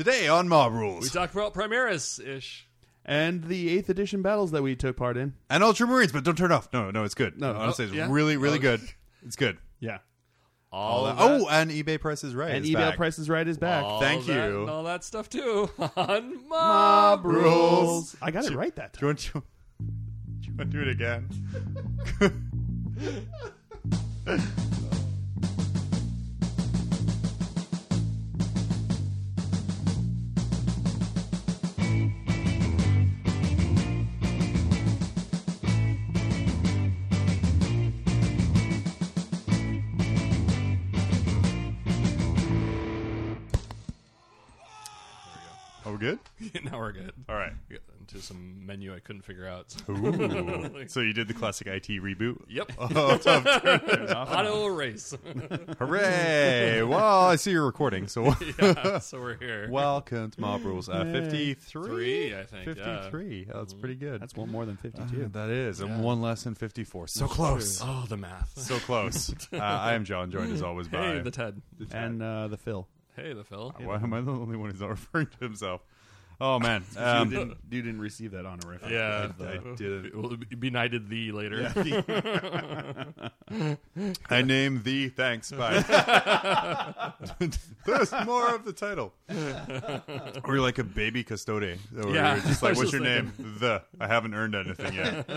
Today on Mob Rules, We Rules talked about Primaris ish. And the eighth edition battles that we took part in. and Ultramarines, but don't turn off. No, no, it's good. No. honestly, it's Oh, yeah? really, really Oh. good. It's good. Yeah. All of oh, that- and eBay Price is right. And is eBay back. Price is Right is back. all Thank you. and all that stuff too on Mob Mob rules. I got it right that Do time. you want to? Do you want to do it again? good? now we're good. All right. We got into some menu I couldn't figure out. Ooh. so you did the classic IT reboot? Yep. Oh, tough. Auto erase. Hooray! Well, I see you're recording, so yeah, so we're here. welcome to Mob Rules. Uh, 53? Three, I think. yeah. 53. Oh, that's pretty good. That's one more than Uh, 52. that is. Yeah. And one less than 54. So close. Oh, the math. So close. uh, I am John, joined as always by. hey, the Ted. and uh, the Phil. Hey, the Phil. Why am I the only one who's not referring to himself? Oh, man. you, Um, didn't, you didn't receive that honorific. Yeah, I didn't. We'll be knighted thee later. I name thee. Thanks. Bye. There's more of the title. Or you're like a baby custode. Or Yeah, you're just like, what's just your name? The. I haven't earned anything yet.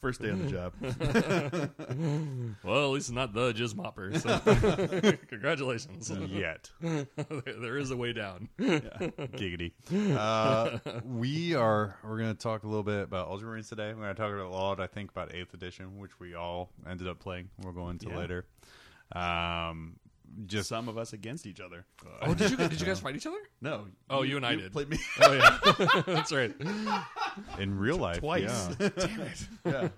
First day on the job. Well, at least not the jizz mopper. So. Congratulations. yet. there is a way down. Giggity. Uh, we are we're going to talk a little bit about Ultramarines today. We're going to talk a lot, I think, about Eighth Edition, which we all ended up playing. We'll go into Yeah. later. Um, just Some of us against each other. Oh, did you did you guys fight each other? No. Oh, you and I did. Played me. Oh yeah, that's right. in real life, Twice. Yeah. Damn it. yeah.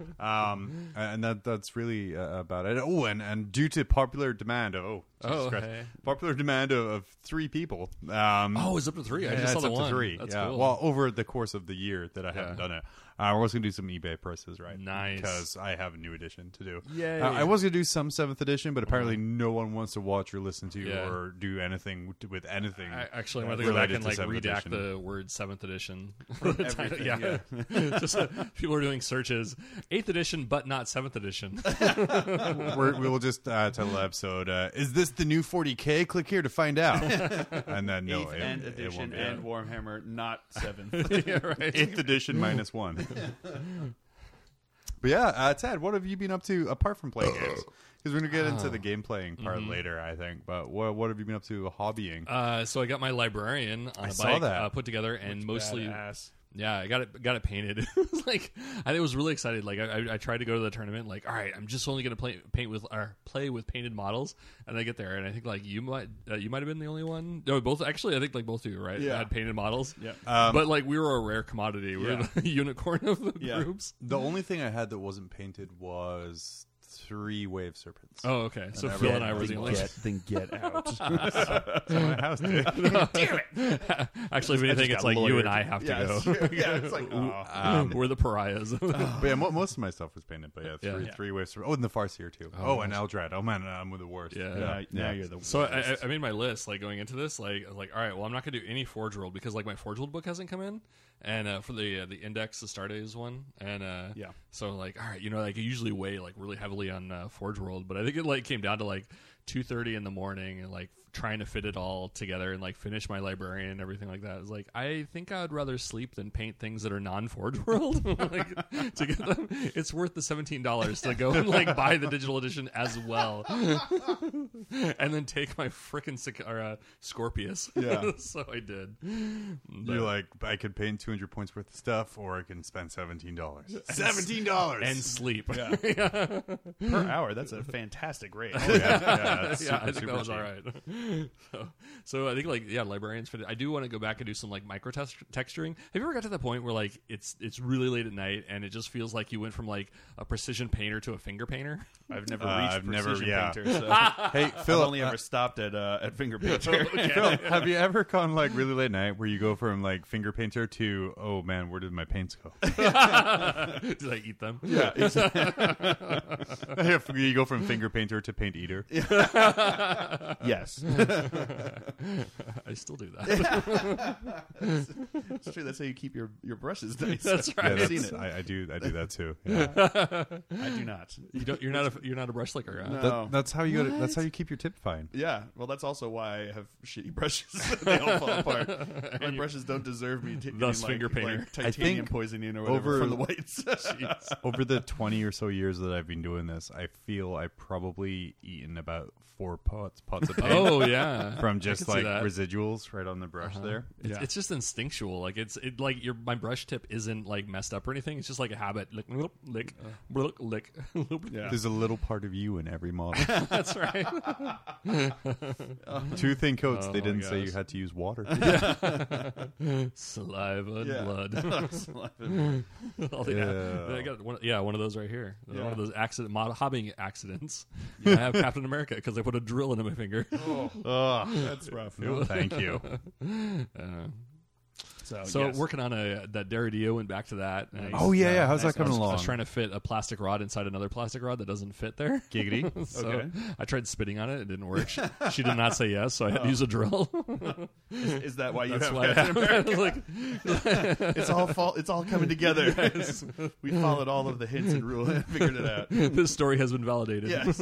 um, and that that's really uh, about it. Oh, and, and due to popular demand, oh, Jesus Oh, Christ. hey. popular demand of, of three people. Um, Oh, it's up to three. I yeah, just saw it's the up one. to three. That's yeah. cool. Well, over the course of the year that I haven't Yeah. done it, uh, we're also gonna do some eBay prices, right? Nice. Because I have a new edition to do. Yeah. Uh, I was gonna do some seventh edition, but apparently no one wants to watch or listen to Yeah. or do anything with, with anything. I actually uh, want to go back related and to like seventh redact edition. the word seventh edition. everything, yeah, just uh, people are doing searches. Eighth edition, but not seventh edition. We're, we will just uh, title the episode. Uh, Is this the new 40k? Click here to find out. and then no, Eighth it, and it edition won't be and that. Warhammer, not seventh. yeah, right. eighth edition minus one. But yeah, uh, Ted, what have you been up to apart from playing games? Because we're gonna get into the game playing part Mm-hmm. later, I think. But what what have you been up to hobbying? Uh, so I got my librarian on I a saw bike that. Uh, put together, and mostly Badass. Yeah, I got it. Got it painted. it was like I was really excited. Like I, I, I tried to go to the tournament. Like, all right, I'm just only going to play paint with or play with painted models. And I get there, and I think like you might uh, you might have been the only one. No, both actually. I think like both of you, right? Yeah. Had painted models. Yeah. Um, but like we were a rare commodity. We Yeah. were the unicorn of the Yeah. groups. the only thing I had that wasn't painted was three wave serpents. Oh, okay. So never Phil and I were the then only. get, then get out. my house did. Actually, if anything, just it's got like you lawyered. and I have to yeah, go. it's- yeah, it's like, oh. Um, we're the pariahs. but yeah, mo- most of my stuff was painted. But yeah, three Yeah. three wave serpents. Oh, and the Farseer too. Oh, Oh, and nice. Eldrad. Oh man, I'm with the worst. Yeah. now, now Yeah. you're the worst. So I, I. I made my list like going into this like I was like all right well I'm not gonna do any Forge World because like my Forge World book hasn't come in and uh, for the uh, the index the Astartes one and uh, Yeah. so like all right you know like I usually weigh like really heavily on uh, Forge World but I think it like came down to like two thirty in the morning and like trying to fit it all together and like finish my librarian and everything like that. I was like I think I would rather sleep than paint things that are non Forge World like, to get them. It's worth the seventeen dollars to go and like buy the digital edition as well and then take my frickin' Sic- or, uh, Scorpius. Yeah. so I did. You're like, I could paint 200 points worth of stuff, or I can spend seventeen dollars. Seventeen dollars and sleep. Yeah. per hour. That's a fantastic rate. Oh, yeah, yeah, that's yeah, super, I think that was cheap. all right. So, so I think like yeah, librarians fit. I do want to go back and do some like micro texturing. Have you ever got to the point where like it's it's really late at night and it just feels like you went from like a precision painter to a finger painter? I've never Uh, reached I've never- precision yeah. painter, so Hey, I've Phil, only uh, ever stopped at uh, at finger painter. Phil, have you ever gone like really late night where you go from like finger painter to oh man, where did my paints go? Did I eat them? yeah, it's- you go from finger painter to paint eater. yes. I still do that. It's true. That's how you keep your, your brushes nice. That's Yeah, right. I've seen that's, it. I, I do. I do that too. Yeah. I do not. You don't. You're not a. You're not a brush licker. Huh? No. That- that's how you. Gotta, that's how you keep your tip fine. Yeah, well, that's also why I have shitty brushes. they all fall apart. My you- brushes don't deserve me. T- Thus getting, finger like, painter. like I titanium think poisoning or whatever over- from the whites. Over the twenty or so years that I've been doing this, I feel I've probably eaten about four pots pots of paint Oh yeah. from just like residuals right on the brush Uh-huh. there. It's, Yeah. it's just instinctual. Like it's it like your my brush tip isn't like messed up or anything. It's just like a habit. Lick, lick, lick, lick, lick. yeah. There's a little part of you in every model. That's right. Two thin coats. Oh they didn't say you had to use water. Saliva and Yeah. blood. All the- Yeah. I got one, yeah, one of those right here. Yeah. One of those accident mod, hobbing accidents. I have Captain America because I put a drill into my finger. Ugh. That's rough. No, thank you. Uh, So, so Oh, yes. working on a that Deredeo went back to that. and I- Oh yeah, yeah. How's nice. that coming I was, I along? was trying to fit a plastic rod inside another plastic rod that doesn't fit there. Giggity. so Okay. I tried spitting on it; it didn't work. She, she did not say yes, so I had to use a drill. is, is that why you That's have why I Captain have, America? like It's all fall, It's all coming together. we followed all of the hints and rule and figured it out. this story has been validated. Yes.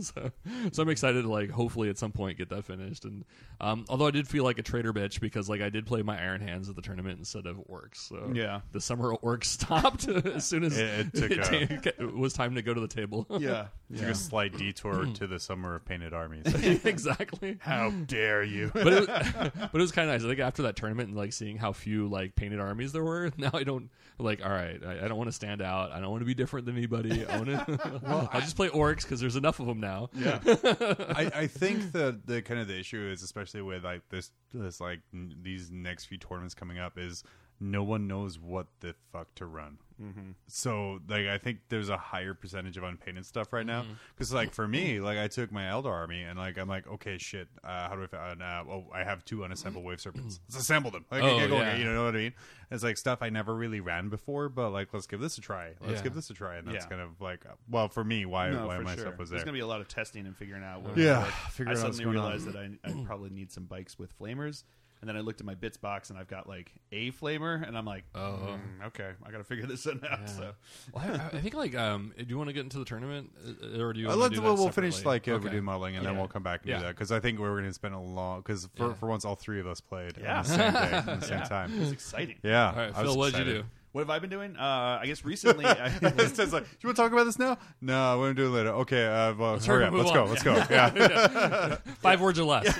so, so I'm excited to like hopefully at some point get that finished. And um, although I did feel like a traitor bitch because like I did play my Iron Hands at the tournament instead of orcs. So Yeah. the summer orcs stopped as soon as It- it took it, it was time to go to the table. Yeah. Took a slight detour to the summer of painted armies. exactly. How dare you? But it, was, but it was kind of nice. I think after that tournament and like seeing how few like painted armies there were, now I don't like. All right, I, I don't want to stand out. I don't want to be different than anybody. I want to. I'll just play orcs because there's enough of them now. Yeah. I, I think the the kind of the issue is especially with like this this like n- these next few tournaments coming up is no one knows what the fuck to run. Mm-hmm. So like I think there's a higher percentage of unpainted stuff right now because like for me like I took my Eldar army and like I'm like okay shit uh, how do I fi- uh, oh I have two unassembled wave serpents let's assemble them like, Oh, okay, go, yeah. okay, you know what I mean it's like stuff I never really ran before but like let's give this a try let's Yeah. give this a try and that's Yeah. kind of like uh, well for me why no, why for my sure. stuff was there There's going to be a lot of testing and figuring out. What Yeah, Like, figure I out what's suddenly going on. realized that I, I probably need some bikes with flamers. And then I looked at my bits box and I've got like a flamer, and I'm like, Oh. mm, okay, I got to figure this out. Yeah. So Well, I, I think like um, do you want to get into the tournament uh, or do you? Uh, wanna let's, do we'll, we'll finish like uh, Okay. we do modeling and then we'll come back and Yeah. do that because I think we're going to spend a long because for, Yeah. for once all three of us played Yeah. on the same day at the same Yeah. time. it's exciting. Yeah, All right, I was Phil, what did you excited. do? What have I been doing? Uh, I guess recently. I, it says like, do you want to talk about this now? No, we're going to do it later. Okay, uh, well, hurry up. Let's go. Let's go. Yeah. Five words or less.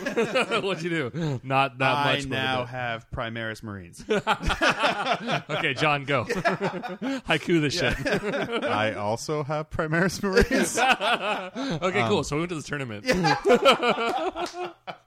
What'd you do? Not that I much. but a now bit. have Primaris Marines. okay, John, go. Haiku the shit. I also have Primaris Marines. Okay, Um, cool. So we went to this tournament.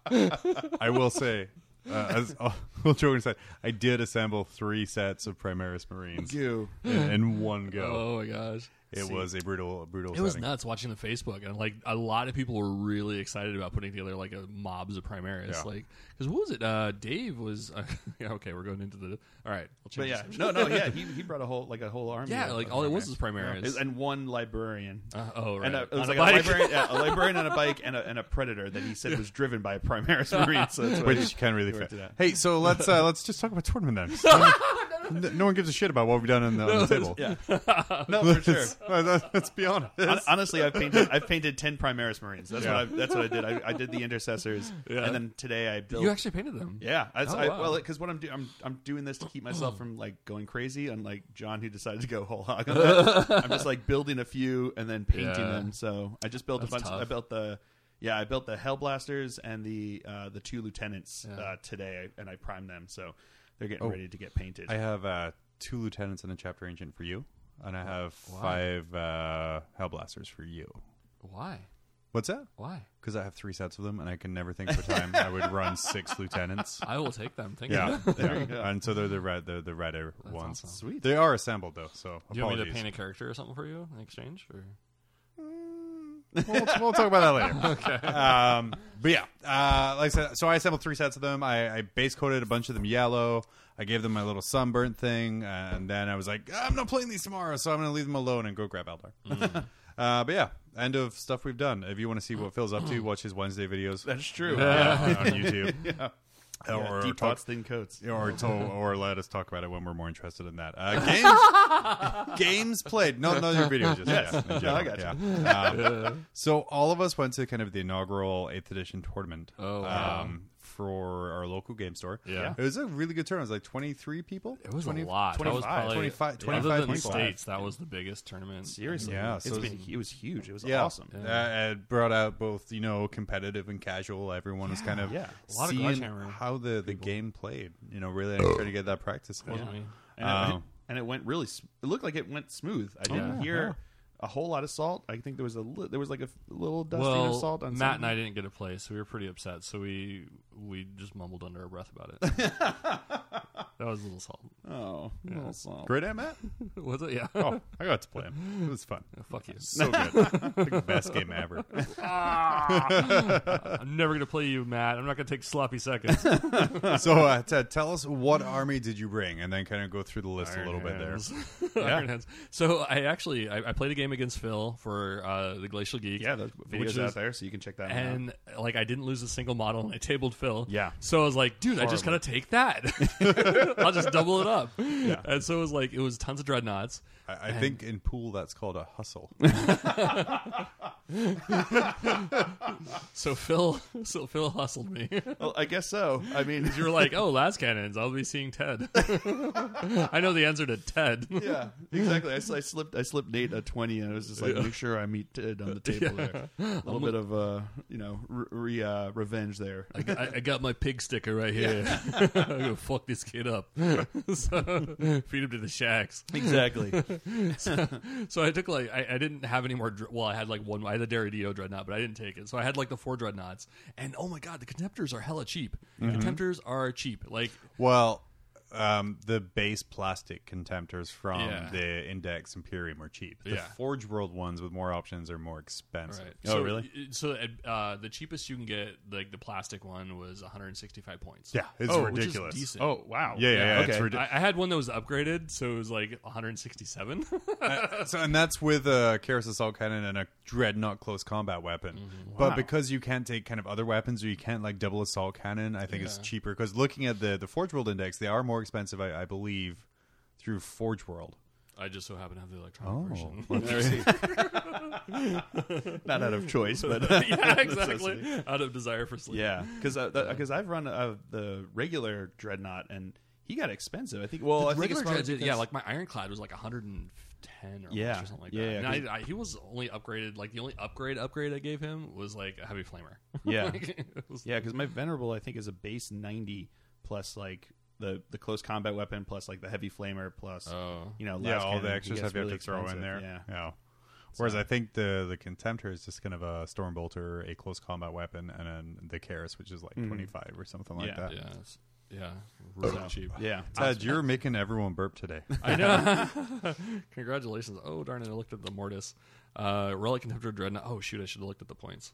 I will say, uh, as uh, well, joking aside, I did assemble three sets of Primaris Marines you. in, in one go. Oh my gosh. It see. was a brutal, brutal It was nuts watching the Facebook, and like a lot of people were really excited about putting together like a mobs of Primaris. Yeah. Like, because what was it? Uh, Dave was. Uh, yeah, okay, we're going into the. All right, I'll change But yeah, no, no, yeah, he, he brought a whole like a whole army. yeah, like of all it was was Primaris. and one librarian. Uh, oh right, And a, it was On like a a, librarian, yeah, a librarian on a bike and a, and a predator that he said was driven by a Primaris Marine. So that's Which you can't really he worked fit. Hey, so let's uh, let's just talk about tournament then. No, no one gives a shit about what we've done on the, on the table. Yeah, no, for sure. Let's, uh, let's be honest. Hon- Honestly, I've painted I've painted ten Primaris Marines. That's Yeah. what I, that's what I did. I, I did the intercessors, Yeah. and then today I built. you actually painted them. yeah, I, Oh, I, wow. well, because what I'm doing, I'm I'm doing this to keep myself from like going crazy, unlike John who decided to go whole hog on that. I'm just like building a few and then painting Yeah. them. So I just built That's a bunch. tough. I built the yeah, I built the Hellblasters and the uh, the two lieutenants Yeah. uh, today, and I primed them, so they're getting Oh. ready to get painted. I have uh, two lieutenants and a chapter agent for you, and I have Wow. five uh, hellblasters for you. Why? What's that? Why? Because I have three sets of them, and I can never think of a time I would run six lieutenants. I will take them. Thank Yeah, you. There yeah. you go. and so they're the red, the the redder ones. awesome. Sweet. They are assembled though, so Do you want me to paint a character or something for you in exchange? Or? We'll, we'll talk about that later. Okay. um, but yeah, uh, like I said, so I assembled three sets of them. I, I base coated a bunch of them yellow. I gave them my little sunburnt thing, and then I was like, I'm not playing these tomorrow, so I'm going to leave them alone and go grab Eldar. Uh, but yeah, end of stuff we've done. If you want to see what Phil's up to, watch his Wednesday videos. That's true. uh, on YouTube. yeah. Or, Yeah, deep talk, thoughts, thin coats. or, to, or let us talk about it when we're more interested in that. Uh, games, games played. No, no, your videos. Just, Yes. yeah, in No, I general, got yeah. Um, so all of us went to kind of the inaugural eighth edition tournament. Oh, wow. um, for our local game store. Yeah. It was a really good tournament. It was like 23 people. It was 20 a lot. That was 25, probably 25 yeah, 25 other than people. states. That was the biggest tournament. Seriously. Yeah, It's so been, it was huge. It was Yeah. awesome. Uh, it brought out both, you know, competitive and casual. Everyone was kind of Yeah. A lot of seeing Glitchhammer how the, the game played. You know, really trying to get that practice. in. Wasn't me. And, it Um, went, and it went really. It looked like it went smooth. I didn't yeah, hear yeah. A whole lot of salt. I think there was a li- there was like a f- little dusting Well, of salt on Matt some- and I didn't get a play, so we were pretty upset. So we we just mumbled under our breath about it. that was a little salt. Oh, a little salt. Great at Matt? Was it? Yeah. Oh, I got to play him. It was fun. Fuck you. So good. Like the best game ever. I'm never gonna play you, Matt. I'm not gonna take sloppy seconds. So, uh, Ted, tell us what army did you bring, and then kind of go through the list a Iron little bit there. Hands. Iron Hands. So I actually I, I played a game against Phil for uh, the Glacial Geek. Yeah, the Which videos out there, so you can check that one out. and like I didn't lose a single model, and I tabled Phil. Yeah. So I was like, dude, I just Horrible. gotta take that. I'll just double it up. Yeah. And so it was like it was tons of dreadnoughts. I, I think in pool that's called a hustle. So Phil, so Phil hustled me. Well, I guess so. I mean, you were like, oh, las cannons. I'll be seeing Ted. I know the answer to Ted. yeah, exactly. I slipped. I slipped Nate a twenty, and I was just like, make sure I meet Ted on the table there. A little bit of uh, you know, re, uh, revenge there. I, I- I got my pig sticker right here. I'm gonna fuck this kid up. so, feed him to the shacks. exactly. So I took like I, I didn't have any more. Well, I had like one. I had the Deredeo dreadnought, but I didn't take it. So I had like the four dreadnoughts, and oh my god, the contemptors are hella cheap. Mm-hmm. Contemptors are cheap. Like Well, um, the base plastic contemptors from Yeah. the Index Imperium are cheap. The Yeah. Forge World ones with more options are more expensive. right. Oh, so, really? So uh, the cheapest you can get, like the plastic one, was 165 points. Yeah, it's Oh, which is ridiculous. decent. Oh wow. Yeah, yeah, yeah, it's Okay. ridiculous. I, I had one that was upgraded, so it was like 167. so, and that's with a Kheres assault cannon and a dreadnought close combat weapon. But Wow. because you can't take kind of other weapons or you can't like double assault cannon, I think it's cheaper. Because looking at the the Forge World index, they are more expensive, I, I believe, through Forge World. I just so happen to have the electronic version. Oh, let's see. Not out of choice, but yeah, exactly. Out of desire for sleep. yeah, because because I've run uh, the regular dreadnought and he got expensive. I think. Well, I think regular it's probably dreads, yeah, because- like my ironclad was like 110 or, Yeah. or something like Yeah, that. yeah, and I, I, he was only upgraded. Like the only upgrade upgrade I gave him was like a heavy flamer. Yeah. Like, it was- yeah, because my venerable I think is a base ninety plus like the the close combat weapon plus like the heavy flamer plus Oh. you know yeah, last all the cannon. extras He have gets you have really to throw in there. Yeah. Whereas I think the the Contemptor is just kind of a storm bolter, a close combat weapon, and then the Kheres, which is like Mhm. 25 or something like that. yeah, yeah, really cheap. Yeah, Ted, you're making everyone burp today. I know. Congratulations. Oh darn it! I looked at the Mortis. Uh, Relic Contemptor Dreadnought. Oh shoot! I should have looked at the points.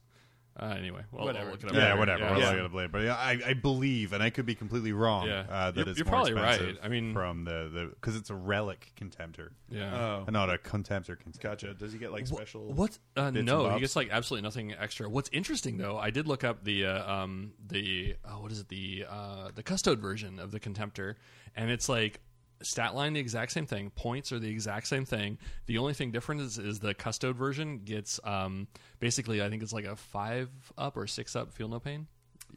Uh, anyway, well, Whatever. I'll look it up yeah, later. whatever. Yeah, We're Yeah. not gonna blame, but yeah, I, I believe, and I could be completely wrong. Yeah. uh, that You're- it's you're more probably expensive right. I mean- from the the because it's a relic contemptor, yeah. Oh, and not a contemptor. contemptor. gotcha. Does he get like special? What? Uh, bits and no, he gets like absolutely nothing extra. What's interesting though, I did look up the uh, um the oh, what is it the uh, the custode version of the Contemptor, and it's like stat line the exact same thing, points are the exact same thing. The only thing different is, is the custode version gets um basically I think it's like a five up or six up feel no pain.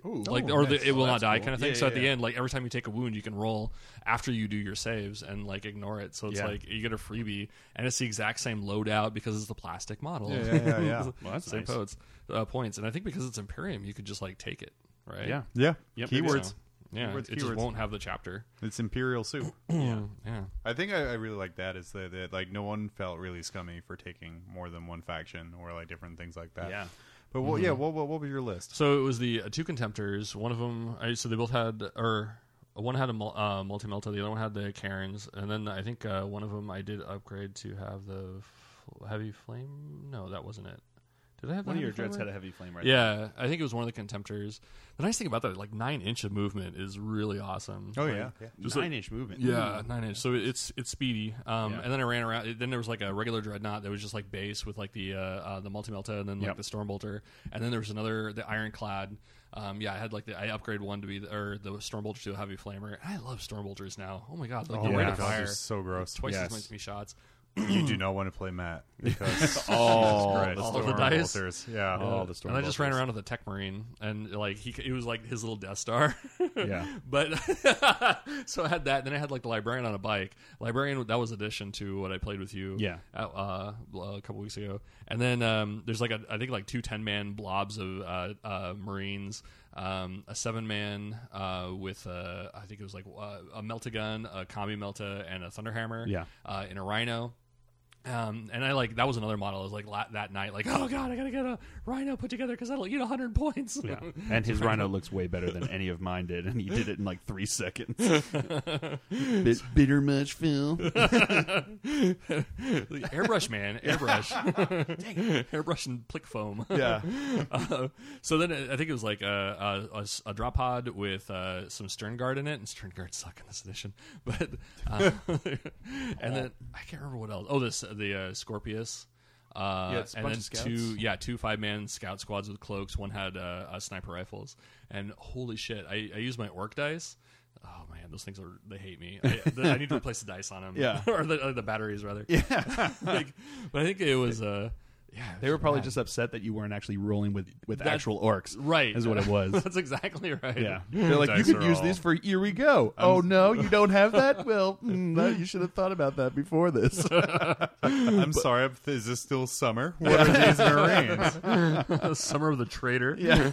Ooh. Like Oh, or nice. the, it will Oh, not die cool. kind of thing. Yeah, so yeah, at the end, like every time you take a wound, you can roll after you do your saves and like ignore it. So it's Yeah. like you get a freebie, and it's the exact same loadout because it's the plastic model. Yeah, yeah, yeah, yeah. Well, that's same nice. points, uh, points, and I think because it's Imperium, you could just like take it, right? Yeah. Yeah, Yep, keywords. So, yeah, Keywords, it just won't have the chapter. It's Imperial soup. yeah, yeah. I think I, I really like that. Is that, that like no one felt really scummy for taking more than one faction or like different things like that. Yeah. But what, yeah, what, what what was your list? So it was the uh, two contemptors. One of them, I, so they both had, or one had a mul- uh, multi melta, the other one had the Karens, and then I think uh, one of them I did upgrade to have the f- heavy flame. No, that wasn't it. Did I have One of your dreads flamer? had a heavy flame, right? Yeah, I think it was one of the contemptors. The nice thing about that, like nine inch of movement, is really awesome. Oh Like, yeah, yeah. Just like- nine inch movement. Yeah, nine inch. So it's it's speedy. Um, Yeah. and then I ran around. Then there was like a regular dreadnought that was just like base with like the uh, uh the multi melta and then like Yep. the stormbolter. And then there was another the ironclad. Um, yeah, I had like the I upgraded one to be the, or the stormbolter to a heavy flamer. And I love stormbolters now. Oh my god, like Oh the my rate of fire they're so gross. twice Yes. as many shots. You do not want to play Matt because All Jesus Christ. the All of the Storm dice? bolters. Yeah. Oh, the and I just ran around with a tech marine, and like he, it was like his little Death Star. Yeah. but so I had that. Then I had like the librarian on a bike. Librarian that was addition to what I played with you. Yeah. uh, uh, a couple weeks ago. And then um, there's like a, I think like two 10 man blobs of uh, uh, Marines. Um, a seven man uh, with uh, I think it was like uh, a melta gun, a combi melta, and a thunderhammer. Yeah. uh, in a rhino. Um, and I like that was another model. I was like la- that night, like oh god, I gotta get a rhino put together because that'll eat hundred points. Yeah. And his rhino looks way better than any of mine did, and he did it in like three seconds. Bit bitter much, Phil? airbrush man, airbrush, Dang, airbrush and plick foam. Yeah. Uh, so then I think it was like a drop pod with uh, some stern guard in it, and stern guards suck in this edition. But uh, and then I can't remember what else. Oh, this the uh, Scorpius. Uh, Yeah, and then two, yeah, two five man scout squads with cloaks. One had uh, uh, sniper rifles, and holy shit, I, I used my orc dice. Oh man, those things are they hate me. I, the, I need to replace the dice on them. Yeah. or the, uh, the batteries rather. Yeah, like, but I think it was. Uh, yeah, They were probably bad. just upset that you weren't actually rolling with, with That- actual orcs. right. Is what it was. That's exactly right. Yeah. They're like, you could use all- these for here we go. oh, no, you don't have that? Well, mm, no, you should have thought about that before this. I'm sorry. Is this still summer? What are these Marines? Summer of the Traitor. yeah.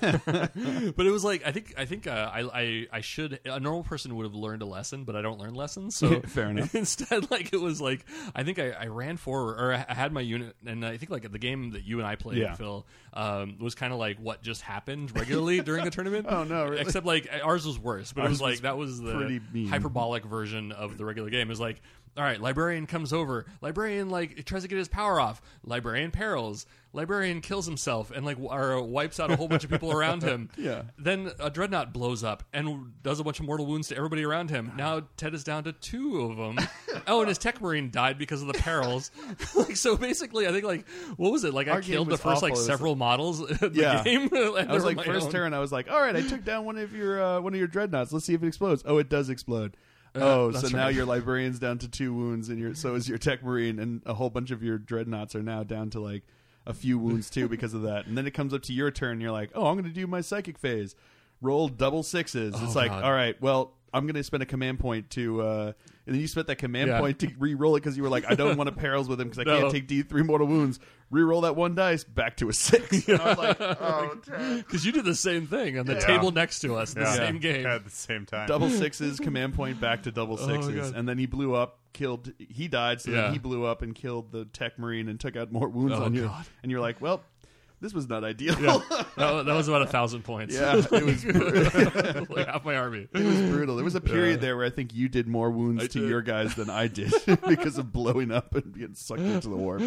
but it was like I think I think uh, I, I I should a normal person would have learned a lesson, but I don't learn lessons. So Fair enough. Instead, like it was like I think I, I ran forward or I had my unit, and I think like at the game that you and I played, Yeah. Phil, um, was kind of like what just happened regularly during the tournament. Oh, no, really? Except like ours was worse, but it Ours was like was that was the pretty mean. hyperbolic version of the regular game. It was like. All right, librarian comes over. Librarian like tries to get his power off. Librarian perils. Librarian kills himself and like w- or wipes out a whole bunch of people around him. Yeah. Then a dreadnought blows up and does a bunch of mortal wounds to everybody around him. Now Ted is down to two of them. oh, and his tech marine died because of the perils. like so, basically, I think like what was it? Like I Our game killed the was first like awful. It was several models in the Yeah. game. I was like, first turn, I was like, all right, I took down one of your uh, one of your dreadnoughts. Let's see if it explodes. Oh, it does explode. oh, so now right. your librarian's down to two wounds, and your so is your tech marine, and a whole bunch of your dreadnoughts are now down to like a few wounds too because of that. And then it comes up to your turn, and you're like, oh, I'm going to do my psychic phase. Roll double sixes. it's like, God. all right, well, I'm going to spend a command point to. Uh, and then you spent that command Yeah. point to re-roll it because you were like, I don't want to perils with him because I No. can't take D3 mortal wounds. Re-roll that one dice back to a six. And I was like, oh, because you did the same thing on the Yeah. table next to us, in the Yeah. same game. At the same time. double sixes, command point back to double Oh, sixes, God. and then he blew up, killed. He died, so Yeah. then he blew up and killed the tech marine and took out more wounds Oh, on you. God. And you're like, well, this was not ideal. that, that was about a thousand points. Yeah, it was like half my army. it was brutal. There was a period there where I think you did more wounds I to did. your guys than I did because of blowing up and getting sucked into the warp.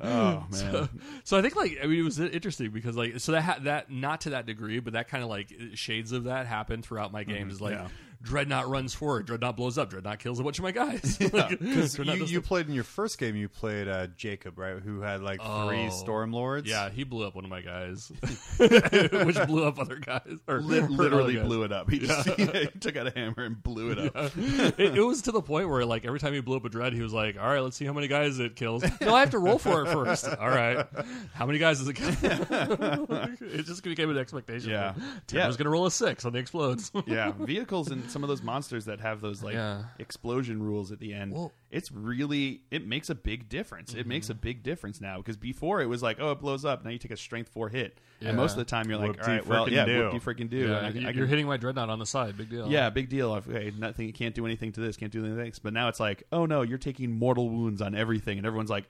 Oh man, So I think like I mean it was interesting because like so that ha- that not to that degree, but that kind of like shades of that happened throughout my mm-hmm. games. Is like yeah. Dreadnought runs forward, Dreadnought blows up, Dreadnought kills a bunch of my guys. Like, Dreadnought you, does you played in your first game. You played uh, Jacob, right? Who had like three Oh. storm lords. yeah, he blew up one of my guys, which blew up other guys. Or hurt literally other guys. blew it up. He, just, he took out a hammer and blew it up. it, it was to the point where like every time he blew up a dread, he was like, "All right, let's see how many guys it kills." No, I have to roll for it first. All right, how many guys does it kill? it just became an expectation. Yeah. Ted Yeah. was going to roll a six on the explodes. yeah, vehicles and some of those monsters that have those like Yeah. explosion rules at the end. Well- it's really it makes a big difference. It makes a mm-hmm. big difference now because before it was like, oh, it blows up. Now you take a strength four hit, Yeah. and most of the time you're like, all right, well, yeah, do. what do you freaking do? Yeah, And I can- you- I you're can- hitting my dreadnought on the side. Big deal. yeah, big deal. Okay, nothing. You can't do anything to this. Can't do anything. to this. But now it's like, oh no, you're taking mortal wounds on everything, and everyone's like,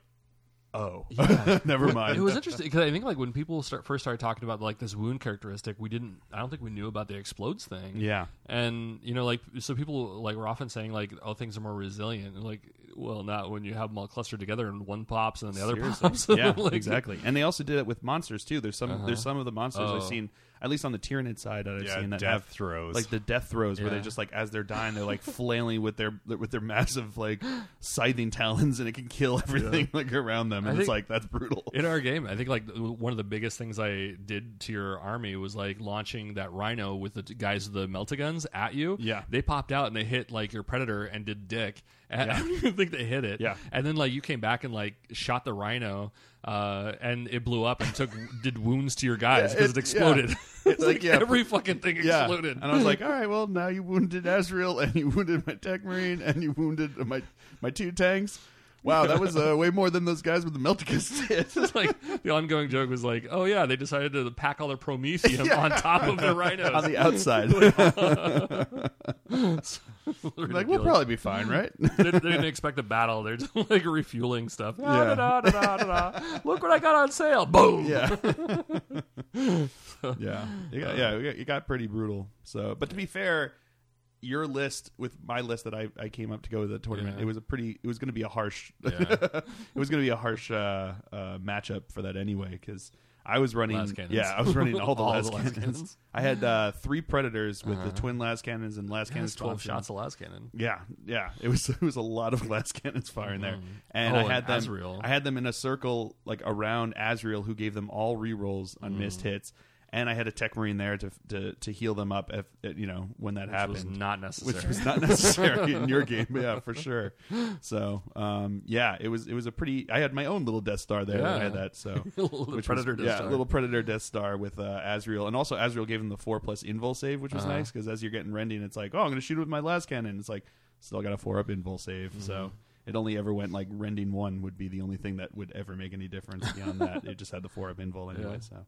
oh, yeah. never mind. It was interesting because I think like when people start first started talking about like this wound characteristic, we didn't. I don't think we knew about the explodes thing. yeah. and you know like so people like were often saying like oh things are more resilient and like well not when you have them all clustered together and one pops and then the other Seriously. pops yeah, Like, exactly. And they also did it with monsters too. There's some there's uh-huh. some of the monsters Oh. I've seen, at least on the Tyranid side that I've Yeah, seen that death have throws. like the death throws where they Yeah. just like as they're dying they're like flailing with their with their massive like scything talons and it can kill everything like around them I and it's think- like that's brutal. in our game i think like one of the biggest things i did to your army was like launching that rhino with the guys with the meltaguns at you Yeah. they popped out and they hit like your predator and did dick and i don't even think they hit it Yeah. and then like you came back and like shot the rhino uh, and it blew up and took did wounds to your guys Yeah, because it- it, exploded. yeah. It's Like, like, yeah, every fucking thing yeah, exploded. and I was like, all right, well now you wounded Azrael and you wounded my tech marine and you wounded my my two tanks. Wow, that was uh, way more than those guys with the Melticus did. It's like the ongoing joke was like, oh yeah, they decided to pack all their promethium on top of the rhinos. on the outside. like we'll Ridiculous. probably be fine, right? they, they didn't expect a battle. They're just like refueling stuff. Ah, Yeah. da, da, da, da, da. Look what I got on sale! Boom. yeah, yeah, you got, yeah. You got, you got pretty brutal. So, but to be fair, your list with my list that I, I came up to go with the tournament, Yeah. it was a pretty. It was going to be a harsh. Yeah. it was going to be a harsh uh, uh, matchup for that anyway because. I was running, yeah, I was running all the All las the las cannons. cannons. I had uh, three predators with Uh-huh. the twin las cannons and last Yeah, cannons twelve shots of las cannon. Yeah, yeah. It was it was a lot of las cannons firing there, and Oh, I and had them. Azrael. I had them in a circle like around Azrael, who gave them all re-rolls on missed Mm. hits, and I had a tech marine there to to, to heal them up if you know when that Which happened. was not necessary. which was not necessary in your game, yeah, for sure. So, um, yeah, it was it was a pretty. I had my own little Death Star there. I had that, so Little which predator was, Death yeah, Star. little Predator Death Star with uh, Azrael, and also Azrael gave him the four plus invul save, which was Uh-huh. nice because as you're getting rending, it's like, oh, I'm going to shoot it with my las cannon. It's like still got a four up invul save, Mm-hmm. so it only ever went like rending one would be the only thing that would ever make any difference. Beyond that, it just had the four up invul anyway. Yeah. So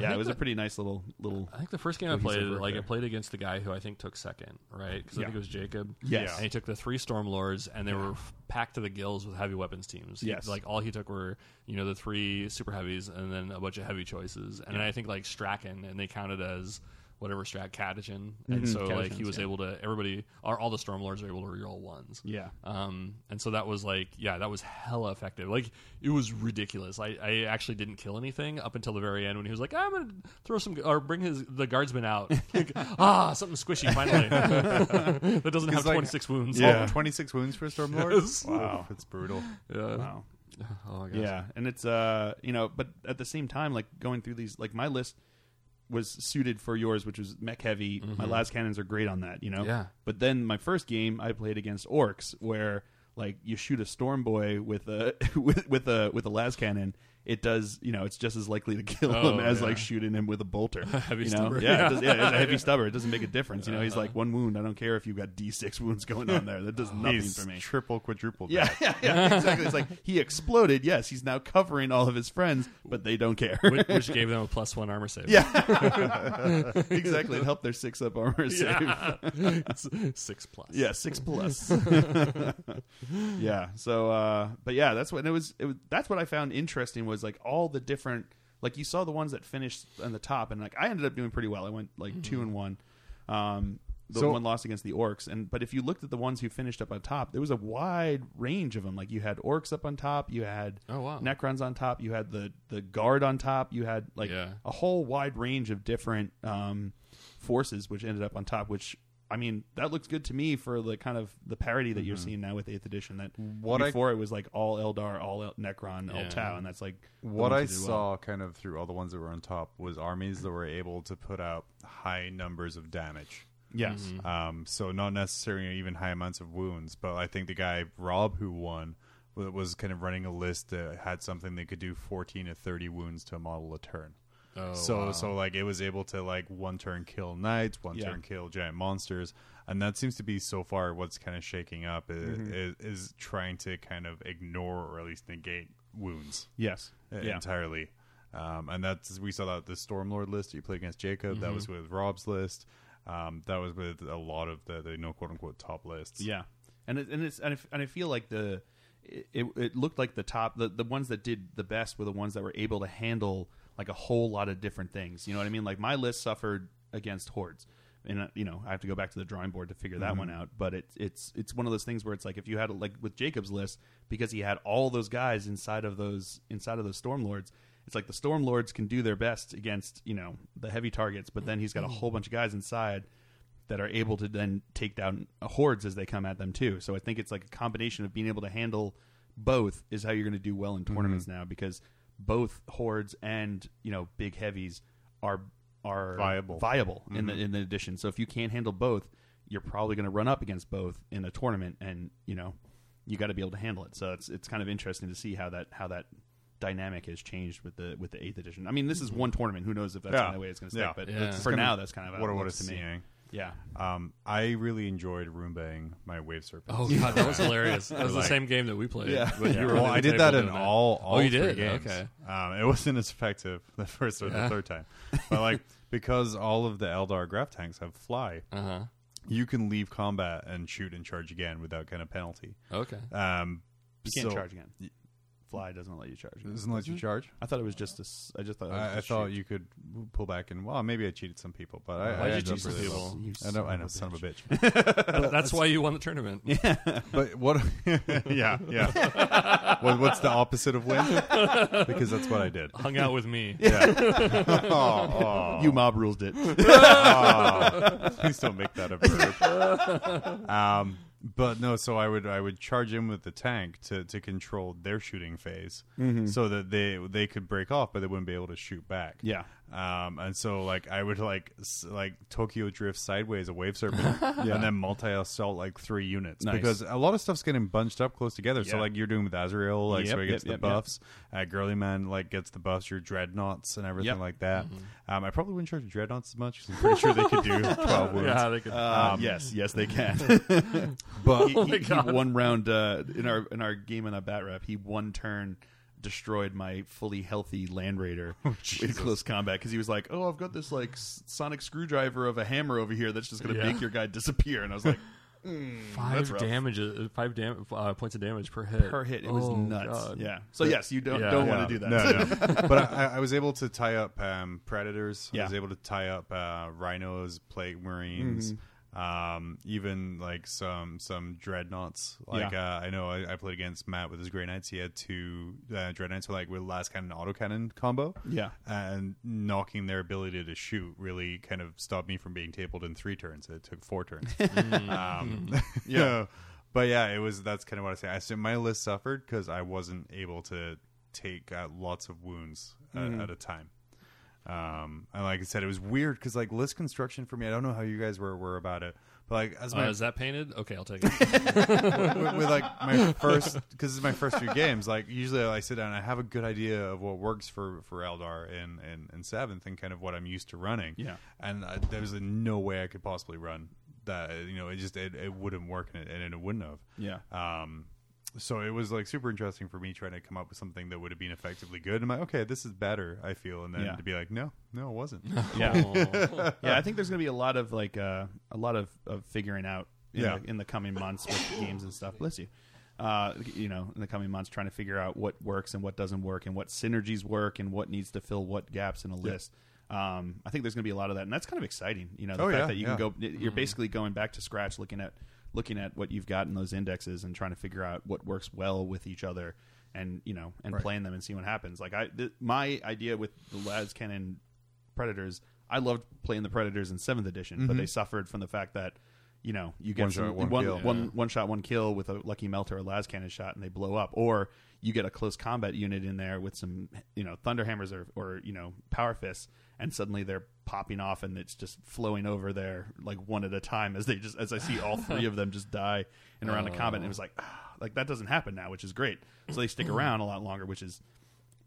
yeah, it was a pretty nice little little. I think the first game I played, work like I played against the guy who I think took second, right? Because I Yeah. think it was Jacob. Yes. and he took the three Stormlords, and they were packed to the gills with heavy weapons teams. He- Yes. like all he took were you know the three super heavies, and then a bunch of heavy choices. And then I think like Strachan, and they counted as whatever strat Catachan, and Mhm, so like he was yeah. able to everybody, all, all the Stormlords are able to reroll ones. Yeah, Um, and so that was like, yeah, that was hella effective. Like, it was ridiculous. I, I actually didn't kill anything up until the very end when he was like, I'm gonna throw some or bring his the guardsman out. Like, ah, something squishy finally that doesn't have like- 26 wounds. Yeah. Oh, 26 wounds for Stormlord? Yes. Wow. It's brutal. yeah. wow. Oh my gosh. Yeah, and it's uh you know, but at the same time, like going through these, like my list was suited for yours, which was mech heavy. My las cannons are great on that, you know. Mm-hmm. Yeah. But then my first game, I played against orcs, where like you shoot a storm boy with a with with a with a las cannon. It does, you know, it's just as likely to kill Oh, him as yeah. like shooting him with a bolter. Heavy you know? stubber. yeah, it does, yeah, it's a heavy stubber. It doesn't make a difference. You know, he's like one wound. I don't care if you've got D six wounds going on there. That does nothing He's for me. triple, quadruple. Yeah, yeah, yeah, exactly. It's like he exploded. Yes, he's now covering all of his friends, but they don't care. Which, which gave them a plus one armor save. yeah, exactly. It helped their six up armor save. Yeah, Yeah. Six plus. Yeah, six plus. yeah. So, uh, but yeah, that's what and it was. It was that's what I found interesting was like all the different. Like you saw the ones that finished on the top, and like I ended up doing pretty well. I went like two and one. Um, the So- one lost against the orcs, and but if you looked at the ones who finished up on top, there was a wide range of them. Like you had orcs up on top, you had Oh wow. Necrons on top. You had the the guard on top. You had like Yeah. a whole wide range of different um, forces, which ended up on top. Which I mean, that looks good to me for the kind of the parody that you're seeing now with Eighth Edition. That What I- before it was like all Eldar, all El- Necron, all Yeah. Tau, and that's like What I who did well. saw kind of through all the ones that were on top was armies that were able to put out high numbers of damage. Yes. Mm-hmm. Um, so not necessarily even high amounts of wounds, but I think the guy Rob who won was kind of running a list that had something that could do 14 to 30 wounds to a model a turn. Oh, so wow. so like it was able to like one turn kill knights, one Yeah. turn kill giant monsters, and that seems to be so far what's kind of shaking up is, Mm-hmm. is, is trying to kind of ignore or at least negate wounds Yes. Yeah. entirely. Um, and that's we saw that the Stormlord list you played against Jacob. That Mm-hmm. was with Rob's list. Um, that was with a lot of the, the you know quote unquote top lists. Yeah, and it, and it's and I, and I feel like the it, it, it looked like the top the, the ones that did the best were the ones that were able to handle like a whole lot of different things. You know what I mean? Like my list suffered against hordes. And uh, you know, I have to go back to the drawing board to figure that one out. But it's it's it's one of those things where it's like if you had like with Jacob's list because he had all those guys inside of those inside of those storm lords. It's like the storm lords can do their best against you know the heavy targets, but then he's got a whole bunch of guys inside that are able to then take down hordes as they come at them too. So I think it's like a combination of being able to handle both is how you're going to do well in tournaments now because both hordes and you know big heavies are are Viable. viable in the mm-hmm. in the addition. So if you can't handle both, you're probably going to run up against both in a tournament, and you know you got to be able to handle it. So it's it's kind of interesting to see how that how that dynamic has changed with the with the eighth edition. I mean, this is mm-hmm. one tournament. Who knows if that's Yeah. the way it's going to stick? Yeah. But Yeah. for kinda now, that's kind of what it what looks is to me. Seeing. Yeah. Um, I really enjoyed roombaying my wave serpents. Oh god, that was hilarious. That was the Like- same game that we played. Yeah. when you were well, on the I did table that in doing all all Oh, you three did? games. Okay. Um, it wasn't as effective the first or Yeah. the third time, but like because all of the Eldar grav tanks have fly, Uh huh. you can leave combat and shoot and charge again without kind of penalty. Okay. Um, You can't so- charge again. Fly doesn't let you charge. Again. Doesn't let you charge. I thought it was just a s I just thought. It was I, I just thought shoot. you could pull back and well, maybe I cheated some people, but I, Why'd I you ended cheat some really people? You I know, of I a know, son of a bitch. bitch. That's why you won the tournament. Yeah. But what? yeah, yeah. what, what's the opposite of win? Because that's what I did. Hung out with me. Yeah. oh, oh. You mob rules it. Oh, please don't make that a verb. Um, but no, so I would I would charge in with the tank to, to control their shooting phase, mm-hmm. so that they they could break off, but they wouldn't be able to shoot back. Yeah. Um, and so like I would like s- like Tokyo drift sideways a wave serpent, and then multi assault like three units Nice. because a lot of stuff's getting bunched up close together. So Yeah. like you're doing with Azrael, like Yep, so he gets yep, yep, the yep. buffs. Uh, Girly Man like gets the buffs. Your dreadnoughts and everything Yep. like that. Um, I probably wouldn't charge dreadnoughts as much. 'cause I'm pretty sure they could do twelve wounds. Yeah, they could. Uh, Um, yes, yes, they can. But he, Oh he- my he God. one round uh, in our in our game in a bat rep. He one turn destroyed my fully healthy land raider in close combat because he was like, "Oh, I've got this like sonic screwdriver of a hammer over here that's just going to Yeah. make your guy disappear." And I was like, five that's damage, uh, five dam- uh, points of damage per hit. "Per hit, it was Oh, nuts." God. Yeah. So yes, you don't Yeah. don't Yeah. want to do that. No, no. but I, I was able to tie up um, predators. I was able to tie up uh, rhinos, plague marines, Mm-hmm. Um, even like some some dreadnoughts. Like Yeah. uh, I know I, I played against Matt with his Grey Knights. He had two uh, dreadnoughts with like with las cannon auto cannon combo. Yeah. and knocking their ability to shoot really kind of stopped me from being tabled in three turns. It took four turns. um, yeah, but yeah, it was. That's kind of what I say. I said my list suffered because I wasn't able to take uh, lots of wounds at, at a time. Um, and like I said, it was weird because like list construction for me, I don't know how you guys were were about it, but like as Uh, my is that painted? Okay, I'll take it. with, with like my first because it's my first few games like usually i sit down and i have a good idea of what works for for eldar in in, in seventh and kind of what i'm used to running Yeah. and uh, there's no way i could possibly run that you know it just it, it wouldn't work and it, and it wouldn't have Yeah. um so it was like super interesting for me trying to come up with something that would have been effectively good. I'm like, okay, this is better. I feel, and then Yeah. to be like, no, no, it wasn't. Yeah. Yeah, I think there's going to be a lot of like uh, a lot of, of figuring out in, Yeah. the, in the coming months with games and stuff. Bless you. Uh, you know, in the coming months, trying to figure out what works and what doesn't work, and what synergies work, and what needs to fill what gaps in a list. Um, I think there's going to be a lot of that, and that's kind of exciting. You know, the Oh, fact yeah, that you yeah. can go, you're basically going back to scratch, looking at looking at what you've got in those indexes, and trying to figure out what works well with each other, and you know, and Right. playing them and see what happens. Like I, th- my idea with the Las Cannon Predators, I loved playing the Predators in seventh edition, but mm-hmm. they suffered from the fact that you know you get One some, shot, one one, kill. one- Yeah. one shot, one kill with a lucky melter or las cannon shot, and they blow up, or you get a close combat unit in there with some you know thunderhammers or or you know power fists, and suddenly they're popping off, and it's just flowing over there like one at a time as they just as I see all three of them just die in around the combat, and it was like ah, like that doesn't happen now, which is great. So they stick around a lot longer, which is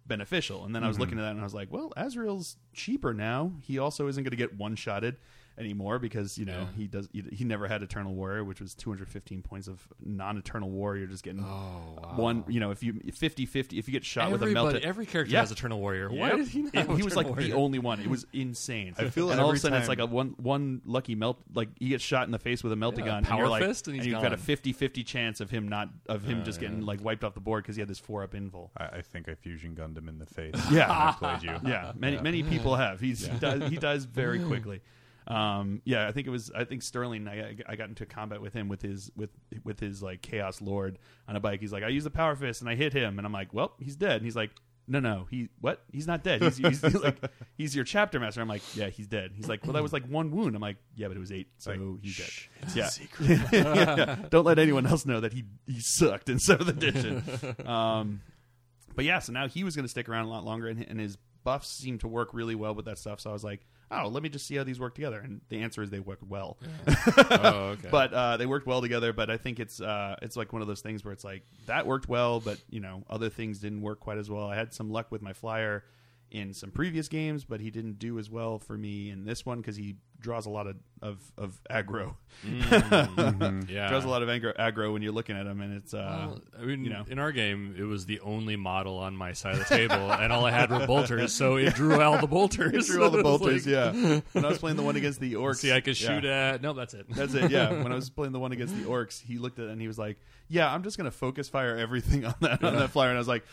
beneficial. And then I was looking at that and I was like, well, Azrael's cheaper now. He also isn't going to get one shotted. Anymore because you know Yeah. he does he, he never had Eternal Warrior, which was 215 points of non-Eternal Warrior. Just getting Oh, wow. one, you know, if you 50-50, if you get shot with a Everybody, melted, every character Yeah. has Eternal Warrior. Why Yep. did he not? It- he was like Eternal the only one. It was insane. I feel and all of a every sudden it's like a one one lucky melt. Like he gets shot in the face with a melty Yeah, gun. power you're like, fist, and he's you've got a gone. 50-50 chance of him not of him Uh, just getting yeah. like wiped off the board because he had this four up invul. I, I think I fusion gunned him in the face. Yeah. I played you. Yeah, many many people have. He's he, dies, he dies very quickly. Um, yeah, I think it was. I think Sterling. I, I got into combat with him with his with with his like Chaos Lord on a bike. He's like, I use the Power Fist and I hit him, and I'm like, well, he's dead. And he's like, no, no, he what? He's not dead. He's, he's like he's your chapter master. I'm like, yeah, he's dead. He's like, well, that was like one wound. I'm like, yeah, but it was eight, so Like, he's shh, dead. Yeah. Yeah. Don't let anyone else know that he he sucked in seventh edition. Um, but yeah, so now he was going to stick around a lot longer, and, and his buffs seemed to work really well with that stuff. So I was like, oh, let me just see how these work together. And the answer is they work well. Oh, okay. But uh, they worked well together. But I think it's uh, it's like one of those things where it's like that worked well, but you know other things didn't work quite as well. I had some luck with my flyer in some previous games, but he didn't do as well for me in this one because he draws a lot of of, of aggro. Mm, yeah, Draws a lot of aggro, aggro when you're looking at him, and it's uh, Well, I mean, you know. in our game, it was the only model on my side of the table, and all I had were bolters, so it drew all the bolters. It drew all the bolters. like, yeah, when I was playing the one against the orcs, See, I could yeah. shoot at. No, that's it. That's it. Yeah. When I was playing the one against the orcs, he looked at it and he was like, "Yeah, I'm just gonna focus fire everything on that on that flyer." And I was like,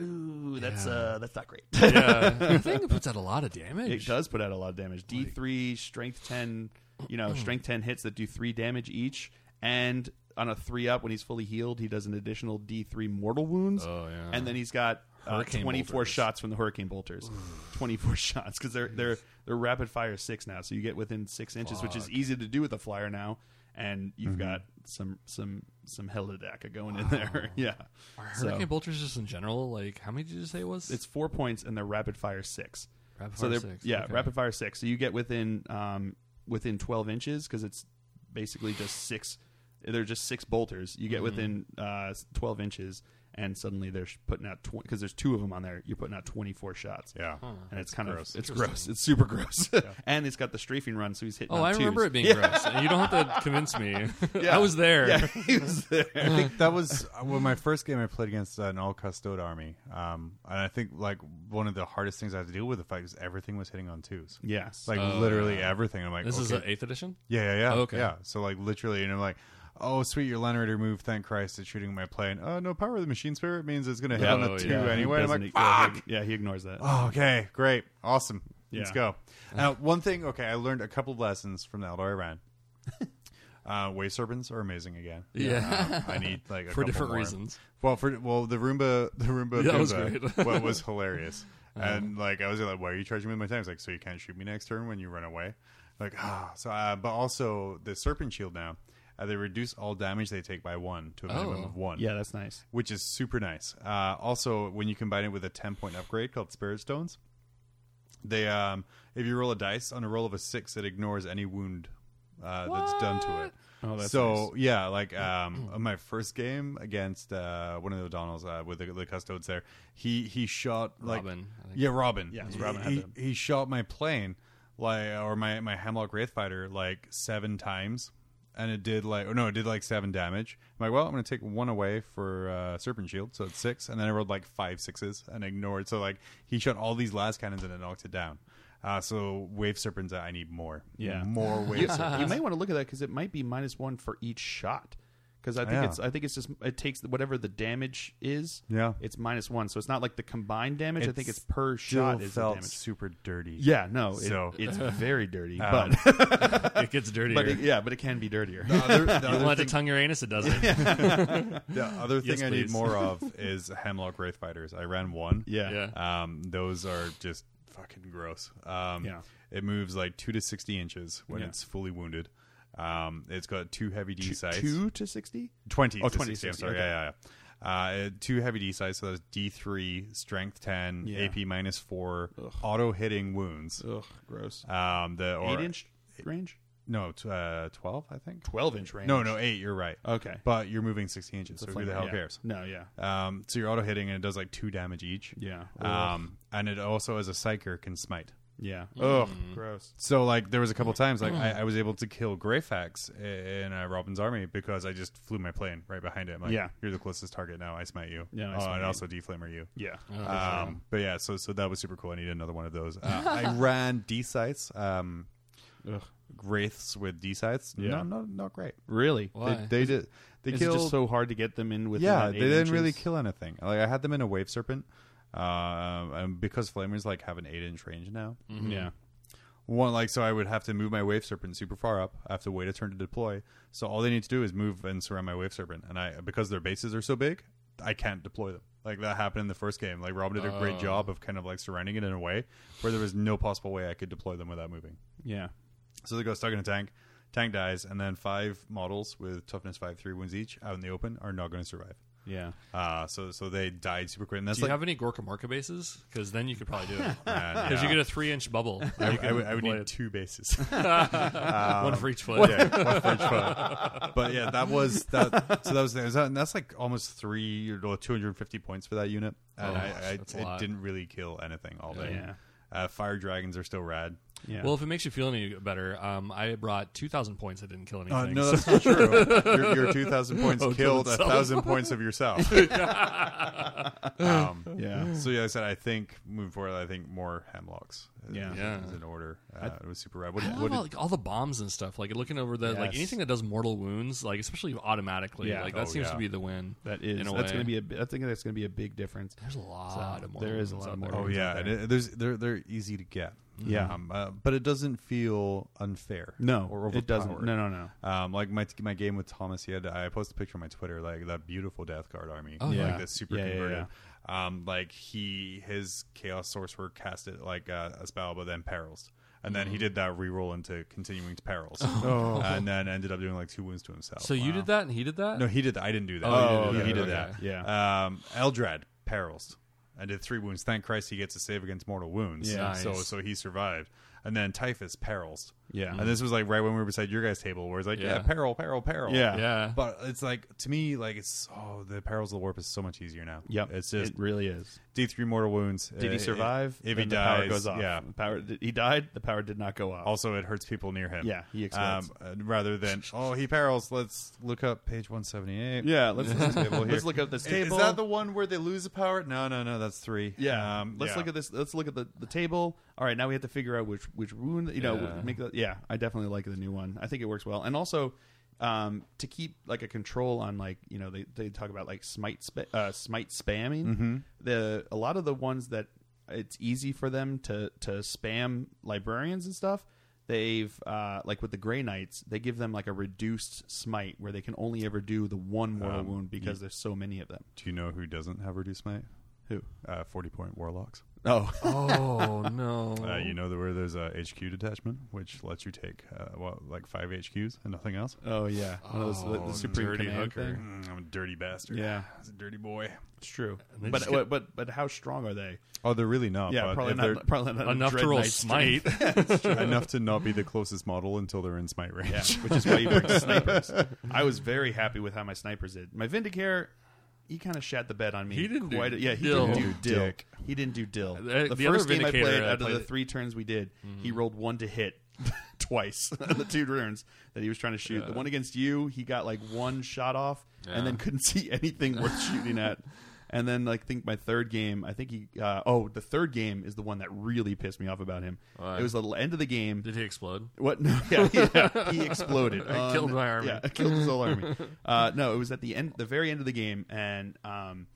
"Ooh, that's Yeah. uh, that's not great." yeah, the thing puts out a lot of damage. it does put out a lot of damage. D three, strength ten, you know, strength ten hits that do three damage each, and on a three up when he's fully healed, he does an additional D three mortal wounds. Oh yeah, and then he's got uh, Hurricane 24 bolters. shots from the hurricane bolters 24 shots because they're they're they're rapid fire six now so you get within six inches which is easy to do with a flyer now and you've got some some some helidaka going in there yeah Are so- bolters just in general like how many did you say it was? it's four points and they're rapid fire six rapid so fire they're six. yeah okay. rapid fire six so you get within um within 12 inches because it's basically just six they're just six bolters you get Mhm. within uh 12 inches and suddenly they're putting out because there's two of them on there you're putting out 24 shots Yeah. Huh. and it's kind gross. of it's gross. It's super gross, and it's got the strafing run, so he's hitting. Oh, on I remember it being Yeah. gross. And you don't have to convince me. Yeah. I was there. Yeah, he was there. I think that was uh, well, my first game I played against an all custode army, um, and I think like one of the hardest things I had to deal with the fight is everything was hitting on twos, yes, like Oh, literally everything. I'm like, This is okay. an eighth edition. yeah, yeah, yeah, Okay. yeah. So like literally, and I'm like, oh sweet, your land raider move, thank Christ, it's shooting my plane. Oh no, power of the machine spirit means it's gonna hit Yeah. on the Oh, two yeah. anyway. I'm like, yeah, fuck. he, yeah, he ignores that. Oh, okay, great, awesome. Let's go. Now, one thing, okay, I learned a couple of lessons from the Eldar I ran. Uh, wave serpents are amazing again. Yeah. Um, I need like a For different more. reasons. Well, for well, the Roomba, the Roomba, Yeah, that was great. Uh-huh. what was hilarious, and like I was like, "Why are you charging me with my time?" It's like, "So you can't shoot me next turn when you run away." Like, ah, so uh, but also the Serpent Shield now, uh, they reduce all damage they take by one to a minimum Oh. of one, Yeah, that's nice. which is super nice. Uh, also, when you combine it with a ten point upgrade called Spirit Stones, they um, if you roll a dice on a roll of a six, it ignores any wound uh, that's done to it. Oh, that's so nice. yeah, like um, on my first game against uh, one of the O'Donnells uh, with the, the custodes there, he he shot like Robin. I think. yeah, Robin. Yeah, he, Robin had he, he shot my plane like or my my Hemlock Wraith fighter like seven times, and it did like oh no, it did like seven damage. I'm like, well, I'm gonna take one away for uh, Serpent Shield, so it's six, and then I rolled like five sixes and ignored. So like he shot all these las cannons and it knocked it down. Uh, so wave serpents, I need more. Yeah. more wave serpents. you may want to look at that because it might be minus one for each shot. Because I think Yeah. it's I think it's just it takes whatever the damage is. Yeah. it's minus one, so it's not like the combined damage. I think It's it's per Still shot is the felt damage. super dirty. Yeah, no, it, So- it's very dirty, Um, but it gets dirtier. but it, yeah, but it can be dirtier. The other, the you other want to thing- tongue your anus? It doesn't. The other thing Yes, I need please. more of is Hemlock Wraith Fighters. I ran one. yeah, yeah. Um, those are just fucking gross. Um, Yeah. It moves like two to sixty inches when Yeah. it's fully wounded. Um, it's got two heavy D Two- sights. two to sixty. Twenty. Oh, to 20, 60, I'm sorry. okay. Yeah, yeah. yeah. Uh, two heavy D scythes. So that's D three, strength ten, Yeah. AP minus four, Ugh. auto hitting wounds. Ugh, gross. Um, the or Eight inch range, no, t- uh, twelve, I think. twelve inch range. No, no, eight. You're right. Okay, But you're moving sixty inches, The so who the hell yeah. cares? No, yeah, Um, so you're auto hitting and it does like two damage each. yeah. Um, and it also as a psyker can smite. Yeah. Mm. Oh, gross. So like there was a couple times like I, I was able to kill Greyfax in uh, Robin's army because I just flew my plane right behind him. Like, Yeah. you're the closest target now. I smite you. Yeah, I oh, smite and you. also deflamer you. Yeah. Um, but yeah, so so that was super cool. I needed another one of those. Uh, I ran D scythes, um, Ugh. wraiths with D scythes. Yeah. No, no, not great. Really? Why? They, they did. They Is it killed. just so hard to get them in with? yeah, they didn't really kill anything. Like I had them in a wave serpent, uh, and because flamers like have an eight inch range now. Mm-hmm. Yeah. One like so, I would have to move my wave serpent super far up. I have to wait a turn to deploy. So all they need to do is move and surround my wave serpent, and I because their bases are so big, I can't deploy them. Like that happened in the first game. Like Robin did a great Oh. job of kind of like surrounding it in a way where there was no possible way I could deploy them without moving. Yeah. So they go stuck in a tank. Tank dies, and then five models with toughness five three wounds each out in the open are not going to survive. Yeah. Uh, so so they died super quick, and that's Do you like have any Gorkamorka bases? Because then you could probably do it. Because yeah. you get a three inch bubble. I, You I would, I would need it. two bases. one for each foot. yeah, one for each foot. But yeah, that was that. So that was, was that, and that's like almost three or two hundred and fifty points for that unit, and Oh, I, I that's a it didn't really kill anything all day. Yeah. Uh, fire dragons are still rad. Yeah. Well, if it makes you feel any better, um, I brought 2,000 points. I didn't kill anything. Uh, no, that's not true. your, your two thousand points Oh, killed a thousand points of yourself. um, yeah. so yeah, I said I think moving forward, I think more hemlocks. Yeah. is, Yeah. is in order. Uh, it was super rad. What, I did- love what did- all, like, all the bombs and stuff. Like looking over the like anything that does mortal wounds, like especially automatically. Yeah. Like that Oh, seems yeah. to be the win. That is. in a That's going to be a. bi- I think that's going to be a big difference. There's a lot So, of mortal there is a lot of out there. mortal Oh yeah, out and there. it, there's they're they're easy to get. Yeah. um, uh, but it doesn't feel unfair. No, or it doesn't. No, no, no. Um, like my my game with Thomas, he had I posted a picture on my Twitter, like that beautiful Death Guard army, Oh, like yeah. the super Yeah, yeah, converted. Um, like he his Chaos Sorcerer cast it like uh, a spell, but then perils, and then he did that reroll into continuing to perils, Oh. and then ended up doing like two wounds to himself. So you did that and he did that. No, he did that. I didn't do that. Oh, you did he did Okay. that. Yeah. Um, Eldrad perils. I did three wounds. Thank Christ he gets a save against mortal wounds. Yeah. Nice. So so he survived. And then Typhus perils. Yeah. And this was like right when we were beside your guys' table, where it's like, yeah, Yeah. peril, peril, peril. Yeah. yeah. But it's like to me, like it's oh, the perils of the warp is so much easier now. Yep. It's just it really is. D three mortal wounds. Did he Uh, survive? If Then he the dies, power goes off. yeah. The power. He died. The power did not go off. Also, it hurts people near him. Yeah, he explodes. Um, uh, rather than oh, he perils. Let's look up page one seventy eight. yeah. Let's let's, Table here. let's look at this Is- table. Is that the one where they lose a power? No, no, no. That's three. Yeah. Um, let's yeah. look at this. Let's look at the, the table. All right, now we have to figure out which which wound. You know, Yeah. make that. Yeah, I definitely like the new one. I think it works well, and also um, to keep like a control on like you know they they talk about like smite spa- uh, smite spamming. Mm-hmm. The a lot of the ones that it's easy for them to to spam librarians and stuff. They've uh, like with the Grey Knights, they give them like a reduced smite where they can only ever do the one mortal Um, wound because there's so many of them. Do you know who doesn't have reduced smite? Who? Uh, Forty point warlocks. Oh, oh no. Uh, you know the, where there's a HQ detachment, which lets you take uh, what like five HQs and nothing else. oh yeah, one of those the, Oh, the supreme dirty command hooker. thing. Mm, I'm a dirty bastard. Yeah. It's a dirty boy. It's true, but, get- but but how strong are they? Oh, they're really not. yeah, but probably if not. Probably not Enough to roll Knight strength. smite. they're enough to not be the closest model until they're in smite range. Yeah, which is why you bring snipers. I was very happy with how my snipers did. My Vindicare, he kind of shat the bed on me. He didn't do a- yeah, he dill. didn't do dill. dick. He didn't do dill. The- the, the first game I played, I out of the three turns we did, he Mm-hmm. rolled one to hit twice. the two turns that he was trying to shoot. The one against you, he got like one shot off, and then couldn't see anything worth shooting at. And then like, I think my third game, I think he. Uh, oh, the third game is the one that really pissed me off about him. Why? It was the end of the game. Did he explode? What? No, yeah, yeah, he exploded. I killed my army. Yeah, killed his whole army. Uh, no, it was at the end, the very end of the game, and um,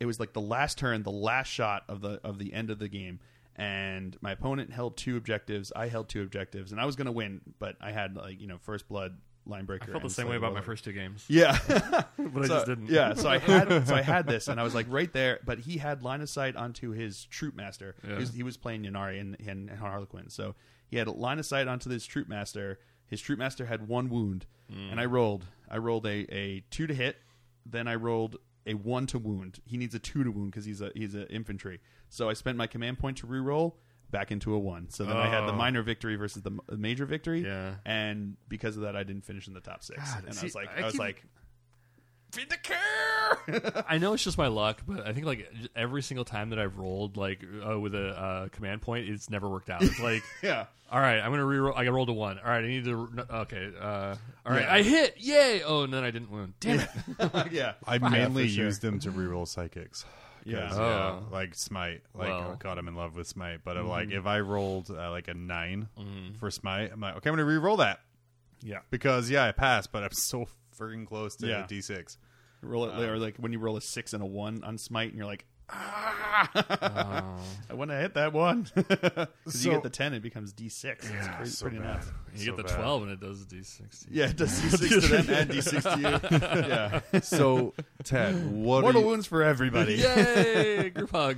it was like the last turn, the last shot of the of the end of the game, and my opponent held two objectives. I held two objectives, and I was going to win, but I had like you know first blood line breaker. I felt the same way about my first two games. Yeah, But I So- just didn't. Yeah, so I had so I had this, and I was like right there, but he had line of sight onto his troupe master. Yeah. He, was, he was playing Ynnari and, and, Harlequin, so he had line of sight onto this troupe master. His troupe master had one wound, mm. and I rolled. I rolled a, a two to hit, then I rolled a one to wound. He needs a two to wound because he's a he's an infantry. So I spent my command point to re-roll back into a one. So then I had the Oh. minor victory versus the m- major victory. Yeah. and because of that, I didn't finish in the top six. God, and I see, was like, I I, was keep- like, feed the care. I know it's just my luck, but I think like every single time that I've rolled like uh, with a uh, command point, it's never worked out. It's like, yeah. all right, I'm gonna reroll. I rolled a one. All right, I need to. Okay, uh, all right, Yeah. I hit. Yay! Oh, and then I didn't wound. Damn it. yeah. I mainly for sure. use them to reroll psychics. 'Cause, Yeah. Oh. like smite. Like Well. I got him in love with smite. But uh, like if I rolled uh, like a 9 for smite, I'm like, okay, I'm gonna re-roll that Yeah. because yeah, I passed, but I'm so freaking close to Yeah. a D6. Roll it, or like when you roll a six and a one on smite, and you're like, ah, I want to hit that one. Because So- you get the ten, it becomes d six. it's pretty, so pretty bad. nuts. You So get the bad. twelve, and it does d6. Yeah, it does d six to them and d six to you. Yeah, So Ted, what mortal do you, wounds for everybody. Yay! Group hug.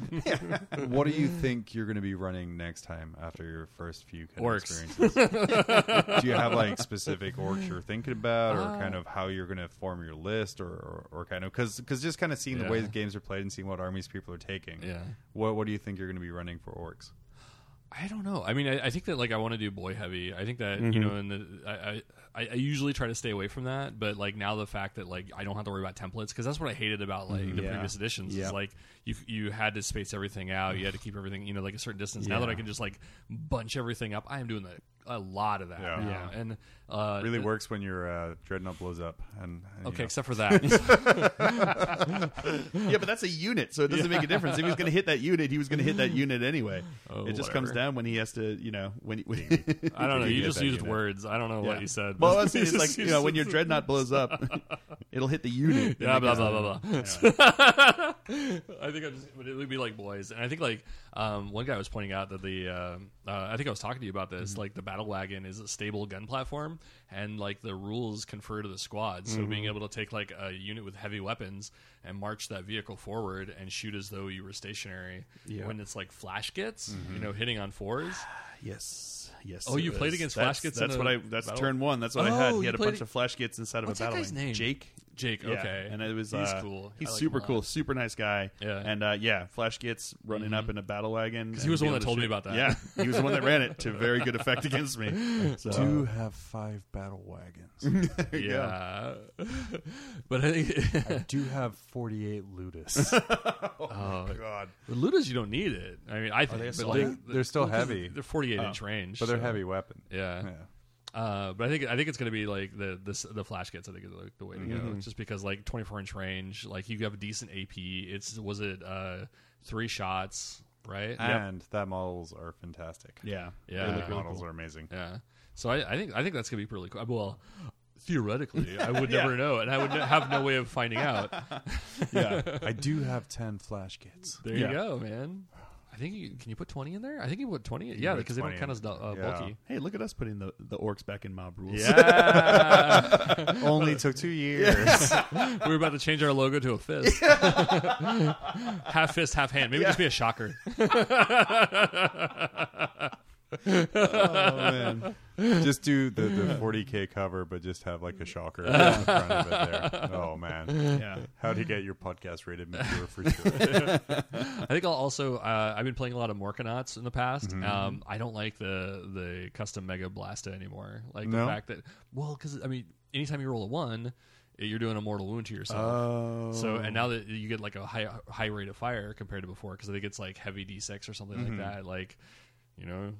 what do you think you're going to be running next time after your first few kind of Orcs. experiences? do you have like specific orcs you're thinking about, or Uh, kind of how you're going to form your list, or or, or kind of because because just kind of seeing the way the games are played and seeing what armies people are taking. Yeah. What what do you think you're going to be running for orcs? I don't know. I mean, I, I think that like I want to do boy heavy. I think that Mm-hmm. you know, and the I, I I usually try to stay away from that. But like now, the fact that like I don't have to worry about templates because that's what I hated about like the Mm-hmm. Yeah. previous editions. Yeah. Is like you you had to space everything out. You had to keep everything you know like a certain distance. Now that I can just like bunch everything up, I am doing that a lot of that Yeah. now. Yeah. And uh, Really works when your uh, dreadnought blows up. And, and, you Okay, know. except for that. yeah, but that's a unit, so it doesn't make a difference. If he was going to hit that unit, he was going to hit that unit anyway. Oh, it just comes down when he has to, you know, when. when I don't know. You You just used unit. words. I don't know Yeah. what you said. Well, but- I was saying it's like you know when your dreadnought blows up, it'll hit the unit. Yeah, And blah blah blah blah. I think I just, it would be like boys, and I think like um, one guy was pointing out that the uh, uh, I think I was talking to you about this. Mm-hmm. Like the battle wagon is a stable gun platform, and like the rules confer to the squad. So Mm-hmm. being able to take like a unit with heavy weapons and march that vehicle forward and shoot as though you were stationary Yeah. Mm-hmm. when it's like flash gitz, you know, hitting on fours. Yes, yes. Oh, you played against that's, Flash Gitz That's in what I. That's battle- turn one. That's what I Oh, had. He you had a bunch it- of Flash Gitz inside of What's a battle. name? Jake. Jake, Yeah, okay, and it was he's uh, cool. He's like super cool, super nice guy. Yeah. and uh, yeah, Flash Gitz running up in a battle wagon. he was the one that be able told me about that. Yeah, he was the one that ran it to very good effect against me. So, do have five battle wagons. there you go. Yeah, but I think I do have 48 Lootas. oh, God, The Lootas, you don't need it. I mean, I think they but still like, heavy? They're still heavy. They're 48 inch range, but they're so- heavy weapon. Yeah. Yeah. Uh, but I think I think it's going to be like the this, the flash gitz. I think is the, the way to go, just because like 24 inch range, like you have a decent AP. It's was it uh, three shots, right? And that models are fantastic. yeah, Yeah. They The really models cool. are amazing. Yeah. So I, I think I think that's gonna be really cool. Well, theoretically, I would Yeah. never know, and I would n- have no way of finding out. Yeah. I do have 10 flash gitz. There Yeah. you go, man. I think you, can you put 20 in there? I think you put 20. Yeah, put because they don't 20 count as uh, Yeah. bulky. Hey, look at us putting the, the orcs back in mob rules. Yeah. Only took two years. we were about to change our logo to a fist. half fist, half hand. Maybe just be a shocker. oh man, just do the, the 40k cover, but just have like a shocker in front of it there. Oh man, yeah. how to get your podcast rated mature for sure. I think I'll also. Uh, I've been playing a lot of Morkanauts in the past. Mm-hmm. Um, I don't like the the kustom Mega Blasta anymore. Like No? the fact that well, because I mean, anytime you roll a one, you're doing a mortal wound to yourself. Oh, So and now that you get like a high high rate of fire compared to before, because I think it's like heavy d6 or something Mm-hmm. like that. Like, you know,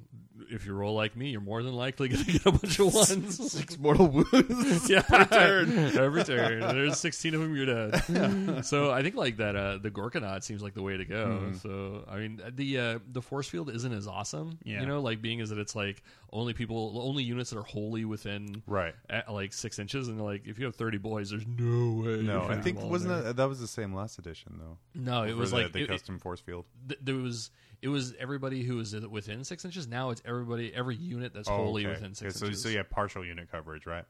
if you roll like me, you're more than likely going to get a bunch of ones. six mortal wounds. yeah, every turn. every turn. There's 16 of them. You're dead. so I think like that. Uh, the Gorkanaut seems like the way to go. Mm-hmm. So I mean, the uh, the force field isn't as awesome. Yeah. You know, like being is that it's like only people, only units that are wholly within right. at, like six inches, and like if you have 30 boys, there's no way. No, I think wasn't that that was the same last edition though. No, it was the, like the it- kustom force field. th- there was it was everybody who was within six inches. Now it's everybody, every unit that's Oh, wholly okay. within six Okay, so, inches. So you have partial unit coverage, right?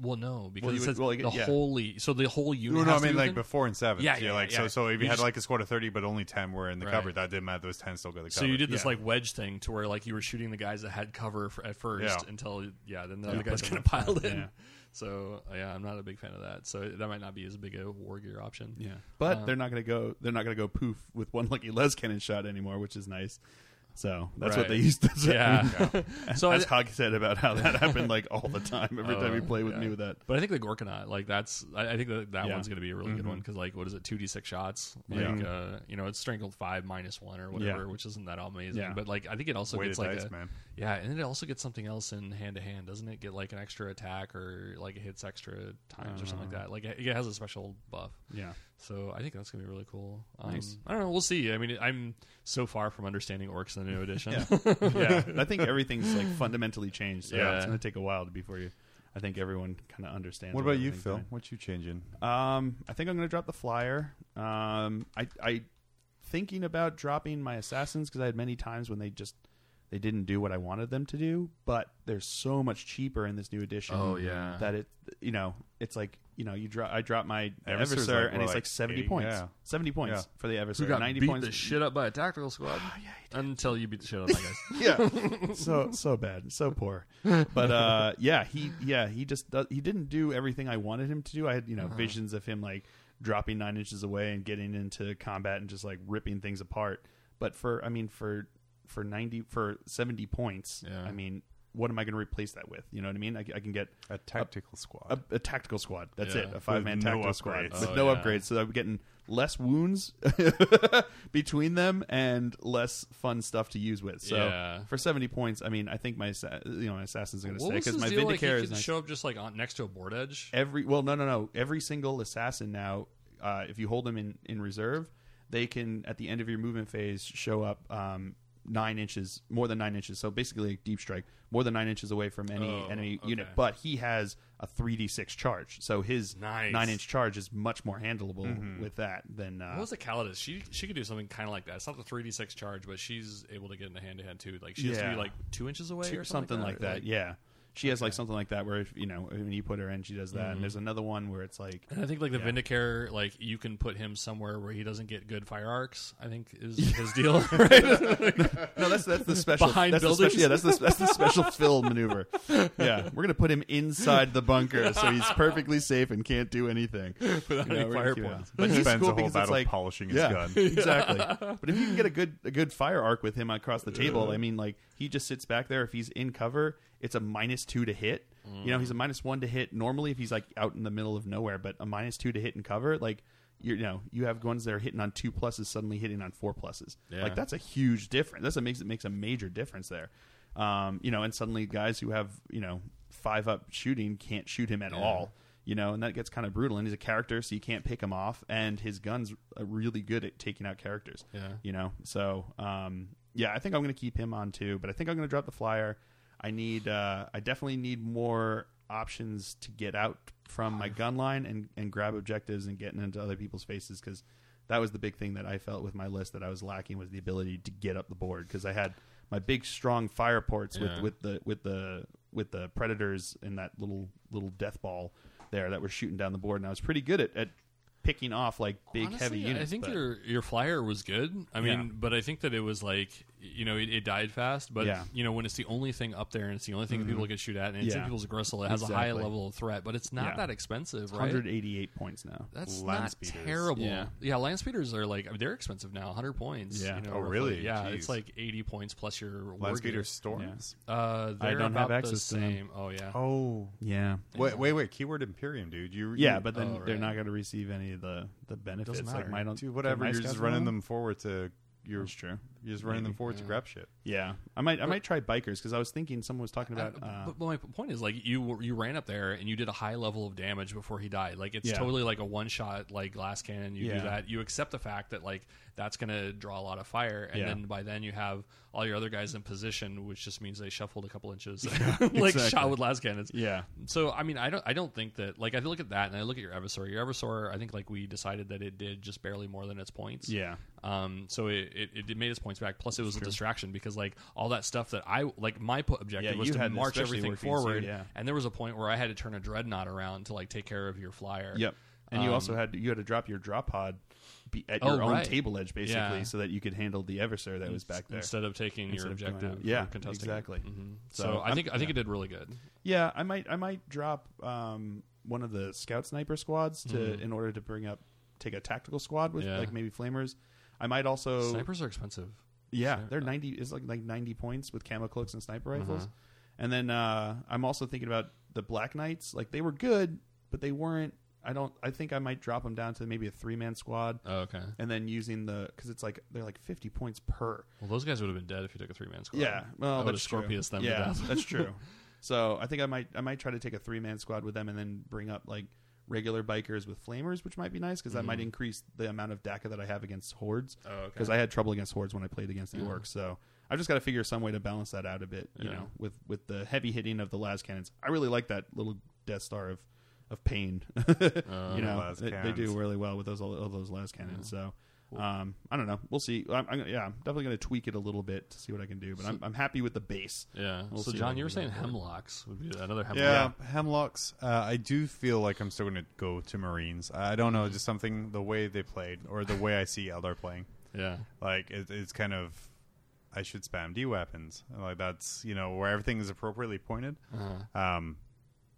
Well, no, because Well, you it says well, the yeah. wholly. So the whole unit. No, no, I to mean like within- before and seven. Yeah, so yeah, like yeah. so. So if you, You had just- like a squad of thirty, but only ten were in the Right. cover, that didn't matter. Those ten still got the cover. So you did this Yeah. like wedge thing to where like you were shooting the guys that had cover for, at first Yeah. until yeah, then the Yeah. other guys kind of piled in. Yeah. So yeah, I'm not a big fan of that. So that might not be as big a war gear option. Yeah, but Uh, they're not going to go. They're not going to go poof with one lucky las cannon shot anymore, which is nice. So that's what they used to say. Yeah. so As Hog said about how that happened like all the time every time Oh, you play with yeah. me with that. But I think the Gorkanaut, like that's, I, I think that that Yeah. one's going to be a really good one because, like, what is it, two d six shots? Like, Yeah. uh, you know, it's strangled five minus one or whatever, which isn't that amazing. Yeah. But like, I think it also Weighted gets like dice, a, man. Yeah, and it also gets something else in hand to hand, doesn't it? Get like an extra attack or like it hits extra times or something like Uh. that. Like it it has a special buff. Yeah. So I think that's gonna be really cool. Um, Nice. I don't know. We'll see. I mean, I'm so far from understanding orcs in the new edition. yeah, yeah, I think everything's like fundamentally changed. So Yeah. it's going to take a while before you. I think everyone kind of understands. What about you, everything's Phil? doing. What you changing? Um, I think I'm going to drop the flyer. Um, I, I thinking about dropping my assassins because I had many times when they just they didn't do what I wanted them to do, but they're so much cheaper in this new edition. Oh, yeah. that it you know it's like you know you drop I drop my Eversor's Eversor like, and it's like 70 80? points, Yeah. 70 points Yeah. for the Eversor, Who got 90 beat points. the shit up by a tactical squad? Until you beat the shit out of that guy. yeah so so bad so poor but uh yeah he yeah he just does, he didn't do everything i wanted him to do i had you know Uh-huh. visions of him like dropping nine inches away and getting into combat and just like ripping things apart but for i mean for for 90 for 70 points Yeah. i mean what am i going to replace that with you know what i mean i, I can get A tactical squad. a, a tactical squad. That's Yeah. it. A five man With no tactical squad upgrades. with Oh, no yeah. upgrades. So I'm getting less wounds between them and less fun stuff to use with. So Yeah. for 70 points, I mean, I think my assa- you know my assassin's going to stay because my deal? Like, he Vindicare could is nice. show up just like on next to a board edge. Every well, no, no, no. Every single assassin now, uh, if you hold them in in reserve, they can at the end of your movement phase show up. Um, Nine inches, more than nine inches. So basically, like deep strike, more than nine inches away from any Oh, enemy unit. But he has a three d six charge, so his Nice. nine inch charge is much more handleable with that than uh, What was the Calidus? She she could do something kind of like that. It's not the three d six charge, but she's able to get into hand to hand too. Like she has to Yeah. be like two inches away or something, like that. yeah, she has like something like that where if you know when you put her in, she does that. Mm-hmm. And there's another one where it's like And I think like the Yeah. Vindicare, like you can put him somewhere where he doesn't get good fire arcs. I think is his deal, right? No, that's that's the special Behind that's the buildings? special, yeah, that's the that's the special fill maneuver. Yeah, we're gonna put him inside the bunker so he's perfectly safe and can't do anything. Without You know, any we're fire gonna keep it points. But he's Spends cool a whole because it's battle like polishing his yeah, gun. exactly. But if you can get a good a good fire arc with him across the table, I mean, like he just sits back there. If he's in cover, it's a minus two to hit. You know, he's a minus one to hit normally if he's like out in the middle of nowhere, but a minus two to hit and cover, like. You're, you know, you have ones that are hitting on two pluses suddenly hitting on four pluses. Yeah. Like that's a huge difference. That's what makes it makes a major difference there. Um, you know, and suddenly guys who have you know five up shooting can't shoot him at Yeah. all. You know, and that gets kind of brutal. And he's a character, so you can't pick him off. And his gun's uh, really good at taking out characters. Yeah. You know, so um, yeah, I think I'm going to keep him on too. But I think I'm going to drop the flyer. I need, uh, I definitely need more options to get out from my gun line and, and grab objectives and getting into other people's faces because that was the big thing that I felt with my list that I was lacking was the ability to get up the board because I had my big strong fire ports Yeah. with, with the with the with the predators in that little little death ball there that were shooting down the board and I was pretty good at, at picking off like big Honestly, heavy units. I think but- your your flyer was good. I mean, Yeah. but I think that it was like you know it, it died fast. But Yeah. Mm-hmm. you know when it's the only thing up there and it's the only thing that people can shoot at and it's in people's gristle, it has a high level of threat. But it's not Yeah. that expensive, right? 188 points now. That's Land not speeders. terrible. Yeah. Yeah. land speeders are like I mean, they're expensive now, 100 points. Yeah. you know, Oh, roughly. really? Yeah, Jeez. it's like 80 points plus your war Land gear. speeder storms. Uh, I they're don't have access the to them. same. Oh yeah. Oh, Yeah. wait, wait, wait! Keyword Imperium, dude. You, Yeah, but then Oh, they're not going to receive any of the the benefits. Doesn't Like matter. my don't dude, whatever. You're just running them forward to you're That's true. You're just running them Maybe. forward to Yeah. grab shit. Yeah, I might I might try bikers because I was thinking someone was talking about. Uh, Uh, but, but my point is like you you ran up there and you did a high level of damage before he died. Like it's Yeah. totally like a one shot like glass cannon. You Yeah. do that. You accept the fact that like that's going to draw a lot of fire, and Yeah. then by then you have all your other guys in position, which just means they shuffled a couple inches, like exactly. shot with las cannons. yeah, So I mean, I don't I don't think that like I look at that and I look at your Eversor. Your Eversor, I think like we decided that it did just barely more than its points. yeah, Um, so it, it, it made its points back. Plus, it was a distraction because like all that stuff that I like my objective Yeah, was you to march everything forward. yeah. And there was a point where I had to turn a dreadnought around to like take care of your flyer. yep. And you Um, also had you had to drop your drop pod be at Oh, your own right. table edge basically, Yeah. so that you could handle the Eversor that was back there. instead of taking Instead your objective. Yeah, exactly. hmm So, So I I'm- think I think yeah. it did really good. Yeah, I might I might drop um, one of the scout sniper squads to Mhm. in order to bring up take a tactical squad with Yeah. like maybe flamers. I might also Snipers are expensive. Yeah, they're ninety. It's like like ninety points with camo cloaks and sniper rifles. Uh-huh. And then uh, I'm also thinking about the Black Knights. Like they were good, but they weren't. I don't. I think I might drop them down to maybe a three man squad, Oh, okay. and then using the because it's like they're like fifty points per. Well, those guys would have been dead if you took a three man squad. Yeah, well, I would have that's true. Them Yeah, to death. that's true. So I think I might I might try to take a three man squad with them and then bring up like regular bikers with flamers, which might be nice because that might Mhm. increase the amount of dakka that I have against hordes. Oh, okay. Because I had trouble against hordes when I played against the Yeah. orcs. So I've just got to figure some way to balance that out a bit. You Yeah. know, with with the heavy hitting of the las cannons. I really like that little Death Star of of pain. Uh, you know, las they, they cannons. do really well with those all, all those las cannons. So. Um, I don't know. We'll see. I'm, I'm, yeah, I'm definitely going to tweak it a little bit to see what I can do. But I'm, I'm happy with the base. yeah. We'll so, John, you were saying hemlocks would be another hemlock. Yeah, hemlocks. Uh, I do feel like I'm still going to go to Marines. I don't know, just something the way they played or the way I see Eldar playing. Yeah. Like it, it's kind of, I should spam D weapons. Like that's you know where everything is appropriately pointed. Uh-huh. Um,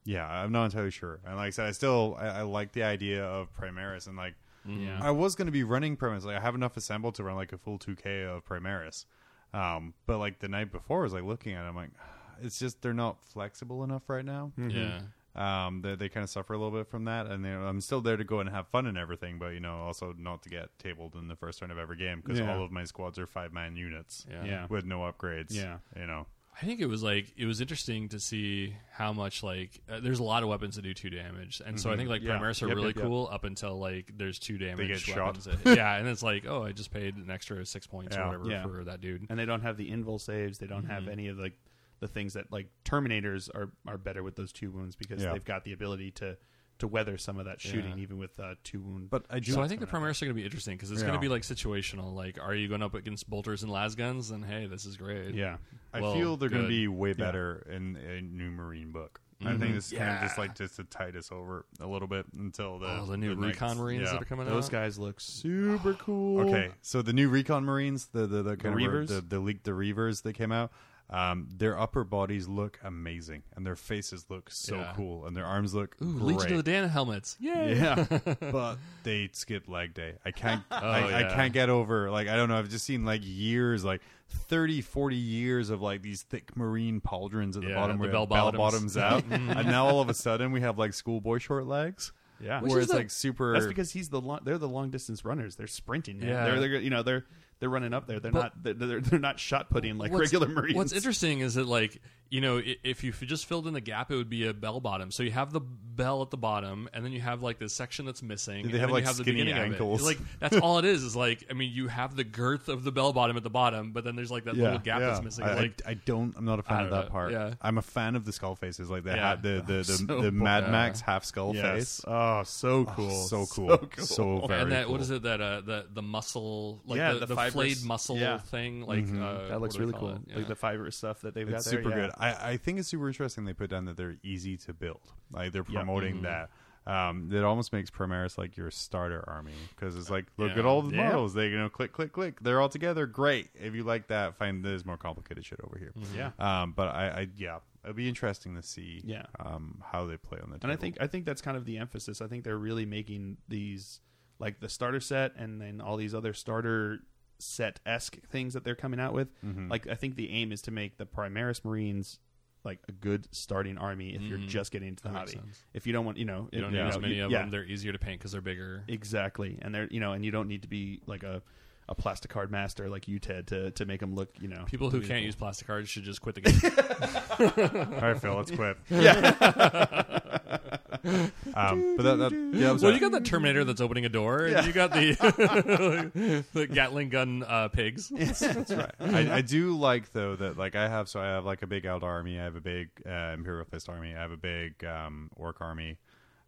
yeah, I'm not entirely sure. And like I said, I still I, I like the idea of Primaris and like Yeah. I was going to be running Primaris. Like I have enough assembled to run like a full 2K of Primaris. Um, but like the night before, I was like looking at it, I'm like, it's just they're not flexible enough right now. Yeah. Um, they, they kind of suffer a little bit from that, and you I'm still there to go and have fun and everything, but you know, also not to get tabled in the first turn of every game because Yeah. all of my squads are five man units Yeah. Yeah. with no upgrades. Yeah. you know, I think it was like it was interesting to see how much like uh, there's a lot of weapons that do two damage, and so I think like Yeah. Primaris are Yep, really yep, yep. cool up until like there's two damage. get shot. weapons that- yeah, and it's like oh, I just paid an extra six points Yeah. or whatever Yeah. for that dude. and they don't have the invul saves. They don't have Mhm. any of like the things that like Terminators are are better with those two wounds because Yeah. they've got the ability to to weather some of that shooting Yeah. even with uh, two wound. but I do. So I think the Primaris are going to be interesting because it's going to be like situational. Like, are you going up against bolters and las guns? And hey, this is great. yeah, I well, feel they're going to be way better in a new Marine book. I Mhm. think this is kind of just like just to tide us over a little bit until the oh, the new next- recon marines yeah. that are coming those out. guys look super cool. Okay, so the new recon marines, the the, the kind of Reivers? the the leak the reivers that came out, um, their upper bodies look amazing, and their faces look so Yeah. cool, and their arms look Ooh, great. Legion of the Damned helmets. Yay! Yeah, but they skip leg day. I can't. Oh, I, I yeah. can't get over. Like I don't know. I've just seen like years, like 30, 40 years of like these thick marine pauldrons at the Yeah, bottom the where bell bell bottoms. bottoms out, and now all of a sudden we have like schoolboy short legs. yeah. Which where is it's the- like super. That's because he's the long, they're the long distance runners. They're sprinting. Man. Yeah. they're, they're you know they're they're running up there. They're But- not they're, they're they're not shot putting like regular marines. What's interesting is that like you know if you just filled in the gap, it would be a bell bottom. So you have the bell at the bottom, and then you have like this section that's missing. They and have, then like, you have the skinny beginning ankles. Of it. Like that's all it is. Is like I mean you have the girth of the bell bottom at the bottom, but then there's like that Yeah, little gap that's missing. I, I- like I, don't. I'm not a fan of that know, part. yeah. I'm a fan of the skull faces, like the Yeah. the the the, So the Mad boring. Max half skull yes. face. Oh, so cool. so cool, So cool. so very and that cool. what is it that uh the the muscle like Yeah, the, the the, fibrous- flayed muscle yeah. thing like uh, that looks really cool. it? Yeah. Like the fiber stuff that they've It's got there. super yeah. good. I, I think it's super interesting. They put down that they're easy to build. Like they're Yeah. promoting Mm-hmm. that. Um, it almost makes Primaris like your starter army because it's like look Yeah. at all the Yeah. models. They you know click click click. They're all together. Great. If you like that, find there's more complicated shit over here. Mm-hmm. Yeah. Um, but I, I yeah, it'll be interesting to see. Yeah. Um, how they play on the. And I think I think that's kind of the emphasis. I think they're really making these like the starter set and then all these other starter set esque things that they're coming out with. Mhm. Like I think the aim is to make the Primaris Marines like a good starting army if you're Mhm. just getting into the That hobby. If you don't want, you know, You don't if- need as many you- of yeah, them. They're easier to paint because they're bigger. exactly. And they're you know, and you don't need to be like a a plastic card master like you Ted to to make them look you know People who really can't use plastic cards should just quit the game. all right, Phil, let's quit. yeah Um, but that, that yeah, I'm well, sorry. you got the Terminator that's opening a door, and you got the the Gatling gun uh, pigs. that's right I, I do like though that like I have so I have like a big Eldar army, I have a big uh, Imperial Fist army, I have a big um, Orc army.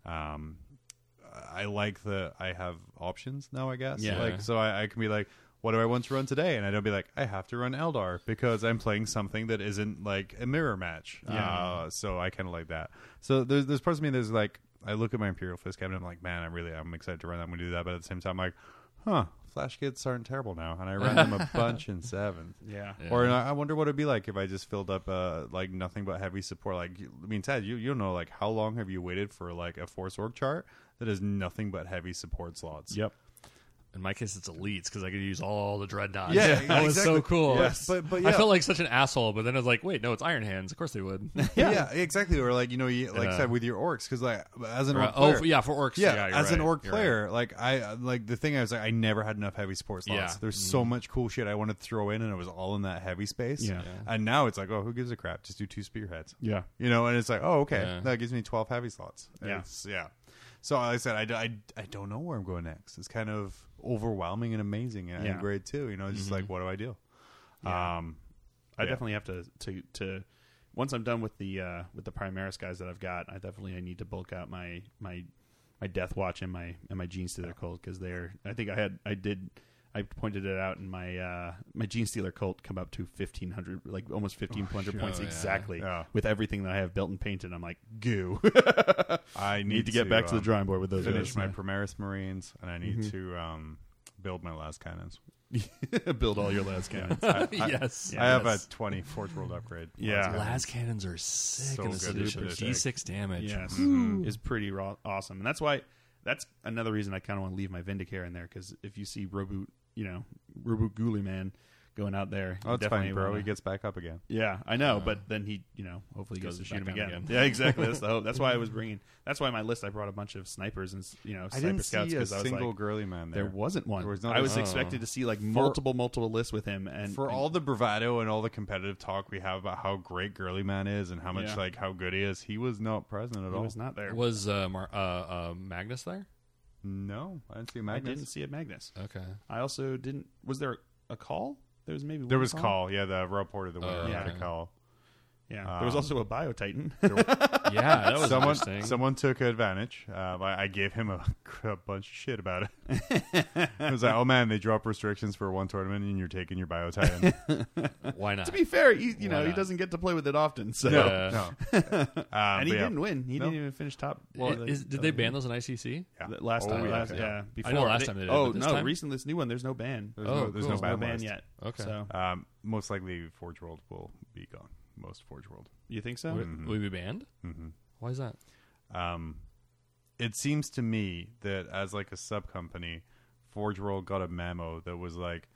Um, I like that I have options now. I guess Yeah. like so I, I can be like, what do I want to run today? And I don't be like, I have to run Eldar because I'm playing something that isn't like a mirror match. Yeah. Uh, so I kind of like that. So there's there's parts of me that's like I look at my Imperial Fist cabinet, I'm like, man, I really I'm excited to run that. I'm gonna do that, but at the same time, I'm like, huh, flash kits aren't terrible now, and I ran them a bunch in seventh. yeah Yeah. Or I I wonder what it'd be like if I just filled up uh like nothing but heavy support. Like I mean, Ted, you you know like how long have you waited for like a force org chart that is nothing but heavy support slots? yep in my case, it's elites because I could use all the dreadnoughts. Yeah, that was exactly. so cool. Yes. But- but yeah. I felt like such an asshole. But then I was like, wait, no, it's Iron Hands. Of course they would. yeah. exactly. Or like you know, you, like I Yeah. said with your orcs, because like as an Right. orc oh, player, f- yeah, for orcs. yeah, Yeah, you're as an right. orc You're player, like I like the thing I was like I never had enough heavy support slots. Yeah. Mm-hmm. There's so much cool shit I wanted to throw in, and it was all in that heavy space. Yeah. Yeah. And now it's like, oh, who gives a crap? Just do two spearheads. Yeah. You know, and it's like, oh, okay, Yeah. that gives me 12 heavy slots. Yeah. It's, yeah. So like I said, I, I, I don't know where I'm going next. It's kind of overwhelming and amazing and, Yeah. great too. You know, it's just like, what do I do? Yeah. Um, I Yeah. definitely have to to to once I'm done with the uh, with the Primaris guys that I've got, I definitely I need to bulk out my my my Death Watch and my and my Genestealer cult because they're I think I had I did I pointed it out in my uh, my Genestealer cult come up to fifteen hundred like almost fifteen hundred shit. points Oh, yeah. exactly Yeah. with everything that I have built and painted. I'm like goo. I need, need to get back to the um, drawing board with those Finish guys. my Primaris Marines, and I need Mhm. to um, build my las cannons. build all your las cannons. I, I- yes. Yeah, I have that's- a twenty fourth World upgrade. Yeah. Last. Las cannons are sick So in this good. edition. D6 damage. Yes, Mhm. is pretty raw, awesome, and that's why that's another reason I kind of want to leave my Vindicare in there because if you see Robute, you know, Robute Guilliman going out there, Oh, you it's fine, bro. wanna- He gets back up again. yeah, I know, Uh, but then he, you know, hopefully he goes to shoot him again. again. Yeah, exactly. That's the hope. That's why I was bringing. That's why my list I brought a bunch of snipers and you know I sniper didn't scouts see a because I was single like, girly man there. there wasn't one. There was not I a- was Oh. expected to see like multiple, multiple lists with him, and for and- all the bravado and all the competitive talk we have about how great Girly Man is and how much Yeah. like how good he is, he was not present at he all. was not there. Was uh, Mar- uh, uh, Magnus there? No, I didn't see I Magnus. didn't see a Magnus. Okay. I also didn't. Was there a Cawl? There was maybe There one was Cawl. Yeah, the reporter, the winner Oh, had a okay. Cawl. Yeah, there was Um, also a Bio Titan. Yeah, that was someone, interesting. someone took advantage. Uh, I, I gave him a, a bunch of shit about it. I was like, "Oh man, they drop restrictions for one tournament, and you're taking your bio titan." Why not? to be fair, he, you know Why he doesn't get to play with it often. So, no, no. Um, and he yeah. didn't win. He No. didn't even finish top. Well, like, is, did they ban those in ICC? Yeah. Last Oh, time, yeah, last, okay. yeah. Before know last time they did, Oh but this no! time? Recently, this new one. There's no ban. There's Oh, no, there's cool. no There's no ban, ban yet. Okay. So Um, most likely, Forge World will be gone. Most Forge World. you think so? Would, Mhm. would we be banned? hmm Why is that? Mm-hmm. Um, it seems to me that as like a sub company, Forge World got a memo that was like,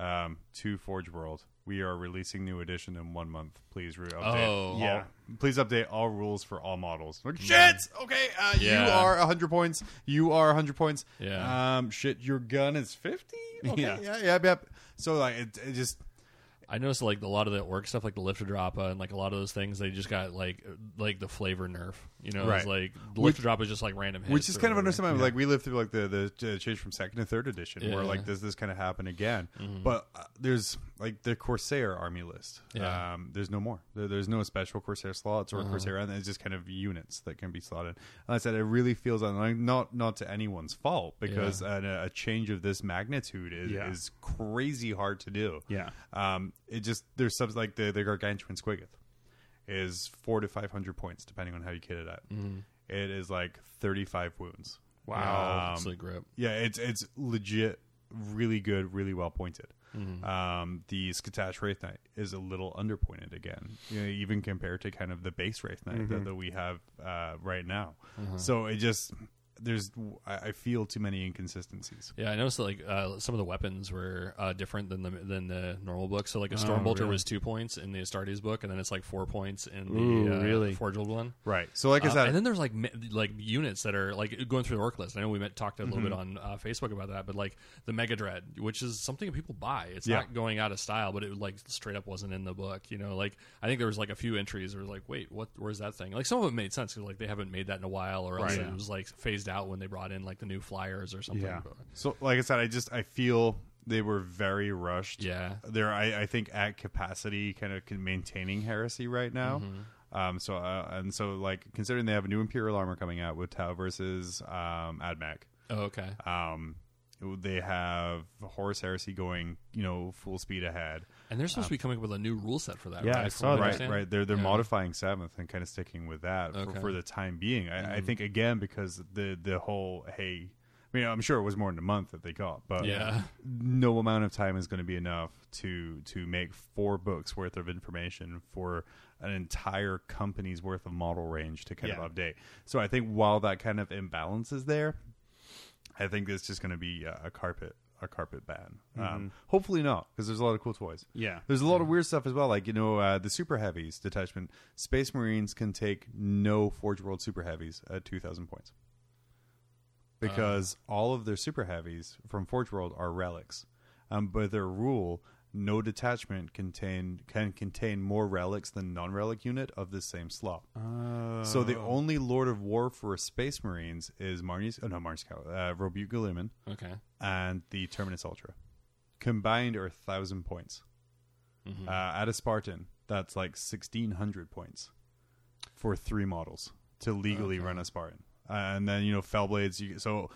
um, to Forge World, we are releasing new edition in one month. Please re- update. Oh. all- Yeah. Please update all rules for all models. Like, shit. Okay. Uh, Yeah. You are hundred points. You are hundred points. Yeah. Um. Shit. Your gun is fifty. Okay. Yeah. Yeah. Yeah. Yep. So like, it, it just. I noticed like a lot of the orc stuff, like the lift drop uh, and like a lot of those things, they just got like like the flavor nerf. You know, Right. it's like the Which- lift drop is just like random hits. which is kind of whatever. understandable. Like we lived through like the the uh, change from second to third edition, where Yeah. Mm-hmm. like does this kind of happen again? But uh, there's like the Corsair army list. Yeah. Um, there's no more. There, there's no special Corsair slots or Uh-huh. Corsair, and it's just kind of units that can be slotted. And I said it really feels like not not to anyone's fault because an, a change of this magnitude is Yeah. is crazy hard to do. Yeah. Um, it just there's subs like the the gargantuan squiggoth is four to five hundred points depending on how you kit it out. It is like thirty five wounds. Wow, Um, grip. yeah, it's it's legit, really good, really well pointed. Mm-hmm. Um, the Skathach Wraith Knight is a little underpointed again, you know, even compared to kind of the base Wraith Knight that, that we have uh, right now. So it just there's I feel too many inconsistencies. Yeah, I noticed that like uh, some of the weapons were uh, different than the than the normal book. So like a Stormbolter really? was two points in the Astartes book, and then it's like four points in the Ooh, uh, really? Forged one. Right. So like I Uh, said, and then there's like like units that are like going through the orc list. I know we met, talked a little bit on uh, Facebook about that, but like the Mega Dread, which is something that people buy. It's Yeah. not going out of style, but it like straight up wasn't in the book. You know, like I think there was like a few entries where it was like, wait, what? Where's that thing? Like some of it made sense because like they haven't made that in a while, or else Right. it was like phased out when they brought in like the new flyers or something. Yeah. So like I said, I just I feel they were very rushed. yeah. they're I, I think at capacity kind of maintaining heresy right now Mm-hmm. um so uh, and so like considering they have a new imperial armor coming out with tau versus um admac Oh, okay. um they have horus heresy going you know full speed ahead And they're supposed to be coming up with a new rule set for that. Yeah, right? I saw that. right right they're they're Yeah. modifying seventh and kind of sticking with that Okay. for, for the time being I, I Mhm. think again because the the whole hey I mean, I'm sure it was more than a month that they got, but Yeah. no amount of time is going to be enough to to make four books worth of information for an entire company's worth of model range to kind Yeah. of update. So I think while that kind of imbalance is there, I think it's just going to be uh, a carpet a carpet ban. Mm-hmm. Um, hopefully not, because there's a lot of cool toys. Yeah. There's a lot of weird stuff as well, like you know uh, the super heavies detachment. Space Marines can take no Forge World super heavies at two thousand points because all of their super heavies from Forge World are relics. Um, by their rule, no detachment contain can contain more relics than non-relic unit of the same slot. So the only Lord of War for Space Marines is Marneus, oh no, Marneus Cow, uh, Guilliman Okay. And the Terminus Ultra. Combined are a thousand points. Mm-hmm. Uh, at a Spartan, that's like sixteen hundred points for three models to legally run a Spartan. Uh, and then you know Fellblades. You, so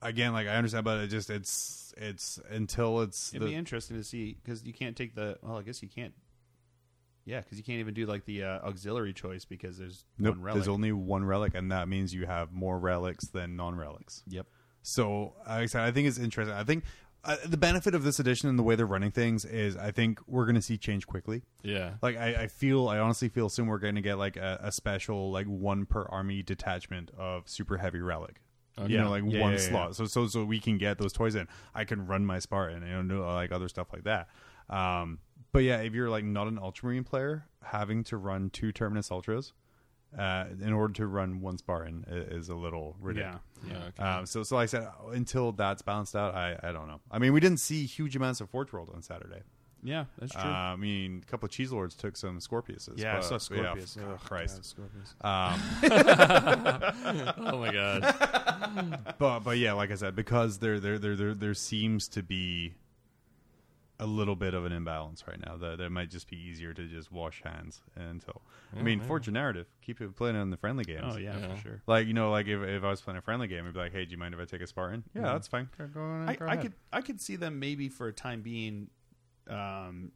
again, like I understand, but it just it's it's until it's It'd the, be interesting to see because you can't take the. Well, I guess you can't. Yeah, because you can't even do like the uh, auxiliary choice because there's nope, one relic. there's only one relic, and that means you have more relics than non-relics. yep. So like I said, I think it's interesting. I think uh, the benefit of this edition and the way they're running things is I think we're going to see change quickly. Yeah. Like I, I feel, I honestly feel soon we're going to get like a, a special like one per army detachment of super heavy relic. You know, like Yeah, one yeah, yeah. slot. So so so we can get those toys in. I can run my Spartan, you know, do, like other stuff like that. Um, but yeah, if you're like not an Ultramarine player, having to run two Terminus Ultras uh, in order to run one Spartan is a little ridiculous. Yeah. Yeah. Okay. Um, so, so like I said, until that's balanced out, I, I don't know. I mean, we didn't see huge amounts of Forge World on Saturday. Yeah, that's true. Uh, I mean, a couple of cheese lords took some Scorpiuses. yeah, I saw Scorpius. Yeah, Ugh, Christ. God, Scorpius. Um, oh my god. but but yeah, like I said, because there there there there there seems to be a little bit of an imbalance right now. That it might just be easier to just wash hands until. I mean, yeah. Forge narrative, keep it playing on the friendly games. Oh yeah, Yeah. for sure. Like you know, like if, if I was playing a friendly game, I'd be like, "Hey, do you mind if I take a Spartan?" Yeah, that's fine. Go on, I, go I ahead. could I could see them maybe for a time being um,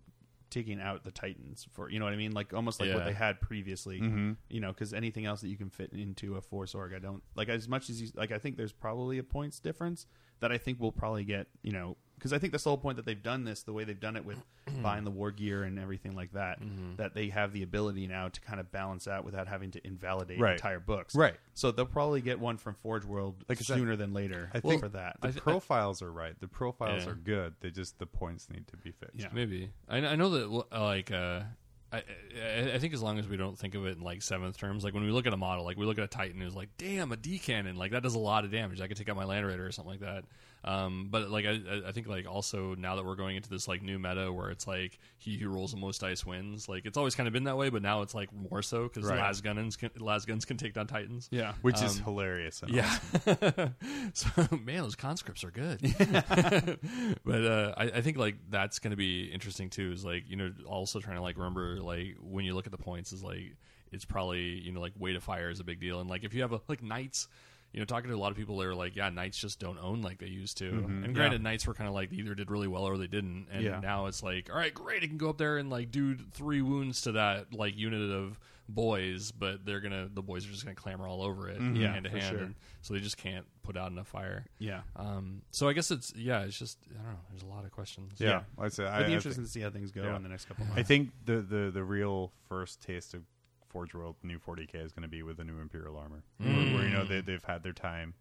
taking out the Titans for you know what I mean, like almost like what they had previously. Mhm. You know, because anything else that you can fit into a Force Org, I don't like as much as you like. I think there's probably a points difference that I think we'll probably get. You know, because I think that's the whole point that they've done this the way they've done it with buying the war gear and everything like that. Mm-hmm. That they have the ability now to kind of balance out without having to invalidate Right. entire books. Right. So they'll probably get one from Forge World Like I said, sooner than later. I think for that. the I th- profiles are right. The profiles Yeah. are good. They just the points need to be fixed. Yeah. Maybe I, I know that like uh, I, I I think as long as we don't think of it in like seventh terms, like when we look at a model, like we look at a Titan, who's like, damn, a D cannon, like that does a lot of damage. I could take out my Land Raider or something like that. Um, but like I, I- I think like also now that we're going into this like new meta where it's like he who rolls the most dice wins. Like it's always kind of been that way, but now it's like more so because Right. las guns can las can take down Titans. yeah. Which is Um, hilarious. and Yeah. so man, those conscripts are good. but uh, I, I think like that's going to be interesting too. Is like you know also trying to like remember like when you look at the points is like it's probably you know like weight of fire is a big deal, and like if you have a like knights. You know, talking to a lot of people, they're like, "Yeah, knights just don't own like they used to." And granted, knights were kind of like they either did really well or they didn't. And Yeah. now it's like, all right, great, I can go up there and like do three wounds to that like unit of boys, but they're gonna the boys are just gonna clamor all over it, Yeah, hand to hand, sure. and so they just can't put out enough fire. Yeah. Um, so I guess it's yeah, it's just I don't know. There's a lot of questions. yeah, Yeah. like I said, I, It'd be I interesting to see how things go yeah. in the next couple I months. I think the, the the real first taste of Forge World new 40k is going to be with the new Imperial armor, where, where, you know they they've had their time,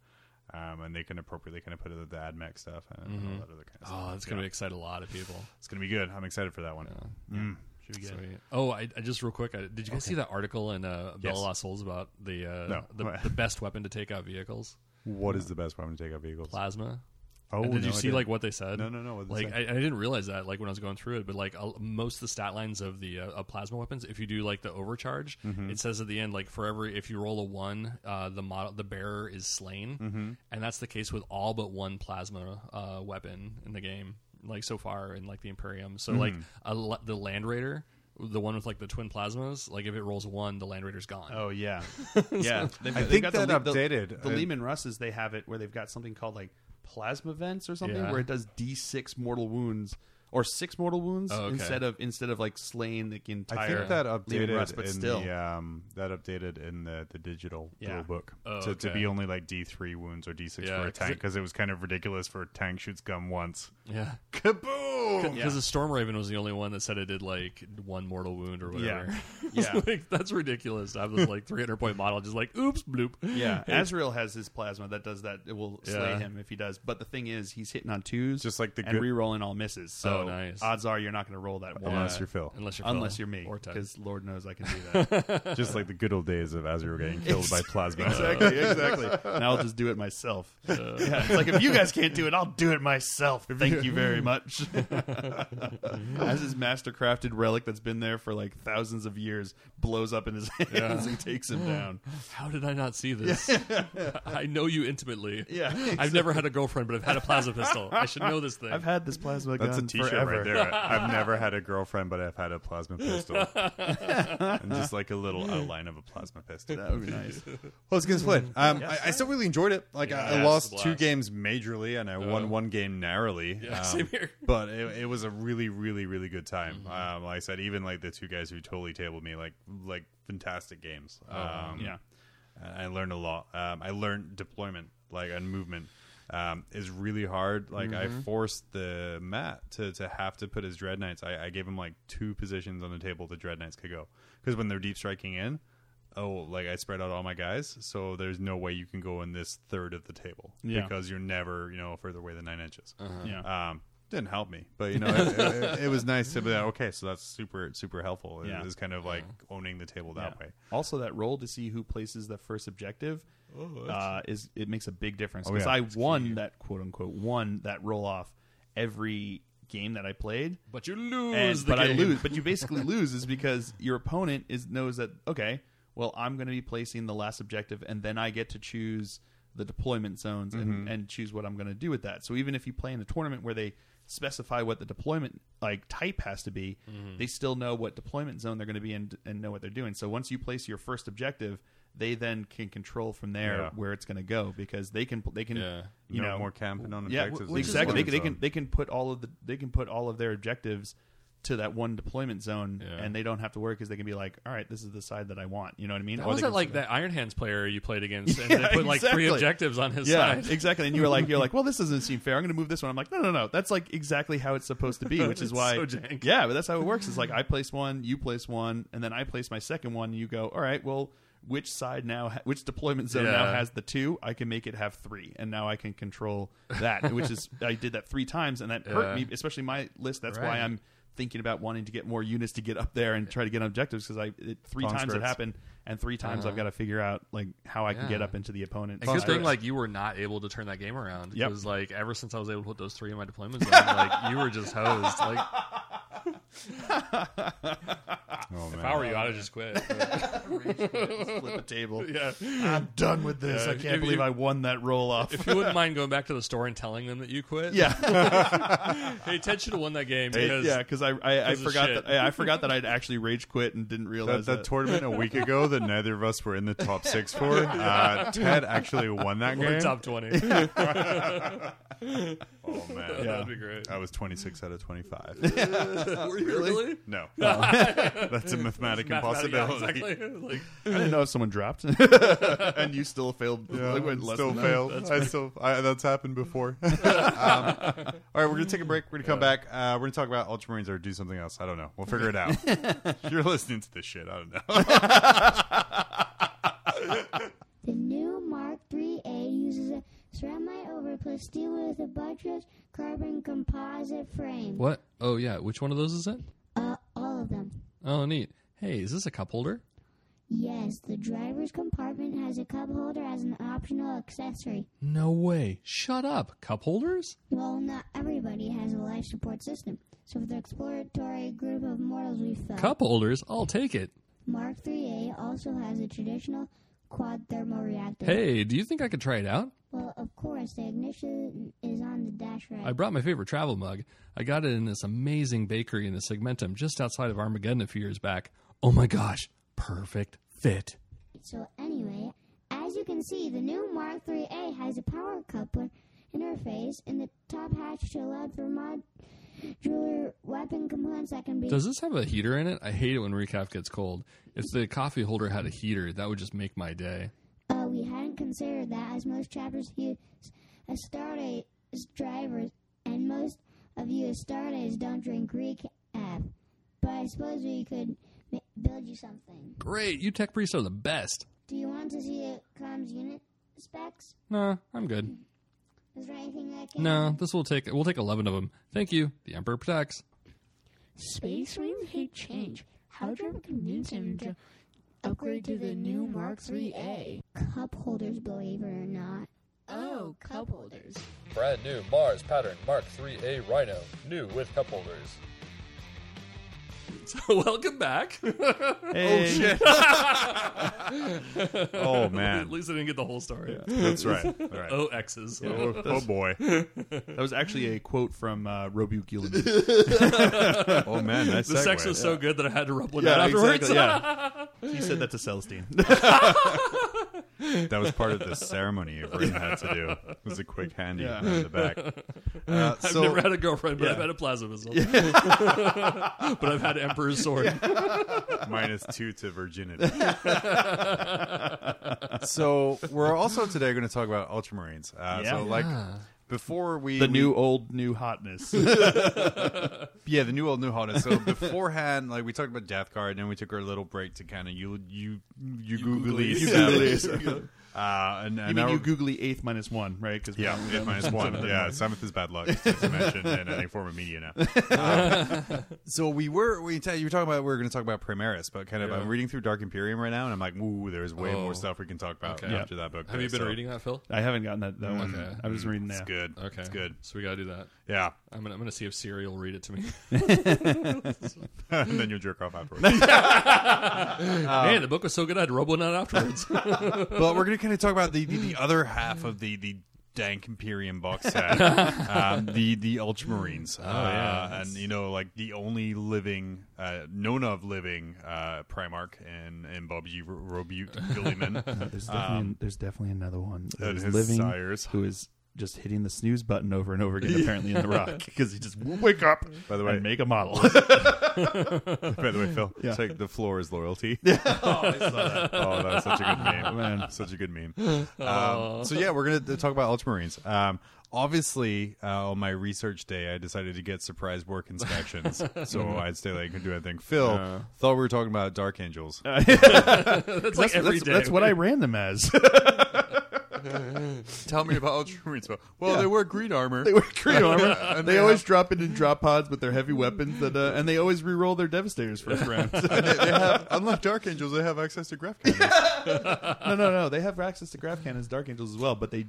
um, and they can appropriately kind of put it the AdMech stuff and, and all that other kind of stuff. Oh, it's gonna excite a lot of people. it's gonna be good. I'm excited for that one. Mm. Should be good. Sweet. Oh, I, I just real quick. I, did you guys see that article in uh, Bell of Yes. Lost Souls about the uh, No. the, the best weapon to take out vehicles? What is the best weapon to take out vehicles? Plasma. Oh, And did no, you see like what they said? No, no, no. What Like? I, I didn't realize that like when I was going through it, but like uh, most of the stat lines of the uh, of plasma weapons, if you do like the overcharge, Mm-hmm. it says at the end like for every if you roll a one, uh, the model the bearer is slain, Mm-hmm. and that's the case with all but one plasma uh, weapon in the game, like so far in like the Imperium. So like Mm-hmm. a, the Land Raider. The one with like the twin plasmas, like if it rolls one, the Land Raider's gone. Oh yeah, yeah. They've, I they've think got that the, Le- updated. The, the Uh, Leman Russes they have it where they've got something called like plasma vents or something Yeah. where it does D six mortal wounds or six mortal wounds Oh, okay. instead of instead of like slaying the entire. I think that leaving updated rust, but in still. the um, that updated in the, the digital Yeah. rule book Oh, to, to okay. be only like D three wounds or D six Yeah, for a 'cause tank it- because it, was kind of ridiculous for a tank shoots gun once. Yeah. Kaboom! Because Yeah. the Storm Raven was the only one that said it did like one mortal wound or whatever. Yeah. It's like, that's ridiculous. I have this like 300 point model, just like oops, bloop. Yeah, Azrael has his plasma that does that. It will slay Yeah. him if he does. But the thing is, he's hitting on twos, Just like the and good- re-rolling all misses. So Oh, nice. odds are you're not going to roll that one Unless you're Phil. Unless you're unless Phil you're me, or Ted. because Lord knows I can do that. Just like the good old days of Azrael getting killed by plasma. exactly, exactly. Now I'll just do it myself. yeah, it's like if you guys can't do it, I'll do it myself. Thank you very much. As his mastercrafted relic that's been there for like thousands of years blows up in his hands and takes him down. How did I not see this? I know you intimately. Yeah, I've never had a girlfriend, but I've had a plasma pistol. I should know this thing. I've had this plasma gun That's a gun T-shirt forever. right there. I've never had a girlfriend, but I've had a plasma pistol, and just like a little outline of a plasma pistol. That would be nice. Well, it's good split. Um, I, I still really enjoyed it. Like I, I lost two games majorly, and I won one game narrowly. Yeah, Um, same here. But it, it was a really, really, really good time. Um, like I said, even like the two guys who totally tabled me, like like fantastic games. Um, Yeah. I I learned a lot. Um, I learned deployment, like and movement, um, is really hard. Like I forced the Matt to, to have to put his dread knights. I, I gave him like two positions on the table the dread knights could go because when they're deep striking in, oh, like I spread out all my guys, so there's no way you can go in this third of the table Yeah. because you're never you know further away than nine inches. Yeah. Um, didn't help me, but you know, it, it, it was nice to be like, okay. So that's super, super helpful. It Yeah. was kind of like owning the table that Yeah. way. Also, that roll to see who places the first objective uh, is it makes a big difference Oh, because yeah. I won that quote unquote won that roll off every game that I played. but you lose And, the but I game. lose. But you basically lose is because your opponent is knows that okay, well I'm going to be placing the last objective, and then I get to choose the deployment zones and, and choose what I'm going to do with that. So even if you play in a tournament where they specify what the deployment like type has to be, mm-hmm. they still know what deployment zone they're going to be in and know what they're doing. So once you place your first objective, they then can control from there Yeah. where it's going to go because they can they can Yeah. you no know more camping on yeah, objectives. w- It's exactly. They, one can- they can they can put all of the they can put all of their objectives to that one deployment zone, Yeah. and they don't have to worry because they can be like, all right, this is the side that I want. You know what I mean? How Or was can like that Iron Hands player you played against, and Yeah, they put like three objectives on his Yeah, side? exactly. And you were like, you're like, well, this doesn't seem fair. I'm going to move this one. I'm like, no, no, no. That's like exactly how it's supposed to be, which is why. so jank. Yeah, but that's how it works. It's like I place one, you place one, and then I place my second one. And you go, all right, well, which side now, ha- which deployment zone now has the two? I can make it have three, and now I can control that. which is I did that three times, and that hurt me, especially my list. That's Right. why I'm thinking about wanting to get more units to get up there and try to get objectives because I it, three times it Conscripts. happened, and three times Uh-huh. I've got to figure out like how I can get up into the opponent. And good thing, like you were not able to turn that game around Yep. because, like, ever since I was able to put those three in my deployment zone, like you were just hosed. Like, Oh, man. if I were you, I'd have just quit. flip the table. yeah. I'm done with this. Yeah, I can't if believe you- I won that roll off. If you wouldn't mind going back to the store and telling them that you quit, yeah, Hey, Ted should have won that game because yeah, because I I, I 'cause of forgot shit. that I, I forgot that I'd actually rage quit and didn't That, realize that that. tournament a week ago that neither of us were in the top six for, uh, Ted actually won that we're game. top twenty. Oh man, Yeah. That'd be great. I was twenty six out of twenty five. Were you really? no, that's a mathematic Mathematic- yeah, impossibility. exactly. Like, I didn't know if someone dropped, and you still failed. Yeah, like, went still than that. failed. I still I, that's happened before. um, all right, we're gonna take a break. We're gonna come back. Uh, we're gonna talk about Ultramarines or do something else. I don't know. We'll figure it out. You're listening to this shit. I don't know. Steel with a buttress carbon composite frame. what? Oh yeah, which one of those is it? Uh, all of them. Oh neat. Hey, is this a cup holder? Yes, the driver's compartment has a cup holder as an optional accessory. No way. Shut up. Cup holders? Well, not everybody has a life support system. So for the exploratory group of mortals we found, Cup holders? I'll take it. Mark IIIA also has a traditional quad thermal reactor. Hey, do you think I could try it out? Well, of course, the ignition is on the dash right. I brought my favorite travel mug. I got it in this amazing bakery in the Segmentum just outside of Armageddon a few years back. Oh my gosh, perfect fit. So anyway, as you can see, the new Mark IIIA has a power coupler interface in the top hatch to allow for mod jeweler weapon components that can be. Does this have a heater in it? I hate it when recaf gets cold. If the coffee holder had a heater, that would just make my day. Uh, we hadn't considered that, as most chapters use Astartes as drivers, and most of you as Stardates don't drink Greek F. But I suppose we could ma- build you something. Great, you tech priests are the best. Do you want to see the comms unit specs? No, I'm good. Is there anything I can? No, this will take we'll take eleven of them. Thank you. The Emperor protects. Space Marines hate change. How do you ever convince him to upgrade to the new Mark IIIA? Cup holders, believe it or not. Oh, cup holders. Brand new Mars pattern Mark 3A Rhino, new with cup holders. So welcome back. Hey. shit! oh man, At least I didn't get the whole story. that's right. All right. Oh X's. Oh, oh boy. That was actually a quote from uh, Robute Guilliman. Oh man, nice The segue. sex was so good that I had to rub one Yeah, out afterwards. exactly, yeah. he said that to Celestine. That was part of the ceremony Rin had to do. It was a quick handy Yeah. in the back. Uh, I've so, never had a girlfriend, but Yeah. I've had a plasma missile. but I've had Emperor's sword. minus two to virginity. so we're also today going to talk about ultramarines. Uh, Yeah. So like before we the we- new old new hotness. yeah the new old new hotness. So beforehand, like we talked about Death Guard, and then we took our little break to kind of you you you googly googly. Uh, and, and you mean you googly eighth minus one, right? Cause we Yeah, don't- eight minus one. Yeah, seventh is bad luck, as I mentioned in any form of media now. Um, so we were we t- you were talking about we are going to talk about Primaris, but kind of Yeah. I'm reading through Dark Imperium right now, and I'm like, ooh, there's way Oh. more stuff we can talk about Okay. after that book. Have you been So reading that, Phil? I haven't gotten that, that one. Okay. I was reading It's that. good. Okay, it's good. So we gotta do that. Yeah, I'm gonna I'm gonna see if Siri will read it to me. and then you'll jerk off afterwards. Man, the book was so good I had to rub one out afterwards. but we're going to kind of talk about the, the, the other half of the the dank Imperium box set, um, the the Ultramarines. Oh yeah. and you know like the only living uh, known of living uh, Primarch and and Bob G. Robute Guilliman. There's definitely, there's definitely another one that who's living, sires. who is just hitting the snooze button over and over again, apparently in the rock, because he just wake up By the way- and make a model. By the way, Phil, Yeah. the floor is loyalty. oh, I saw that. Oh, that's such a good meme, Man. Such a good meme. Um, so yeah, we're gonna talk about Ultramarines. Um, obviously, uh, on my research day, I decided to get surprise work inspections, so I'd stay late, couldn't do anything. Phil Yeah. thought we were talking about Dark Angels. that's like That's, that's, that's what I ran them as. Tell me about Ultramarines. Well, they wear green armor. they wear green armor. And they, they always drop into drop pods with their heavy weapons, that, uh, and they always re-roll their devastators first round. And they, they have, unlike Dark Angels, they have access to grav cannons. no, no, no. They have access to grav cannons, Dark Angels as well, but they,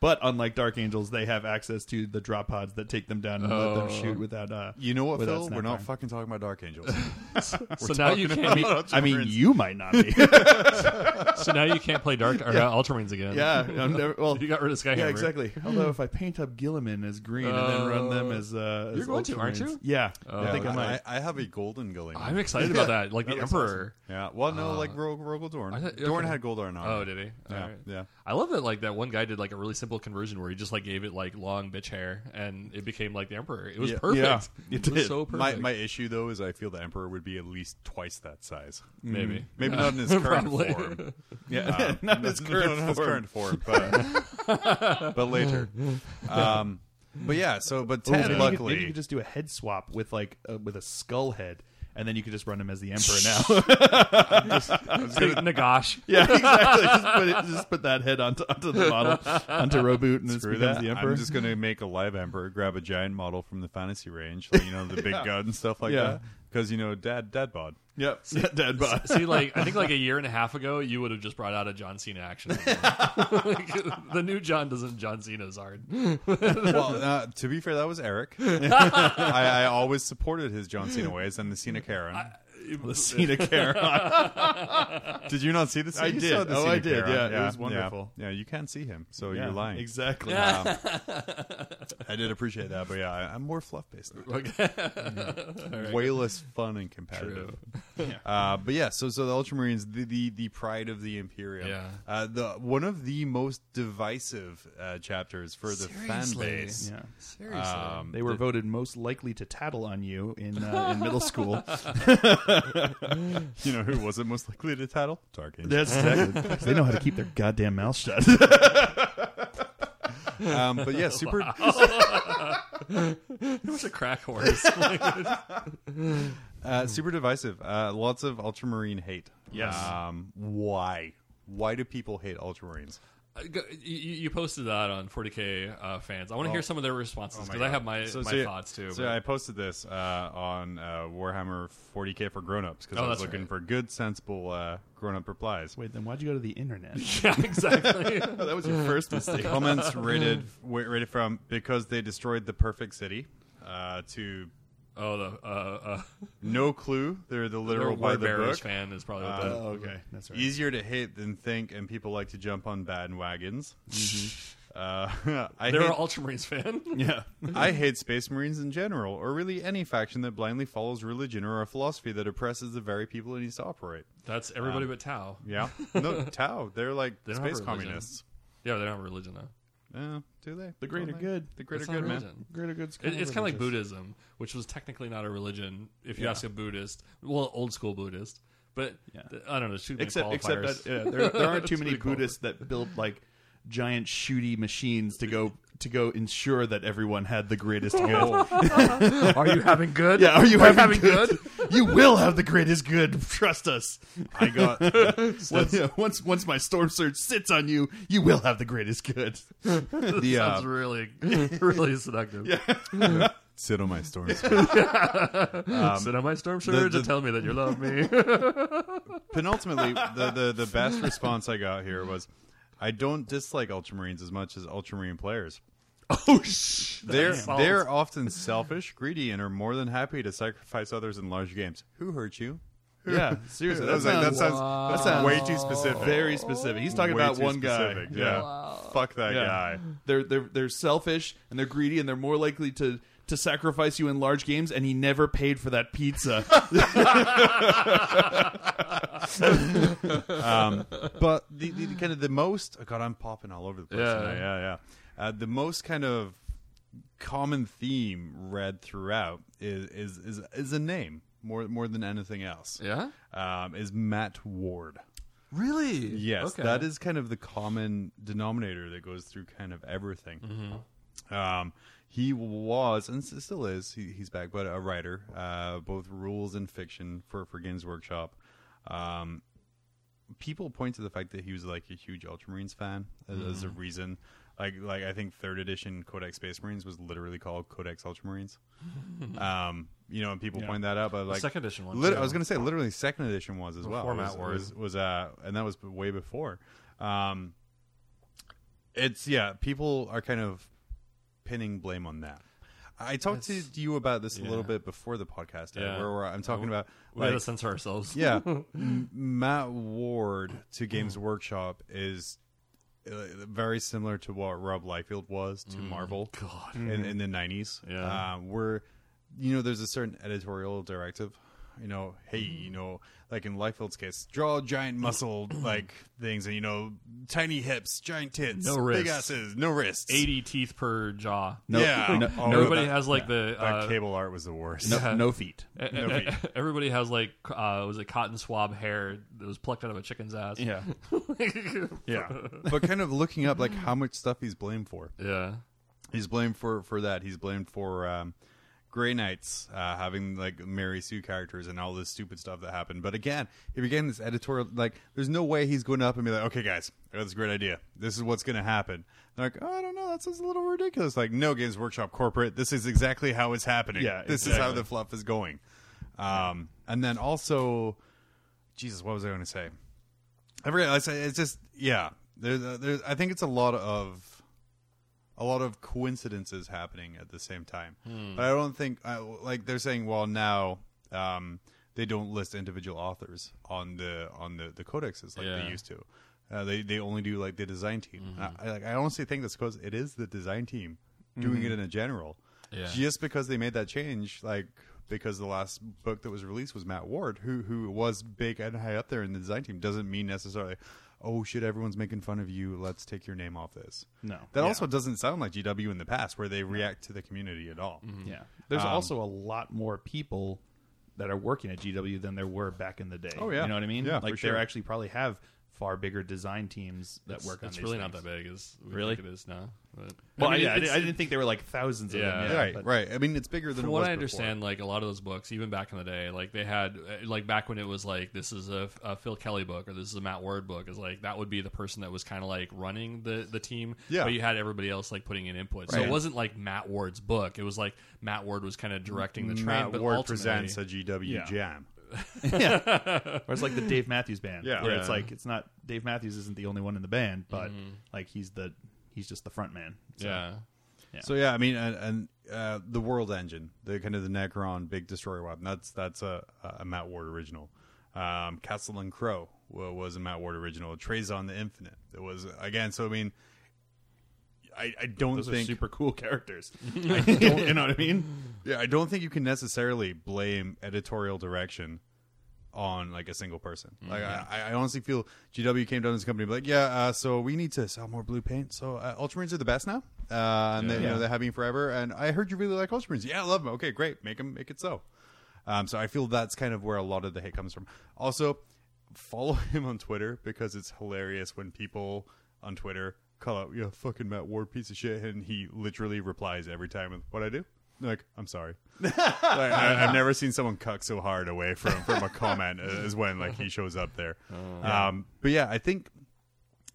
but unlike Dark Angels, they have access to the drop pods that take them down and let Oh. them shoot without. Uh, You know what, without Phil? We're snap not fire. fucking talking about Dark Angels. so now you can't. about I mean, you might not be. so now you can't play Dark or uh, Ultramarines again. yeah, I'm never, well, you got rid of Skyhammer. yeah, exactly. Although if I paint up Guilliman as green and then run them as, uh, You're as going to, aren't Ultramarines- you? Yeah, Oh, I think I I, might. I have a golden Gilling. I'm excited about that. Like the looks Emperor. Yeah. Well, no, like Ro- Rogal Dorn. I thought- Dorn okay. had gold armor. Oh, did he? Yeah. Alright. Yeah. I love that. Like that one guy did like a really simple conversion where he just like gave it like long bitch hair and it became like the Emperor. It was Yeah. perfect. Yeah, it, it was did. so perfect. my issue though is I feel the Emperor would be at least twice that size. maybe Maybe not in his current Probably. form. yeah, not in his No, current not his form. current form, but but later. Um, but yeah. So, but Ooh, Ted, maybe, you could, luckily, maybe you could just do a head swap with like uh, with a skull head, and then you could just run him as the emperor now. Take Nagash. yeah, exactly. Just put, it, just put that head onto, onto the model, onto Robute, and it Screw becomes that. the emperor. I'm just gonna make a live emperor, grab a giant model from the fantasy range, like you know the big gun and stuff like Yeah. that. Because you know, dad, dad bod. Yep, dead bod. See, like I think like a year and a half ago, you would have just brought out a John Cena action. Like, the new John doesn't John Cena's hard. well, uh, to be fair, that was Eric. I, I always supported his John Cena ways and the Cena Karen. The scene of Charon. Did you not see this? I You did. saw Oh, I did. Charon. Yeah, it was wonderful. Yeah, you can't see him, so Yeah, you're lying. Exactly. Um, I did appreciate that, but yeah, I, I'm more fluff based. Okay. Way less fun and competitive. Uh, but yeah, so so the Ultramarines, the the, the pride of the Imperium. Yeah. Uh, the one of the most divisive uh, chapters for the fan base. Yeah. Seriously. Um, They were the- voted most likely to tattle on you in uh, in middle school. you know who wasn't most likely to tattle? Dark Angel. That's exactly. they know how to keep their goddamn mouth shut. Um, but yeah, super. it was a crack horse. Uh, super divisive. Uh, lots of Ultramarine hate. Yes. Um, why? Why do people hate Ultramarines? Uh, go- you, you posted that on 40k uh, fans. I want to hear some of their responses because I have my, So- my so thoughts too. So but- I posted this uh, on uh, Warhammer 40k for grown-ups because Oh, I was looking right. for good, sensible uh, grown-up replies. Wait, then why'd you go to the internet? yeah, exactly. Oh, that was your first mistake. Comments rated rated from because they destroyed the perfect city uh, to oh, the uh, uh, no clue. They're the literal the by the bearers book. fan is probably what Uh, the, Oh, okay, that's right. Easier to hate than think, and people like to jump on bandwagons. Uh, I they're hate an Ultramarines fan. yeah. I hate Space Marines in general, or really any faction that blindly follows religion or a philosophy that oppresses the very people it needs to operate. That's everybody but Tau. Yeah, no, Tau, they're like They space communists. Yeah, they don't have religion though. Yeah, do they? The greater Don't they? good. The greater It's not good, man. religion. Greater good's It, it's kind of like religious. Buddhism, which was technically not a religion if you Yeah. ask a Buddhist, well, old school Buddhist. But Yeah. th- I don't know. there's Too many Except, except qualifiers. that yeah, there, there aren't too Too many many Buddhists that build like giant shooty machines to go to go ensure that everyone had the greatest good. Are you having good? Yeah, are you Are having, having good? you will have the greatest good. Trust us. I got Once, yeah, once once my storm surge sits on you, you will have the greatest good. the Sounds uh, really, really seductive. Yeah. sit on my storm. surge. Sit on my storm surge the- and tell me that you love me. Penultimately, the, the the best response I got here was, I don't dislike Ultramarines as much as Ultramarine players. oh sh! They're That's they're often selfish, greedy, and are more than happy to sacrifice others in large games. Who hurt you? Yeah, seriously, That, was like, that sounds that sounds way too specific. very specific. He's talking Way about too one guy. specific. Yeah, fuck that Yeah. guy. They're they're they're selfish and they're greedy and they're more likely to to sacrifice you in large games. And he never paid for that pizza. Um, but the, the, the kind of the most oh God, I'm popping all over the place. Yeah. tonight. yeah, yeah. Uh, the most kind of common theme read throughout is is is, is a name more more than anything else. Yeah. Um, is Matt Ward. Really? Yes, Okay. that is kind of the common denominator that goes through kind of everything. Um, he was and s- still is. He, he's back, but a writer, uh, both rules and fiction for for Games Workshop. Um, people point to the fact that he was like a huge Ultramarines fan as, as a reason. Like, like I think third edition Codex Space Marines was literally called Codex Ultramarines. um, you know, and people Yeah. point that out, but like second edition one, lit- I was going to say literally second edition was as well. Before was, Matt was, was uh, and that was way before. Um, it's yeah, people are kind of pinning blame on that. I talked to you about this a little bit before the podcast, Yeah. where, where I'm talking about We like to censor ourselves. yeah, Matt Ward to Games Workshop is uh, very similar to what Rob Liefeld was to Marvel God. in, in the '90s. Yeah. uh, where you know there's a certain editorial directive. You know, hey, you know, like in Liefeld's case, draw giant muscle like things, and you know, tiny hips, giant tits, No big wrists. asses, no wrists. 80 teeth per jaw. No, yeah, no, Oh, Everybody that, has like the that uh, cable art was the worst. no, Yeah. no feet. e- e- e- everybody has like uh, was it cotton swab hair that was plucked out of a chicken's ass. Yeah, yeah, but kind of looking up like how much stuff he's blamed for. yeah. He's blamed for for that. He's blamed for um, Grey Knights uh, having like Mary Sue characters and all this stupid stuff that happened. But again, if you're getting this editorial, like, there's no way he's going up and be like, "Okay, guys, I got this great idea. This is what's going to happen." They're like, "Oh, I don't know. That sounds a little ridiculous." Like, no, Games Workshop corporate. This is exactly how it's happening. Yeah, this is how the fluff is going. Um, and then also, Jesus, what was I going to say? I forget. I say it's just yeah. There's, uh, there's. I think it's a lot of a lot of coincidences happening at the same time. But I don't think uh, like they're saying. Well, now um, they don't list individual authors on the on the the codexes like Yeah. they used to. Uh, they they only do like the design team. Mm-hmm. I, I, like, I honestly think that's because it is the design team doing it in a general. Yeah. Just because they made that change, like because the last book that was released was Matt Ward, who who was big and high up there in the design team, doesn't mean necessarily, oh shit, everyone's making fun of you. Let's take your name off this. No. That Yeah. also doesn't sound like GW in the past, where they react to the community at all. Yeah. There's Um, also a lot more people that are working at GW than there were back in the day. Oh, yeah. You know what I mean? Yeah, for like sure. they actually probably have far bigger design teams that It's, work on it's these really not things. that big as we Really? think it is now. But, Well, I mean, yeah, I, it's- didn't, I didn't think there were like thousands of them. Yeah, right, but- right. I mean, it's bigger than From it what was I before. understand, like a lot of those books, even back in the day, like they had, uh, like back when it was like this is a, a Phil Kelly book or this is a Matt Ward book, is like that would be the person that was kind of like running the the team. Yeah. But you had everybody else like putting in input, so Right. it wasn't like Matt Ward's book. It was like Matt Ward was kind of directing the train. Matt but Ward ultimately- presents a GW Yeah. Jam. Or it's like the Dave Matthews band. Yeah. Where Yeah. it's like it's not Dave Matthews isn't the only one in the band, but Mm-hmm. like he's the he's just the front man. So, Yeah. Yeah. So yeah, I mean, and, and uh, the World Engine, the kind of the Necron big destroyer weapon. That's that's a, a Matt Ward original. Um, Castellan Crowe wa- was a Matt Ward original. Trazyn the Infinite. It was again. So I mean, I, I don't Those are think super cool characters. I don't- you know what I mean? yeah, I don't think you can necessarily blame editorial direction on like a single person. Like I, I honestly feel GW came down to this company and be like, yeah, uh, so we need to sell more blue paint. So uh, Ultramarines are the best now, uh, and they, you know they have been forever. And I heard you really like Ultramarines. Yeah, I love them. Okay, great, make them, make it so. Um, so I feel that's kind of where a lot of the hate comes from. Also, follow him on Twitter because it's hilarious when people on Twitter call out, "Yeah, fucking Matt Ward, piece of shit," and he literally replies every time with, "What I do." Like, I'm sorry. like, I, I've never seen someone cuck so hard away from from a comment as when like he shows up there. Um, but yeah, I think.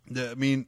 The, I mean,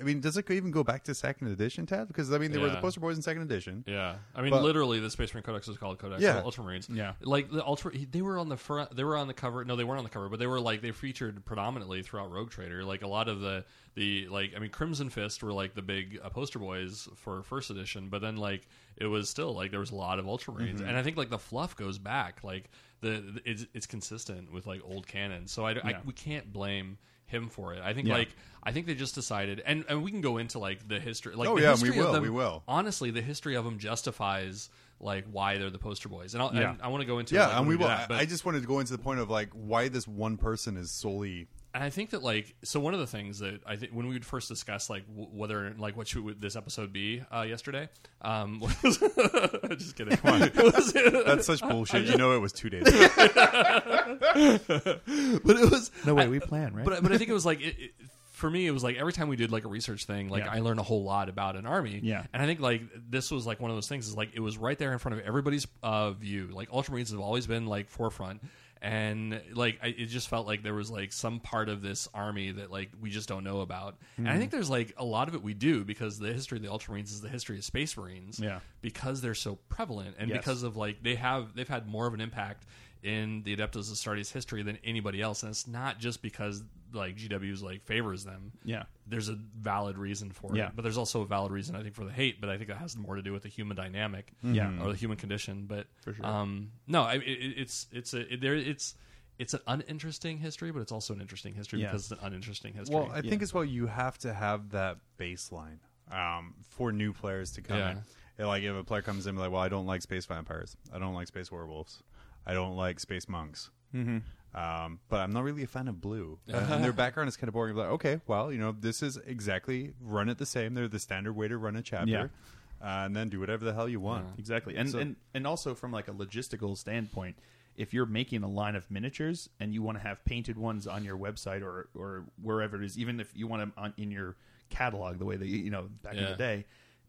I mean, does it even go back to second edition, Ted? Because I mean, they were the poster boys in second edition. Yeah, I mean, But- literally, the Space Marine Codex was called Codex Yeah. Ultramarines. Yeah. like the Ultra, they were on the front. They were on the cover. No, they weren't on the cover, but they were like they featured predominantly throughout Rogue Trader. Like a lot of the the like, I mean, Crimson Fist were like the big uh, poster boys for first edition, but then like it was still like there was a lot of Ultramarines, Mm-hmm. and I think like the fluff goes back. Like the, the it's it's consistent with like old canon, so I, I- we can't blame him for it. I think Yeah. like I think they just decided, and and we can go into like the history. Like Oh, the yeah, we history of will, them- we will. honestly, the history of them justifies like why they're the poster boys, and, I'll, Yeah. and I want to go into Yeah, like, and when we do will. that, I, but- I just wanted to go into the point of like why this one person is solely. And I think that like so one of the things that I think when we would first discuss like w- whether like what should this episode be uh, yesterday, um, was just kidding. Come on, That's such bullshit. You know, it was two days. ago. but it was No way, I- we plan, right? But but I think it was like it, it, for me, it was like every time we did like a research thing, like Yeah. I learned a whole lot about an army. Yeah. and I think like this was like one of those things is like it was right there in front of everybody's uh, view. Like Ultramarines have always been like forefront. And like I, it just felt like there was like some part of this army that like we just don't know about, and Mm-hmm. I think there's like a lot of it we do because the history of the Ultramarines is the history of Space Marines, Yeah. because they're so prevalent and Yes. because of like they have they've had more of an impact in the Adeptus Astartes history than anybody else, and it's not just because like GW's like favors them. Yeah. there's a valid reason for Yeah. it, but there's also a valid reason I think for the hate. But I think that has more to do with the human dynamic, Yeah. or the human condition. But For sure. um, no, I, it, it- it's it's a it, there it's. It's an uninteresting history, but it's also an interesting history Yeah. because it's an uninteresting history. Well, I Yeah. think as well you have to have that baseline um, for new players to come Yeah. in. Yeah, Like if a player comes in like, well, I don't like space vampires, I don't like space werewolves, I don't like space monks, mm-hmm. Um, but I'm not really a fan of blue. and their background is kind of boring. You're like, okay, well, you know, this is exactly run it the same. They're the standard way to run a chapter, Yeah. uh, and then do whatever the hell you want. Exactly, and So- and and also from like a logistical standpoint, if you're making a line of miniatures and you want to have painted ones on your website or or wherever it is, even if you want them on, in your catalog, the way that you you know back in Yeah. the day,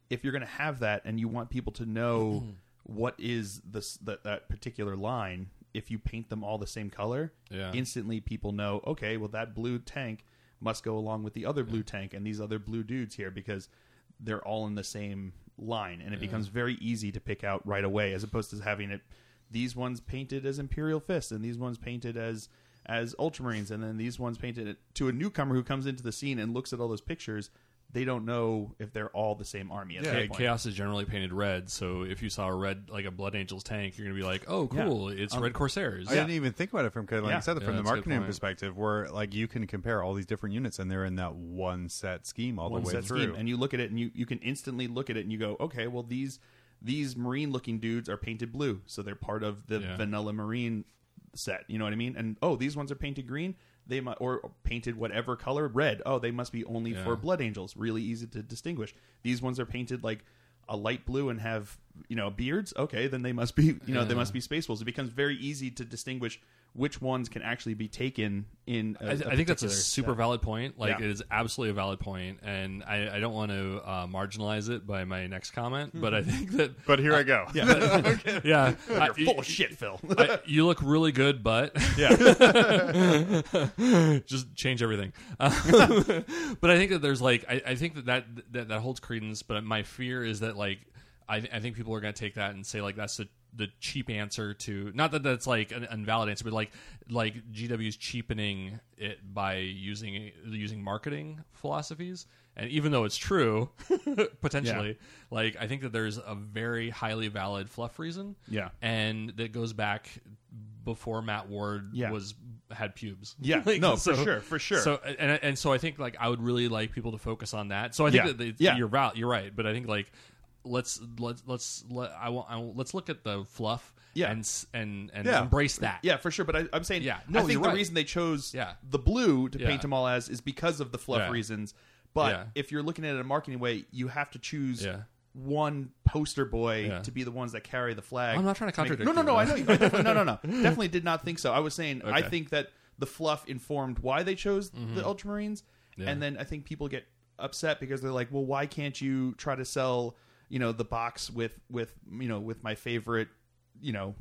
if you're going to have that and you want people to know what is this that that particular line, if you paint them all the same color, Yeah. instantly people know, okay, well that blue tank must go along with the other blue tank and these other blue dudes here because they're all in the same line. And it becomes very easy to pick out right away as opposed to having it these ones painted as imperial fists and these ones painted as as ultramarines and then these ones painted to a newcomer who comes into the scene and looks at all those pictures they don't know if they're all the same army at Yeah, that point. Chaos is generally painted red, so if you saw a red like a Blood Angels tank, you're gonna be like, "Oh, Yeah. cool! It's Um, Red Corsairs." I didn't even think about it from like Yeah. I said Yeah, from the that's a good marketing perspective, where like you can compare all these different units and they're in that one set scheme all one the way set through. scheme, and you look at it and you you can instantly look at it and you go, okay, well these these marine looking dudes are painted blue, so they're part of the Yeah. vanilla marine set. You know what I mean? And oh, these ones are painted green. They mu- or painted whatever color red. Oh, they must be only Yeah. for blood angels. Really easy to distinguish. These ones are painted like a light blue and have you know beards. Okay, then they must be you know they must be space wolves. It becomes very easy to distinguish which ones can actually be taken in. I I, th- I think that's a super set. valid point. Like Yeah. it is absolutely a valid point, and I, I don't want to uh, marginalize it by my next comment, but I think that But here I go. Yeah, yeah, you're full of shit, Phil. I- you look really good, but Yeah. just change everything. Um, but I think that there's like I, I think that, that that that holds credence. But my fear is that like I, I think people are going to take that and say like that's the the cheap answer to not that that's like an invalid answer, but like like GW's cheapening it by using using marketing philosophies. And even though it's true, potentially, like I think that there's a very highly valid fluff reason, Yeah. and that goes back before Matt Ward Yeah. was had pubes. Yeah, Like, no, for sure, for sure. So and and so I think like I would really like people to focus on that. So I think Yeah, that they, yeah. you're val- you're right, but I think like let's let's let's let I want I, want- let's look at the fluff Yeah. and s- and and Yeah. embrace that. Yeah, for sure. But I, I'm saying, Yeah. No, I think you're the right. reason they chose Yeah. the blue to Yeah. paint them all as is because of the fluff Yeah. reasons. But Yeah. if you're looking at it in a marketing way, you have to choose Yeah. one poster boy Yeah. to be the ones that carry the flag. I'm not trying to make- contradict No, no, you, no. I know. You, I definitely, no, no, no. Definitely did not think so. I was saying I Okay. think that the fluff informed why they chose the Ultramarines, Mm-hmm. Yeah. and then I think people get upset because they're like, well, why can't you try to sell, you know, the box with with you know with my favorite you know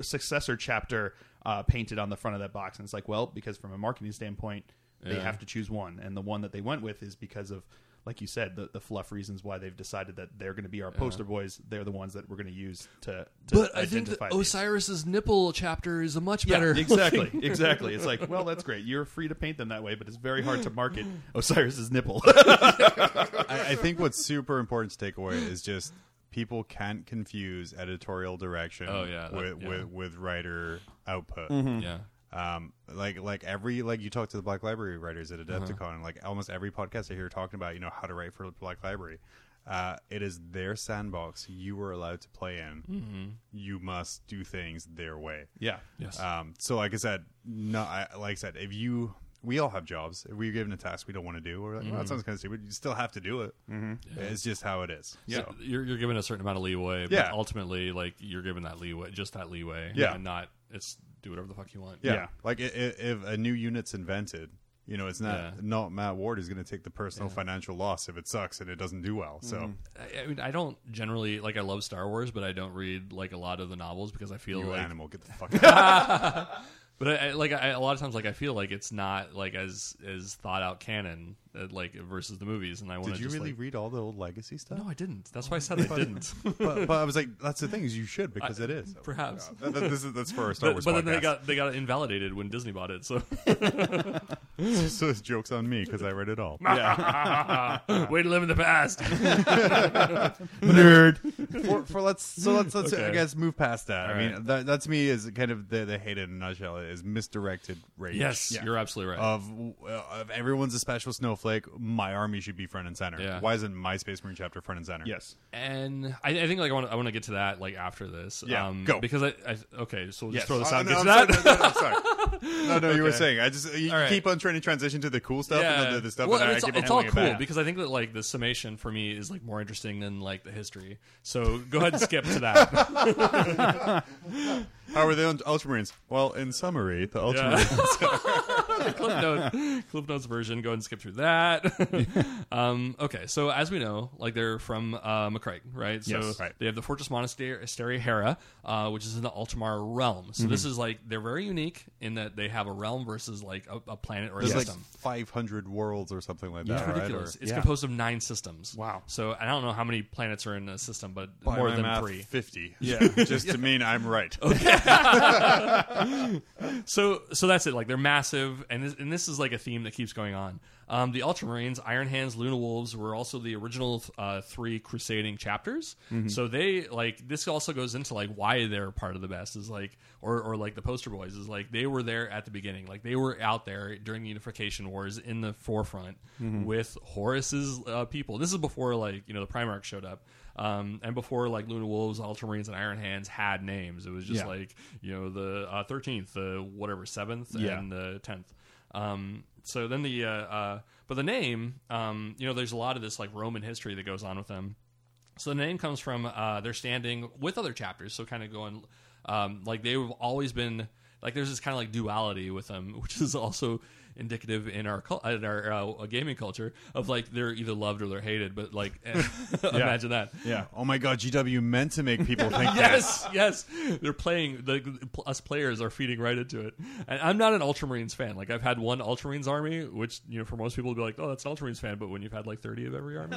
successor chapter uh, painted on the front of that box and it's like well because from a marketing standpoint they Yeah. have to choose one and the one that they went with is because of like you said the, the fluff reasons why they've decided that they're going to be our poster boys they're the ones that we're going to use to, to But I think that identify these. Osiris's nipple chapter is a much yeah, better. exactly, exactly. It's like, well, that's great. You're free to paint them that way, but it's very hard to market Osiris's nipple. I, I think what's super important to take away is just people can't confuse editorial direction Oh, yeah, that- with, yeah. with with writer output. Mm-hmm. yeah. Um, like like every like you talk to the Black Library writers at Uh-huh. Adepticon, and like almost every podcast I hear talking about you know how to write for the Black Library. Uh, it is their sandbox. You are allowed to play in. Mm-hmm. You must do things their way. yeah, Yes. Um, so like I said, no, I, like I said, if you, we all have jobs. If we're given a task we don't want to do, we're like, well, that sounds kind of stupid. You still have to do it. Mm-hmm. It's just how it is. Yeah. So you're you're given a certain amount of leeway, but Yeah. ultimately, like you're given that leeway, just that leeway. Yeah. and not it's do whatever the fuck you want. Yeah. Yeah. Like i- i- if a new unit's invented, you know, it's not Yeah. not Matt Ward is going to take the personal financial loss if it sucks and it doesn't do well. So mm-hmm. I, I mean, I don't generally like. I love Star Wars, but I don't read like a lot of the novels because I feel like you like. animal, get the fuck out. But I, I like I, a lot of times, like I feel like it's not like as as thought out canon, uh, like versus the movies. And I want Did you really like, read all the old legacy stuff? No, I didn't. That's why I said I didn't. but, but I was like, that's the thing is you should because it is. Perhaps. That- that- this is, that's for our Star But, Wars but then they got they got invalidated when Disney bought it. So so it's jokes on me because I read it all. way to live in the past. nerd. for, for let's so let's let's Okay. I guess move past that. All I mean right. that that to me is kind of the the hate in a nutshell is misdirected rage. yes, you're absolutely right. Of uh, of everyone's a special snowflake. Like my army should be front and center. Yeah. Why isn't my Space Marine chapter front and center? Yes. and I, I think like I want I want to get to that like after this. Yeah, um, go. because I, I okay. So we'll Yes. just throw this Uh, out. no, and I'm get to sorry, that. no, no, I'm sorry. No, no, you were Okay. saying. I just you All right. keep on trying to transition to the cool stuff and then the, the stuff well, that I it's, keep it's all it cool back. because I think that like the summation for me is like more interesting than like the history. So go ahead and skip to that. How are the Ult- Ultramarines? Well, in summary, the Yeah. Ultramarines. Cliff, Note, Cliff Notes version. Go ahead and skip through that. um, okay, so as we know, like they're from uh, Macragge, right? So Yes. Right. they have the Fortress Monastery Hera, uh, which is in the Ultramar realm. So this is like they're very unique in that they have a realm versus like a, a planet or a There's like system. 500 worlds or something like It's that, right? ridiculous. Or- It's Yeah. composed of nine systems. Wow. So I don't know how many planets are in a system, but By more my than math, three. 50. Yeah. just to mean I'm right. Okay. So so that's it like they're massive and this, and this is like a theme that keeps going on Um, the Ultramarines, Iron Hands, Luna Wolves were also the original uh, three crusading chapters. So they like this also goes into like why they're part of the best is like or or like the poster boys is like they were there at the beginning, like they were out there during the Unification Wars in the forefront with Horus's uh, people. This is before like you know the Primarch showed up. Um, and before like Luna Wolves, Ultramarines, and Iron Hands had names, it was just Yeah. like you know the uh, thirteenth, the whatever seventh, Yeah. and the tenth. Um, so then the uh, uh, but the name, um, you know, there's a lot of this like Roman history that goes on with them. So the name comes from uh, their standing with other chapters. So kind of going um, like they've always been like there's this kind of like duality with them, which is also indicative in our in our uh, gaming culture of like they're either loved or they're hated. But like imagine that. Yeah. Oh my god, GW meant to make people think that. Yes, yes, they're playing. The us players are feeding right into it. And I'm not an Ultramarines fan. Like I've had one Ultramarines army, which you know for most people would be like, oh, that's an Ultramarines fan. But when you've had like 30 of every army,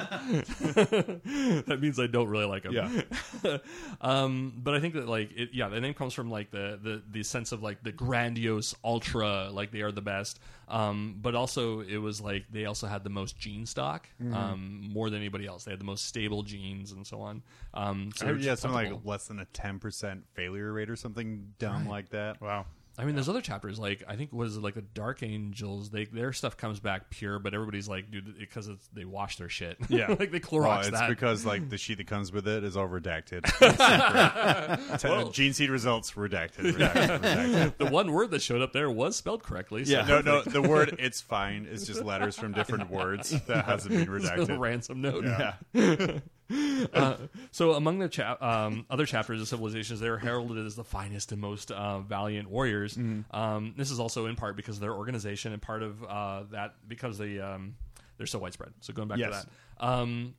that means I don't really like them. Yeah. um, but I think that like it, yeah, the name comes from like the the the sense of like the grandiose ultra, like they are the best. Um, but also it was like they also had the most gene stock, Mm-hmm. um, more than anybody else. They had the most stable genes and so on. Um, so I heard, they're yeah, something like less than a ten percent failure rate or something dumb like that. Wow. I mean, there's other chapters like I think was it like the Dark Angels. They their stuff comes back pure, but everybody's like, dude, because it's, they wash their shit. Yeah. like they Clorox Well, it's that. because like the sheet that comes with it is all redacted. Ten- Gene seed results redacted. redacted, redacted. the one word that showed up there was spelled correctly. So Yeah. No, no, the word "it's fine" is just letters from different words that hasn't been a redacted. ransom note. Yeah. Uh, so among the cha- um, other chapters of civilizations, they're heralded as the finest and most uh, valiant warriors. Um, this is also in part because of their organization and part of uh, that because they um, they're so widespread. So going back Yes. to that. Um,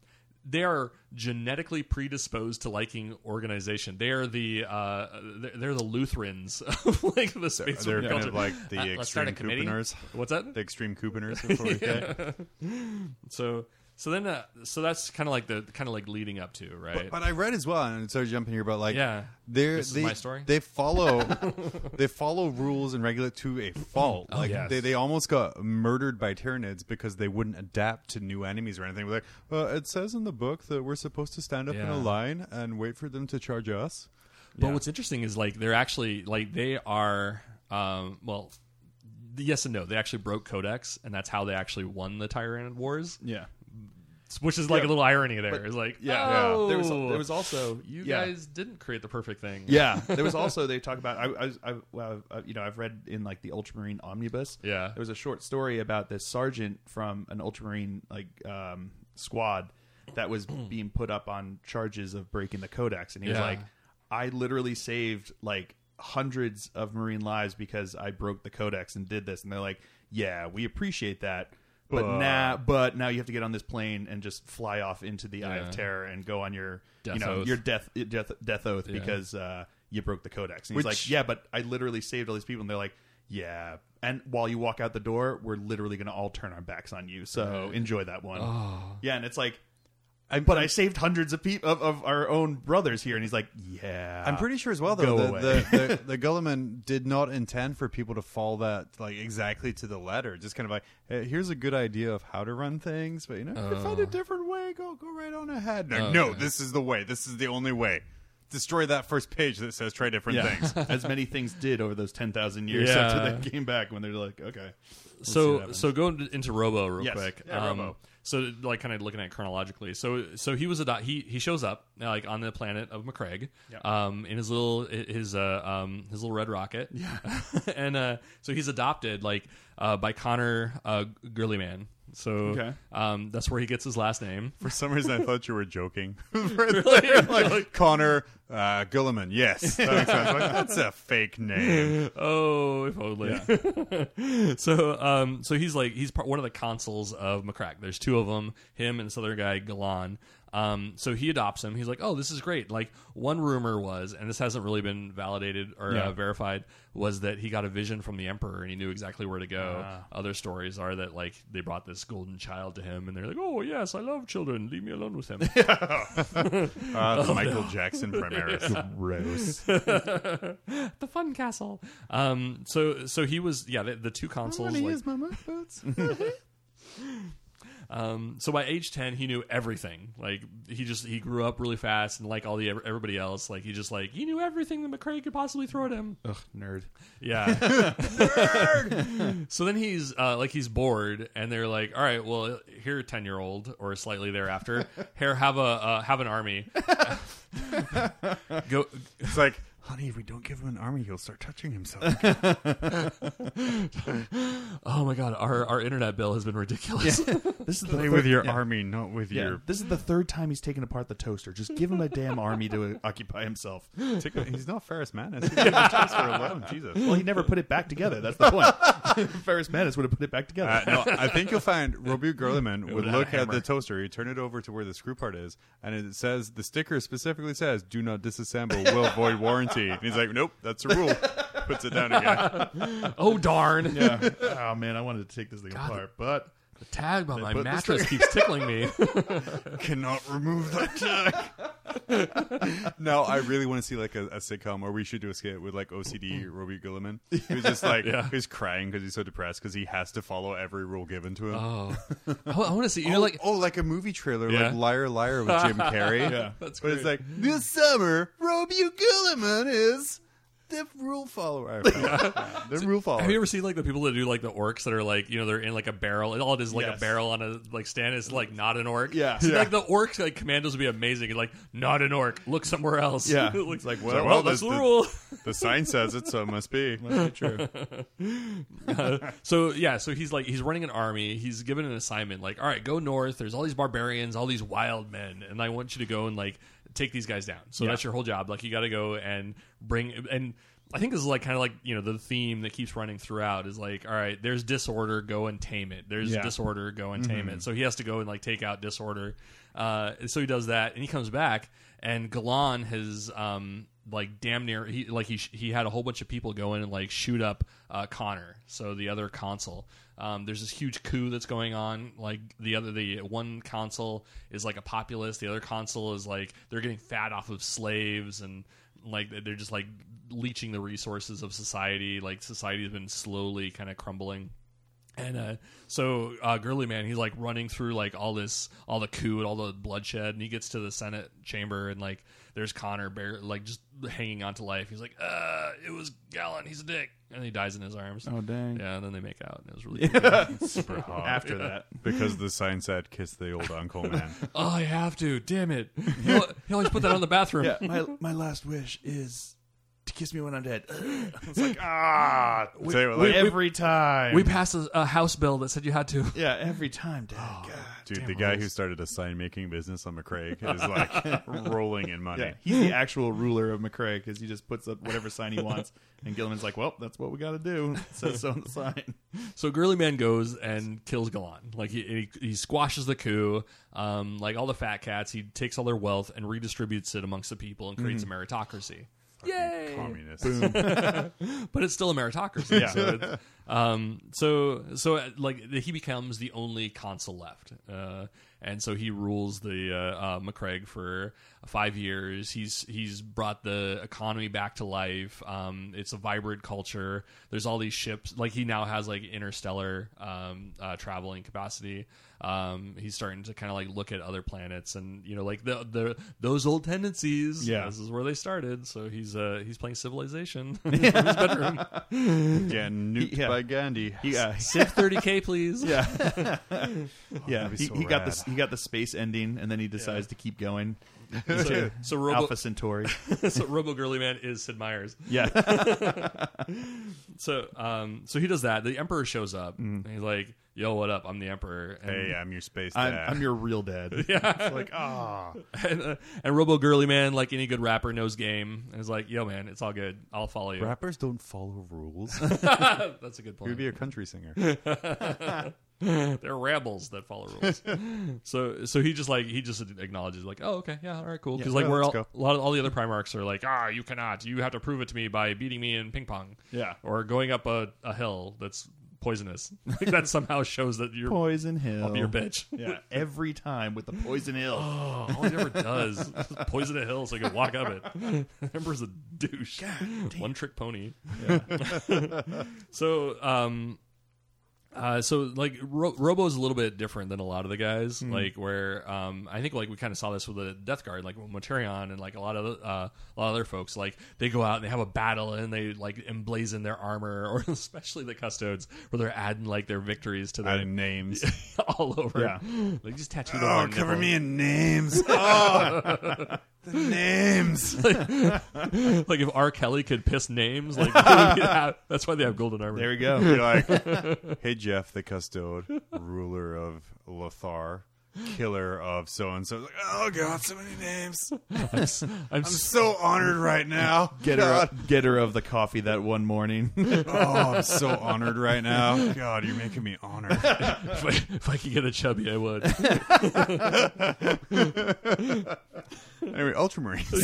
they are genetically predisposed to liking organization. They are the uh, they're, they're the Lutherans of like the space They're culture. kind of like the Uh, extreme a couponers. What's that? The extreme couponers. That's what we say. So so then uh, so that's kind of like the kind of like leading up to right. But I read as well, and sorry to jump in here, but like, Yeah. they're This is they, my story? They follow, they follow rules and regulate to a fault. like yes. they, they almost got murdered by Tyranids because they wouldn't adapt to new enemies or anything. We're like, well, it says in the book that we're supposed to stand up in a line and wait for them to charge us. But Yeah. what's interesting is like they're actually like they are um well yes and no. They actually broke Codex and that's how they actually won the Tyranid Wars. Yeah. Which is like Yeah, a little irony there. It's like yeah, yeah. oh, There was there was also you yeah. guys didn't create the perfect thing. Yeah, there was also they talk about I, I, I well, uh, you know I've read in like the Ultramarine omnibus. Yeah. there was a short story about this sergeant from an Ultramarine like um, squad that was being put up on charges of breaking the Codex, and he was like, "I literally saved like hundreds of Marine lives because I broke the Codex and did this," and they're like, "Yeah, we appreciate that." But now, but now you have to get on this plane and just fly off into the Eye Yeah. of Terror and go on your, Death you know, oath. your death death death oath Yeah. because uh, you broke the codex. And he's Which- like, yeah, but I literally saved all these people, and they're like, yeah. And while you walk out the door, we're literally going to all turn our backs on you. So enjoy that one. Yeah, and it's like, I'm, but I saved hundreds of people of, of our own brothers here, and he's like, yeah. I'm pretty sure as well, though, the, the, the, the Guilliman did not intend for people to follow that like exactly to the letter. Just kind of like, hey, here's a good idea of how to run things, but you know, if you find a different way, go go right on ahead. No, no, Okay. this is the way. This is the only way. Destroy that first page that says try different yeah, things. as many things did over those ten thousand years Yeah. after they came back when they're like, okay, see what so so going into Robo real Yes. quick. Yeah, um, Robo. So like kind of looking at it chronologically. So so he was a do- he he shows up like on the planet of Macragge, Yeah. um, in his little his uh um his little red rocket, yeah, and uh so he's adopted like uh by Konor uh Gurleyman. So Okay. um that's where he gets his last name. For some reason, I thought you were joking. like, Konor uh, Guilliman. Yes, that makes sense. Like, that's a fake name. Oh, if only. so, um, so he's like he's part, one of the consuls of Macragge. There's two of them, him and this other guy, Gallan. Um, so he adopts him. He's like, oh, this is great. Like one rumor was, and this hasn't really been validated or Yeah. uh, verified, was that he got a vision from the emperor and he knew exactly where to go. Ah. Other stories are that like they brought this golden child to him, and they're like, oh yes, I love children. Leave me alone with him. Uh, the Michael Jackson Primaris. gross. the fun castle. Um, so so he was yeah the, the two consuls. like, my boots. Um, so by age ten, he knew everything. Like he just he grew up really fast, and like all the everybody else, like he just like he knew everything that Macragge could possibly throw at him. Ugh, nerd. Yeah. Nerd. so then he's uh, like he's bored, and they're like, "All right, well, here, ten year old or slightly thereafter, here have a uh, have an army. Go." It's like, honey, if we don't give him an army, he'll start touching himself. Oh my god, our our internet bill has been ridiculous. This is the Play third- with your yeah. army, not with Yeah, your. this is the third time he's taken apart the toaster. Just give him a damn army to uh, occupy himself. Take a- he's not Ferrus Manus. He's the toaster alone. Jesus. Well, he never put it back together. That's the point. Ferrus Manus would have put it back together. Uh, no, I think you'll find Robbie Gurliman would a look at hammer. the toaster, you turn it over to where the screw part is, and it says the sticker specifically says "Do not disassemble, will void warranty." And he's like, "Nope, that's a rule." Puts it down again. oh darn! yeah. Oh man, I wanted to take this thing God. apart, but The tag on my the mattress keeps tickling me. Cannot remove that tag. no, I really want to see like a, a sitcom where we should do a skit with like OCD mm. Robbie Guilliman, who's just like Yeah. who's crying because he's so depressed because he has to follow every rule given to him. Oh, I, want to see. You know, oh, like oh, like a movie trailer, Yeah. like Liar Liar with Jim Carrey. Yeah. that's But it's great. like this summer, Robbie Guilliman is the rule follower. the rule follower. Have you ever seen like the people that do like the orcs that are like you know they're in like a barrel and all it is like a barrel on a like stand is like not an orc. Yeah. So, Yeah. like the orcs like commandos would be amazing. Like not an orc. Look somewhere else. Yeah. like, It's like, well, well, well, that's the, the- rule. the sign says it, so it must be. true. Uh, so yeah, so he's like he's running an army. He's given an assignment like, all right, go north. There's all these barbarians, all these wild men, and I want you to go and like take these guys down. So Yeah. that's your whole job. Like you got to go and bring and. I think this is like kind of like you know the theme that keeps running throughout is like all right there's disorder go and tame it there's Yeah. disorder go and tame it so he has to go and like take out disorder uh, so he does that and he comes back and Gallan has um like damn near he like he he had a whole bunch of people go in and like shoot up uh, Konor so the other console. um, there's this huge coup that's going on like the other the one console is like a populist the other console is like they're getting fat off of slaves and like they're just like leeching the resources of society like society has been slowly kind of crumbling and uh, so uh, Girly Man, he's like running through like all this, all the coup and all the bloodshed, and he gets to the Senate chamber, and like there's Konor, bare, like just hanging on to life. He's like, "Uh, it was Gallan. He's a dick," and he dies in his arms. Oh dang. Yeah, and then they make out, and it was really cool. Super hot. After that. because the sign said "Kiss the old uncle man." oh, I have to. Damn it! He always put that on the bathroom. Yeah, my my last wish is to kiss me when I'm dead. it's like ah, Say what, like, every time. We passed a, a House bill that said you had to. yeah, every time, Dad. God. dude, the guy who started a sign making business on Macragge is like rolling in money. Yeah, he's the actual ruler of Macragge because he just puts up whatever sign he wants, and Guilliman's like, "Well, that's what we got to do." It says so on the sign. So Girly Man goes and kills Gallan. Like he, he he squashes the coup. Um, like all the fat cats, he takes all their wealth and redistributes it amongst the people and creates a meritocracy. Yay! Communist. But it's still a meritocracy. Yeah. So, it's, um, so so uh, like he becomes the only consul left, uh, and so he rules the uh, uh, Macragge for five years. He's he's brought the economy back to life. Um, it's a vibrant culture. There's all these ships. Like he now has like interstellar um, uh, traveling capacity. Um, he's starting to kind of like look at other planets, and you know, like the the those old tendencies. Yeah. this is where they started. So he's uh he's playing Civilization in his bedroom. Getting nuked Yeah. by Gandhi. He, uh, Civ 30k, please. yeah, yeah. that'd He, so he got rad. the he got the space ending, and then he decides to keep going. So, so Robo, Alpha Centauri. so Robo Girly Man is Sid Meier's. Yeah, So, um, so he does that. The Emperor shows up. And he's like, "Yo, what up? I'm the Emperor." And, Hey, I'm your space I'm, dad. I'm your real dad. yeah. It's like ah, and, uh, and Robo Girly Man, like any good rapper, knows game. And is like, "Yo, man, it's all good. I'll follow you." Rappers don't follow rules. That's a good point. You'd be a country singer. They're rebels that follow rules. so so he just like he just acknowledges like, oh okay, yeah, all right, cool. Because Yeah, like well, we're all, let's a lot of all the other Primarchs are like, ah, you cannot. You have to prove it to me by beating me in ping pong. Yeah. Or going up a, a hill that's poisonous. Like that somehow shows that you're Poison Hill. I'll be your bitch. Yeah, every time with the Poison Hill. Oh, all he ever does is poison a hill so he can walk up it. Emperor's a douche. One trick pony. so, um, Uh, so like Ro- Robo's a little bit different than a lot of the guys. Hmm. Like where um, I think like we kind of saw this with the Death Guard, like Mortarion and like a lot of uh, a lot of other folks. Like they go out and they have a battle and they like emblazon their armor, or especially the Custodes, where they're adding like their victories to their Adding names. all over. Yeah. like just tattooed oh, cover nipple. me in names. Oh, the names. like if R. Kelly could piss names, like that's why they have golden armor. There we go. You're like, hey Jeff, the custode, ruler of Lothar, killer of so and so. Like, oh god, so many names. I'm, s- I'm I'm s- so honored right now. Get her, God. get her of the coffee that one morning. Oh, I'm so honored right now. God, you're making me honored. if, I, if I could get a chubby, I would. Anyway, Ultramarines.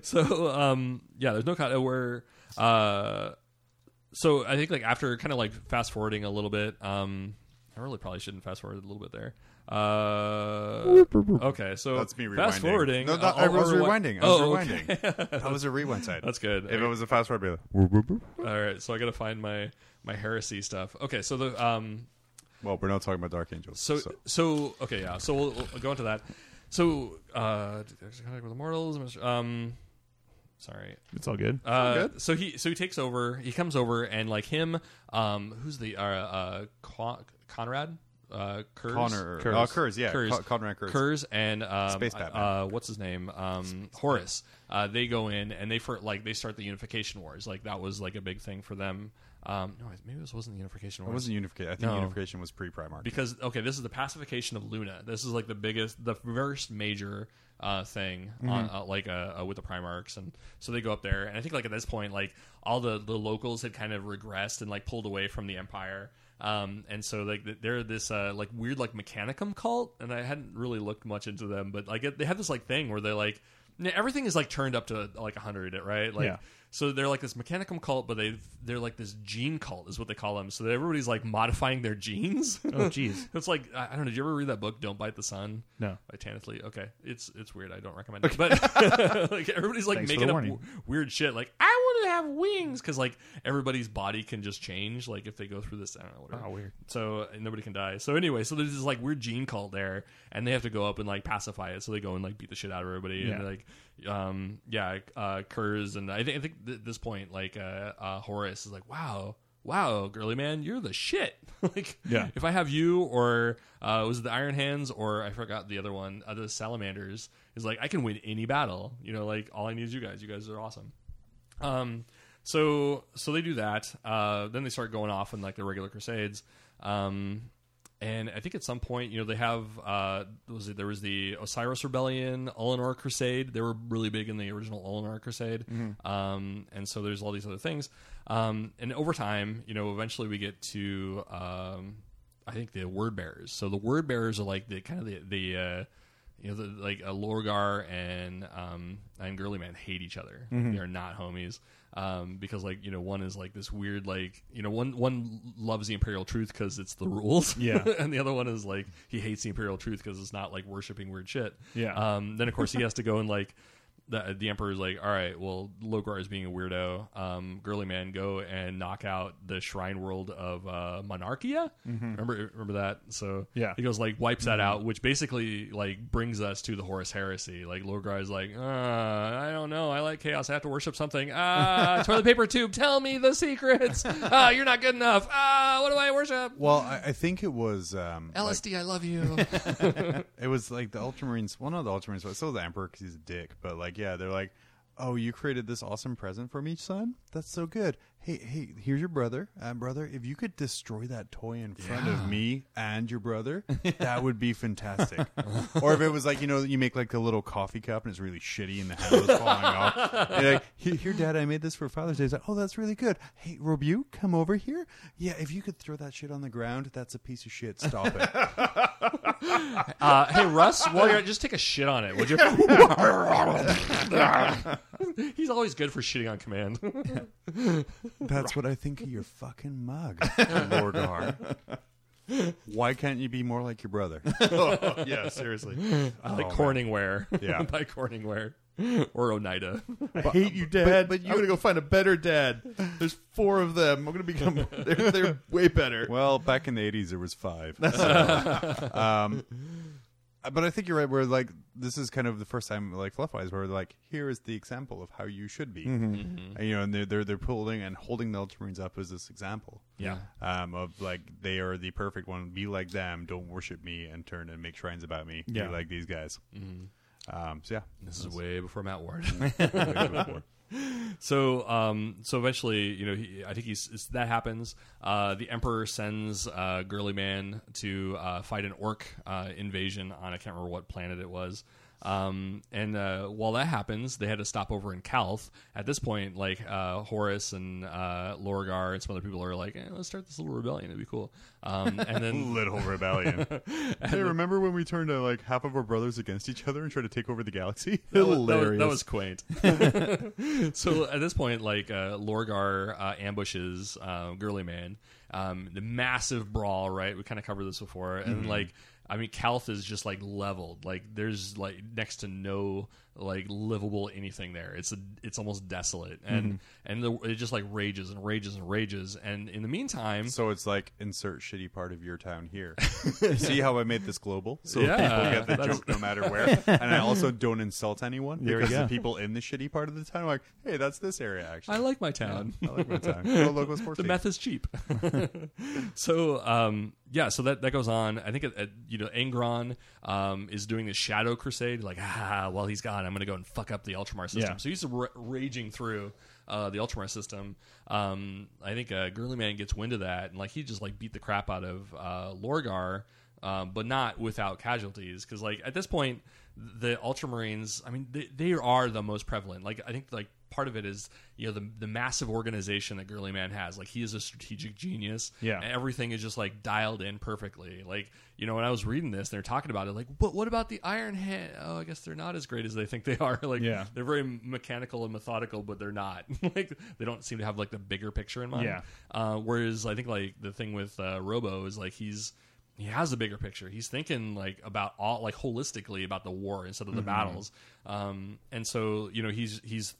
so, so um, yeah, there's no kind of where. Uh, so I think like after kind of like fast forwarding a little bit, um, I really probably shouldn't fast forward a little bit there. Uh, okay, so That's me rewinding. fast forwarding. No, no, uh, I was rewinding. I was oh, rewinding. okay. That was a rewind side. That's good. If it was a fast forward, I'd be like, All right, so I got to find my my heresy stuff. Okay, so the um, well, we're not talking about Dark Angels. So, so, okay, yeah. So we'll, we'll go into that. So, uh, contact with immortals. Um, sorry. it's all good. Uh, so he, so he takes over. He comes over, and like him, um, who's the uh, uh Con- Konrad, uh, Curze? Connor, Curze. oh, Curze, yeah, Curze. Con- Konrad Curze. Curze and um, Space Batman. uh, what's his name? Um, Horus. Uh, they go in and they for like they start the unification wars. Like that was like a big thing for them. Um, no, maybe this wasn't the unification It wasn't unification. I think No. unification was pre Primarch. because okay, this is the pacification of Luna. This is like the biggest, the first major uh, thing on uh, like uh, uh, with the Primarchs, and so they go up there, and I think like at this point, like all the the locals had kind of regressed and like pulled away from the Empire. Um, and so like they're this uh, like weird like Mechanicum cult, and I hadn't really looked much into them, but like they have this like thing where they're like everything is like turned up to like hundred, right? Like Yeah. So they're like this Mechanicum cult, but they they're like this gene cult is what they call them. So everybody's like modifying their genes. Oh, jeez. it's like I I don't know. Did you ever read that book, Don't Bite the Sun? No. by Tanith Lee. Okay, it's it's weird. I don't recommend it. But like everybody's like Thanks making up w- weird shit. Like I want to have wings because like everybody's body can just change. Like if they go through this, I don't know. Whatever. Oh, weird. So nobody can die. So anyway, so there's this like weird gene cult there, and they have to go up and like pacify it. So they go and like beat the shit out of everybody, and Yeah. like, um, yeah, uh, Curze, and I think I think th- at this point, like, uh, uh, Horus is like, wow. Wow, girly man, you're the shit. like, Yeah. if I have you, or uh, was it the Iron Hands, or I forgot the other one, uh, the Salamanders, is like I can win any battle. You know, like all I need is you guys. You guys are awesome. Um, so so they do that. Uh, then they start going off in like the regular crusades. Um, and I think at some point, you know, they have uh, was it, there was the Osiris Rebellion, Ullanor Crusade. They were really big in the original Ullanor Crusade, um, and so there's all these other things. Um, and over time, you know, eventually we get to um, I think the Word Bearers. So the Word Bearers are like the kind of the the uh, you know, the, like a Lorgar and um, and Girly Man hate each other. They are not homies um, because like you know one is like this weird like you know one one loves the Imperial Truth because it's the rules, Yeah. and the other one is like he hates the Imperial Truth because it's not like worshiping weird shit. Yeah. Um, then of course he has to go and like. The, the emperor's like, all right, well, Lorgar is being a weirdo. Um, Girly man, go and knock out the shrine world of uh, Monarchia. Remember, remember that? So Yeah. he goes like wipes that out, which basically like brings us to the Horus heresy. Like Lorgar is like, uh, I don't know, I like chaos. I have to worship something. Ah, toilet paper tube, tell me the secrets. Ah, you're not good enough. Ah, what do I worship? Well, I, I think it was um, like, LSD, I love you. it was like the Ultramarines. Well, not the Ultramarines, but still the Emperor because he's a dick. But like, yeah, they're like, "Oh, you created this awesome present for me, son. That's so good. Hey, hey, here's your brother. Uh, brother, if you could destroy that toy in front of me and your brother, that would be fantastic. or if it was like, you know, you make like a little coffee cup and it's really shitty and the handle is falling off. You're like, here, here, Dad, I made this for Father's Day. He's like, oh, that's really good. Hey, Robu, come over here. Yeah, if you could throw that shit on the ground, that's a piece of shit. Stop it. Uh, hey Russ, while you're just take a shit on it, would you? He's always good for shitting on command. That's what I think of your fucking mug, Lorgar. Why can't you be more like your brother? yeah, seriously. I like Oh, Corningware. Yeah. by Corningware. or Oneida. I hate you, Dad. But, I'm gonna go find a better dad. There's four of them. I'm gonna become. They're, they're way better. Well, back in the '80s, there was five. So, um, but I think you're right. Where like this is kind of the first time, like Fluffwise, where like here is the example of how you should be. And, you know, and they're, they're they're pulling and holding the Ultramarines up as this example. Yeah. Um, of like they are the perfect one. Be like them. Don't worship me and turn and make shrines about me. Yeah. Be like these guys. Um, so yeah, This is way before Matt Ward. so, um, so eventually, you know, he, I think he's that happens. Uh, the Emperor sends uh, Girly Man to uh, fight an orc uh, invasion on I can't remember what planet it was. Um, and uh, while that happens, they had to stop over in Calth. At this point, like uh, Horus and uh, Lorgar and some other people are like, eh, "Let's start this little rebellion. It'd be cool." Um, and then little rebellion. hey, remember when we turned uh, like half of our brothers against each other and tried to take over the galaxy? That was- that was- Hilarious. That was, quaint. so at this point, like uh, Lorgar uh, ambushes uh, Girly Man, um, the massive brawl. Right, we kind of covered this before, and like. I mean, Calth is just like leveled. Like, there's like next to no like livable anything there. It's a, it's almost desolate, and and the, it just like rages and rages and rages. And in the meantime, So it's like insert shitty part of your town here. See how I made this global, so Yeah, people get the joke no matter where, and I also don't insult anyone There because the people in the shitty part of the town are like, "Hey, that's this area actually." I like my town. I like my town. Go local sports the team. meth is cheap. so um, yeah, so that that goes on. I think you know Angron um, is doing this shadow crusade. Like ah, while he's gone, I'm going to go and fuck up the Ultramar system. Yeah. So he's ra- raging through. Uh, the Ultramar system. Um, I think uh, Girly Man gets wind of that, and like he just like beat the crap out of uh, Lorgar, um, but not without casualties. Because like at this point, the Ultramarines, I mean, they, they are the most prevalent. Like I think like part of it is you know the the massive organization that Girly Man has. Like he is a strategic genius. Yeah. and everything is just like dialed in perfectly. Like you know when I was reading this, they're talking about it. Like, but what about the Iron Hand? Oh, I guess they're not as great as they think they are. Like, Yeah. they're very mechanical and methodical, but they're not. like they don't seem to have like the bigger picture in mind. Yeah. Uh, whereas I think like the thing with uh, Robo is like he's he has a bigger picture. He's thinking like about all like holistically about the war instead of the battles. Um, and so you know he's he's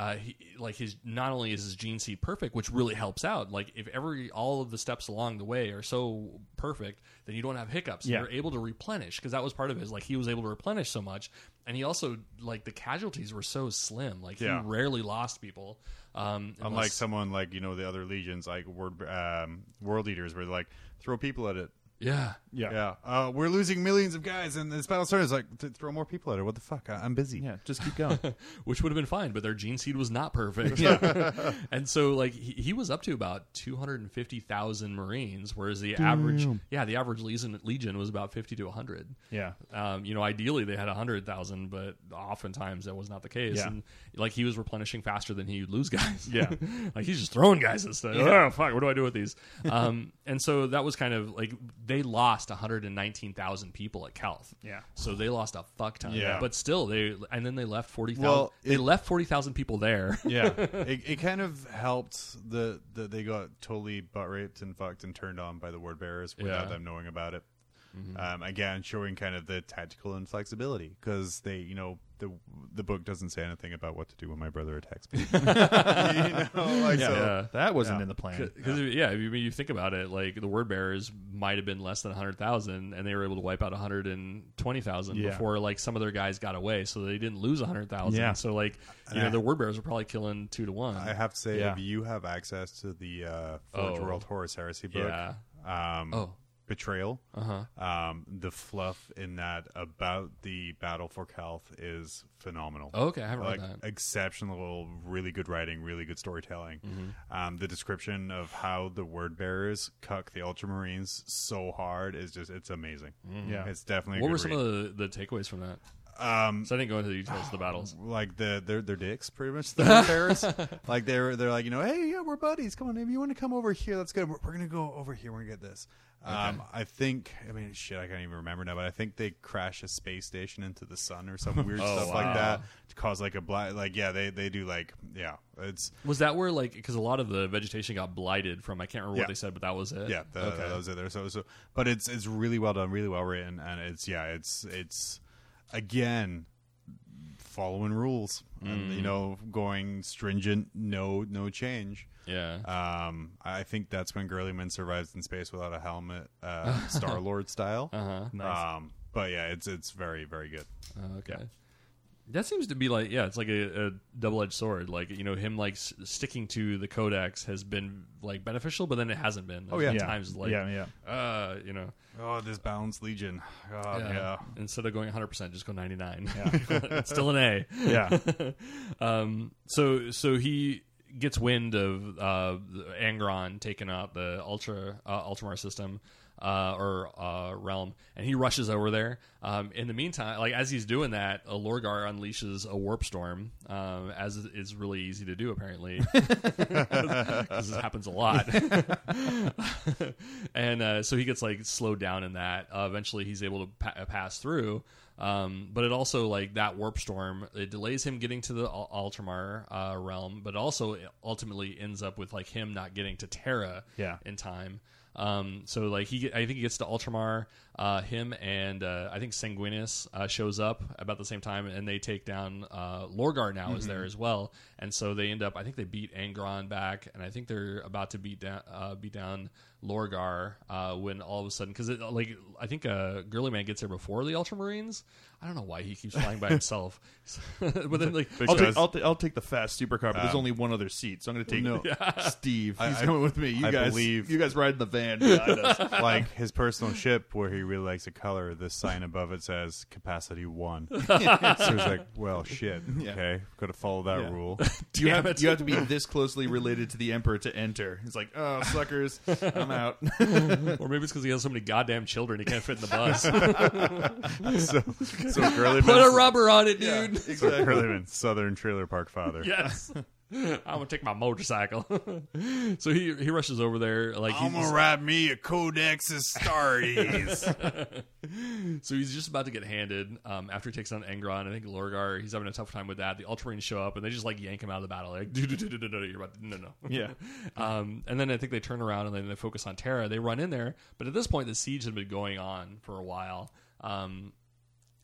uh, he, like his not only is his gene seed perfect, which really helps out. Like if every all of the steps along the way are so perfect, then you don't have hiccups. Yeah. You're able to replenish because that was part of his. Like he was able to replenish so much, and he also like the casualties were so slim. Like Yeah. he rarely lost people. Um, Unlike someone like you know the other legions, like word um, world leaders, where they're like throw people at it. yeah, Yeah. Yeah, uh, we're losing millions of guys, and this battle started. starts like th- throw more people at it. What the fuck? I- I'm busy. Yeah, just keep going. which would have been fine, but their gene seed was not perfect. and so like he, he was up to about two hundred and fifty thousand Marines, whereas the average yeah the average legion legion was about fifty to hundred. yeah. Um, you know, ideally they had hundred thousand, but oftentimes that was not the case. Yeah. And like he was replenishing faster than he would lose guys. Yeah. like he's just throwing guys and stuff. Oh fuck, what do I do with these? um, and so that was kind of like they lost one hundred and nineteen thousand people at Calth. Yeah. So they lost a fuck ton. Yeah. But still, they and then they left forty thousand. Well, they it- left forty thousand people there. yeah, it, it kind of helped that the they got totally butt raped and fucked and turned on by the word bearers without Yeah. Mm-hmm. them knowing about it. Um, again, showing kind of the tactical inflexibility because they, you know, the the book doesn't say anything about what to do when my brother attacks me. you know, like so. Yeah. That wasn't Yeah. in the plan. Because yeah, if you, you think about it, like the word bearers might have been less than hundred thousand, and they were able to wipe out hundred and twenty thousand Yeah. before like some of their guys got away, so they didn't lose hundred thousand. Yeah. So like you And know I- the word bearers were probably killing two to one. I have to say, Yeah. if you have access to the uh, Forge Oh. World Horus Heresy book, yeah. um, Oh. Betrayal, Uh huh. um, the fluff in that about the battle for Calth is phenomenal. Okay, I haven't like read that. exceptional, really good writing, really good storytelling. Mm-hmm. Um, the description of how the word bearers cuck the Ultramarines so hard is just it's amazing. Yeah. it's definitely. A What good were some read. of the, the takeaways from that? um, So I didn't go into the details of the battles. like the they're they're dicks pretty much the word like they're they're like you know hey yeah we're buddies come on if you want to come over here let's go we're, we're gonna go over here we're gonna get this um i think i mean shit i can't even remember now but i think they crash a space station into the sun or some weird Oh, stuff wow. like that to cause like a black like yeah they they do like yeah it's Was that where like because a lot of the vegetation got blighted from? I can't remember Yeah. what they said, but that was it. yeah the, okay. those are there so so but it's it's really well done really well written and it's yeah it's it's again following rules, and you know, going stringent, no no change. Yeah. Um, I think that's when Gurleyman survives in space without a helmet, uh, Star Lord style. Uh huh. Um, but yeah, it's it's very very good. Oh, okay. That seems to be like yeah, it's like a, a double edged sword. Like you know, him like s- sticking to the codex has been like beneficial, but then it hasn't been. Oh, yeah. times like yeah, yeah. uh, you know, Oh, this balanced legion. Oh, yeah. yeah. Instead of going 100, percent just go 99. Yeah. it's still an A. Yeah. um, so so he gets wind of uh, Angron taking out the Ultra uh, Ultramar system uh, or uh, realm, and he rushes over there. Um, in the meantime, like as he's doing that, a Lorgar unleashes a warp storm, um, as is really easy to do apparently, because this happens a lot. and uh, so he gets like slowed down in that. Uh, eventually, he's able to pa- pass through. Um, but it also like that warp storm it delays him getting to the Ultramar uh, realm, but also ultimately ends up with like him not getting to Terra Yeah. in time. Um, so like he, I think he gets to Ultramar. Uh, him and uh, I think Sanguinius uh, shows up about the same time, and they take down uh, Lorgar. Now is there as well, and so they end up. I think they beat Angron back, and I think they're about to beat down uh, beat down Lorgar uh, when all of a sudden because like I think uh, Girly Man gets there before the Ultramarines. I don't know why he keeps flying by himself, but then like I'll take, I'll, ta- I'll take the fast supercar, but there's only one other seat, so I'm going to take No. Steve. I- He's I- coming with me. You I guys, believe- you guys ride in the van behind us. like his personal ship where he really likes the color. The sign above it says capacity one. so he's like, well, shit. Yeah. Okay, got to follow that Yeah. rule. You Damn have, it. you have to be this closely related to the Emperor to enter. He's like, oh, suckers, I'm out. or maybe it's because he has so many goddamn children he can't fit in the bus. so, so Gurleyman, Put a rubber on it, dude. so Gurleyman, Southern Trailer Park father. yes. I'm gonna take my motorcycle. so he he rushes over there like I'm he's ride me a Codex Astartes. so he's just about to get handed um, after he takes on Angron. I think Lorgar he's having a tough time with that. The Ultramarines show up and they just like yank him out of the battle. Like, "Do, do, do, do, do, do, you're about to, no no Yeah. Um, and then I think they turn around and then they focus on Terra. They run in there, but at this point the siege had been going on for a while. Um,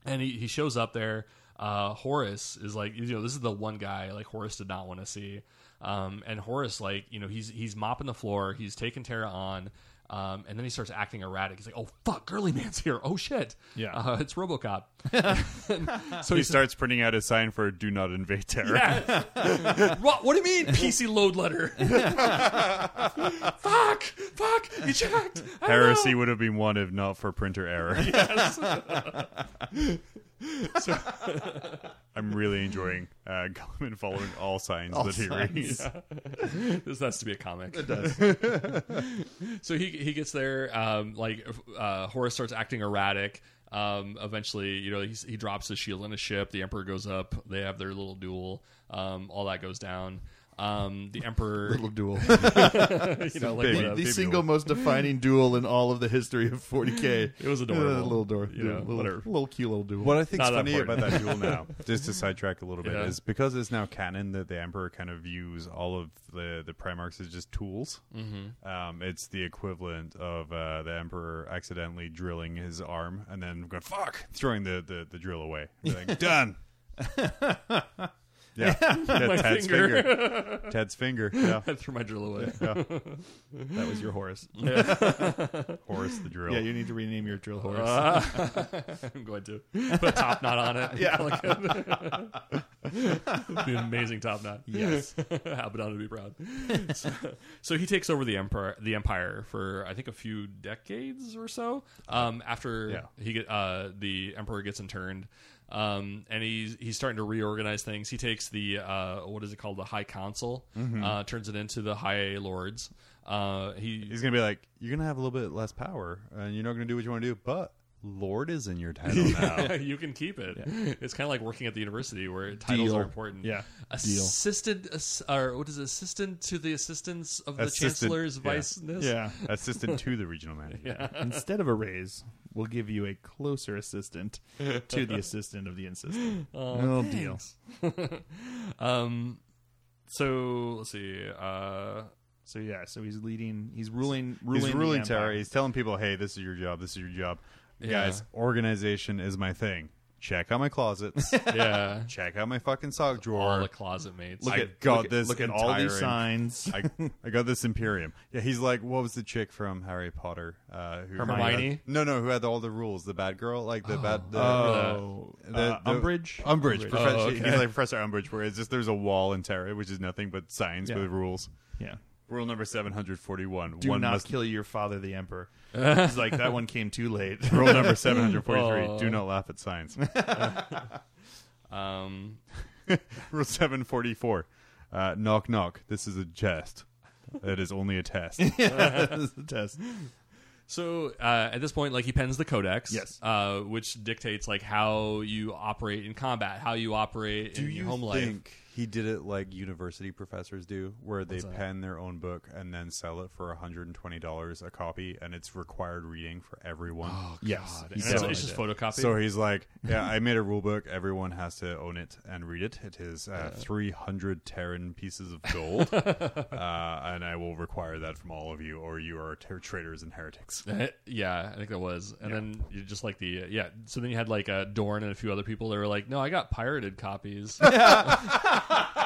and he, he shows up there. Uh, Horus is like, you know, this is the one guy like Horus did not want to see. Um, and Horus, like, you know, he's he's mopping the floor, he's taking Terra on, um, and then he starts acting erratic. He's like, "Oh fuck, Girly Man's here! Oh shit, Yeah. uh, it's RoboCop." so he starts printing out a sign for "Do not invade Terra." Yeah. what, what do you mean, PC load letter? fuck, fuck, eject. I Heresy would have been one if not for printer error. I'm really enjoying uh, Guilliman following all signs that he reads. this has to be a comic. It does. so he he gets there. Um, like uh, Horus starts acting erratic. Um, eventually, you know, he's, he drops his shield on his ship. The Emperor goes up. They have their little duel. Um, all that goes down. Um, the Emperor, Little duel. you know, like big- what the baby single most defining duel in all of the history of 40k. It was adorable. Uh, little door, You know, little, whatever. little cute little duel. What I think is Not that funny about that duel now, just to sidetrack a little bit, Yeah. is because it's now canon that the Emperor kind of views all of the the Primarchs as just tools. Mm-hmm. Um, it's the equivalent of uh, the Emperor accidentally drilling his arm and then going "fuck," throwing the the, the drill away. Like done. Yeah, yeah My Ted's finger. finger. Ted's finger. Yeah, I threw my drill away. that was your horse. Horace the drill. Yeah, you need to rename your drill horse. I'm going to put a top knot on it. Yeah, be an amazing top knot. Yes. Abaddon would be proud. So, so he takes over the empire, the empire for I think a few decades or so. Um, after Yeah. he get uh, the emperor gets interned. Um, and he's he's starting to reorganize things. He takes the uh, what is it called, the High Council, uh, turns it into the High Lords. Uh, he He's gonna be like, you're gonna have a little bit less power, and you're not gonna do what you want to do, but Lord is in your title now. you can keep it. It's kind of like working at the university where titles Deal. are important. Yeah. Assistant, ass- or what is it, assistant to the assistants of the Assistant, chancellor's yeah. vice? Yeah. Assistant to the regional manager. Yeah. Instead of a raise, we'll give you a closer assistant to the assistant of the assistant. Oh, deal. Um, so let's see. Uh, So yeah, so he's leading. He's ruling. ruling He's the ruling empire. Terra. He's telling people, "Hey, this is your job. This is your job, Yeah. guys. Organization is my thing. check out my closets, yeah. check out my fucking sock drawer. All the closet mates. Look I at got look this Look at all these signs. I, I got this Imperium. Yeah, he's like, what was the chick from Harry Potter? Uh, who Hermione? no, no, who had all the rules? The bad girl, like the bad. The, oh, the- uh, the- Umbridge. Umbridge. Umbridge. Professor, Oh, He's okay. like Professor Umbridge, where it's just there's a wall in Terra, which is nothing but signs Yeah. with rules. Yeah. Rule number seven hundred forty-one: Do One not must. kill your father, the emperor. It's like that one came too late. Rule number seven hundred forty-three: Oh. Do not laugh at signs. Um, Rule seven forty-four: uh, Knock knock. This is a jest. It is only a test. This is the test. so uh, at this point, like he pens the codex, Yes. uh, which dictates like how you operate in combat, how you operate in you your home life. think he did it like university professors do, where they What's that? pen their own book and then sell it for hundred and twenty dollars a copy, and it's required reading for everyone? Yes. And He it's, definitely it's just did. photocopied. So he's like, "Yeah, I made a rule book. Everyone has to own it and read it. It is uh, 300 Terran pieces of gold, uh, and I will require that from all of you, or you are ter- traitors and heretics." Uh, yeah, I think that was. And then you just like the uh, yeah. So then you had like uh, Dorn and a few other people that were like, "No, I got pirated copies."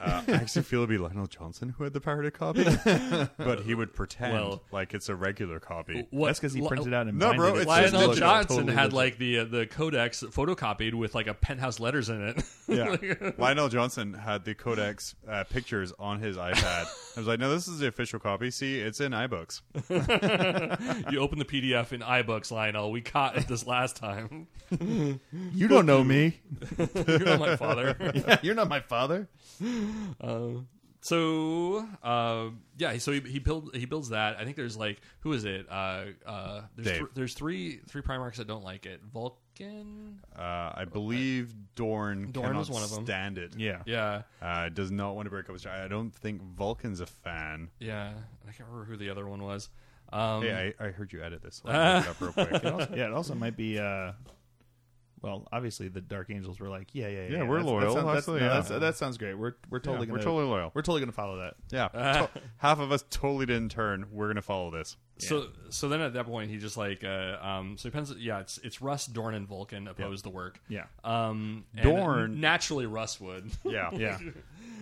Uh, I actually feel it'd be Lionel Johnson who had the pirated copy, but he would pretend Well- like it's a regular copy. What- That's because he Li- printed out and No, bro, binded it. it's just Lionel looked digital. Johnson totally had legit. like the uh, the codex photocopied with like a penthouse letters in it. Yeah, Lionel Johnson had the Codex uh, pictures on his iPad. I was like, "No, this is the official copy. See, it's in iBooks." you open the PDF in iBooks, Lionel. We caught it this last time. You don't know me. You're not my father. yeah, you're not my father. Uh, so uh, yeah, so he he, build, he builds that. I think there's like who is it? Uh, uh, there's Dave. th- there's three three Primarchs that don't like it. Vulcan. Uh, I believe Dorn, Dorn cannot was one of 'em. stand it. Yeah. Yeah, Uh, does not want to break up his. I don't think Vulcan's a fan. yeah. I can't remember who the other one was. Um, Hey, I, I heard you edit this. So I'll look it up real quick. yeah, it also might be. Uh, well, obviously the Dark Angels were like, yeah, yeah, yeah. Yeah, we're that's- loyal, That sounds, that's, actually, no, yeah. that's- that sounds great. We're we're totally Yeah, gonna we're totally loyal. we're totally gonna follow that. Yeah, to- half of us totally didn't turn. We're gonna follow this. So so then at that point he just like uh, um so he depends yeah it's it's Russ Dorn and Vulcan oppose the work Yeah. um and Dorn- naturally Russ would Yeah, Yeah.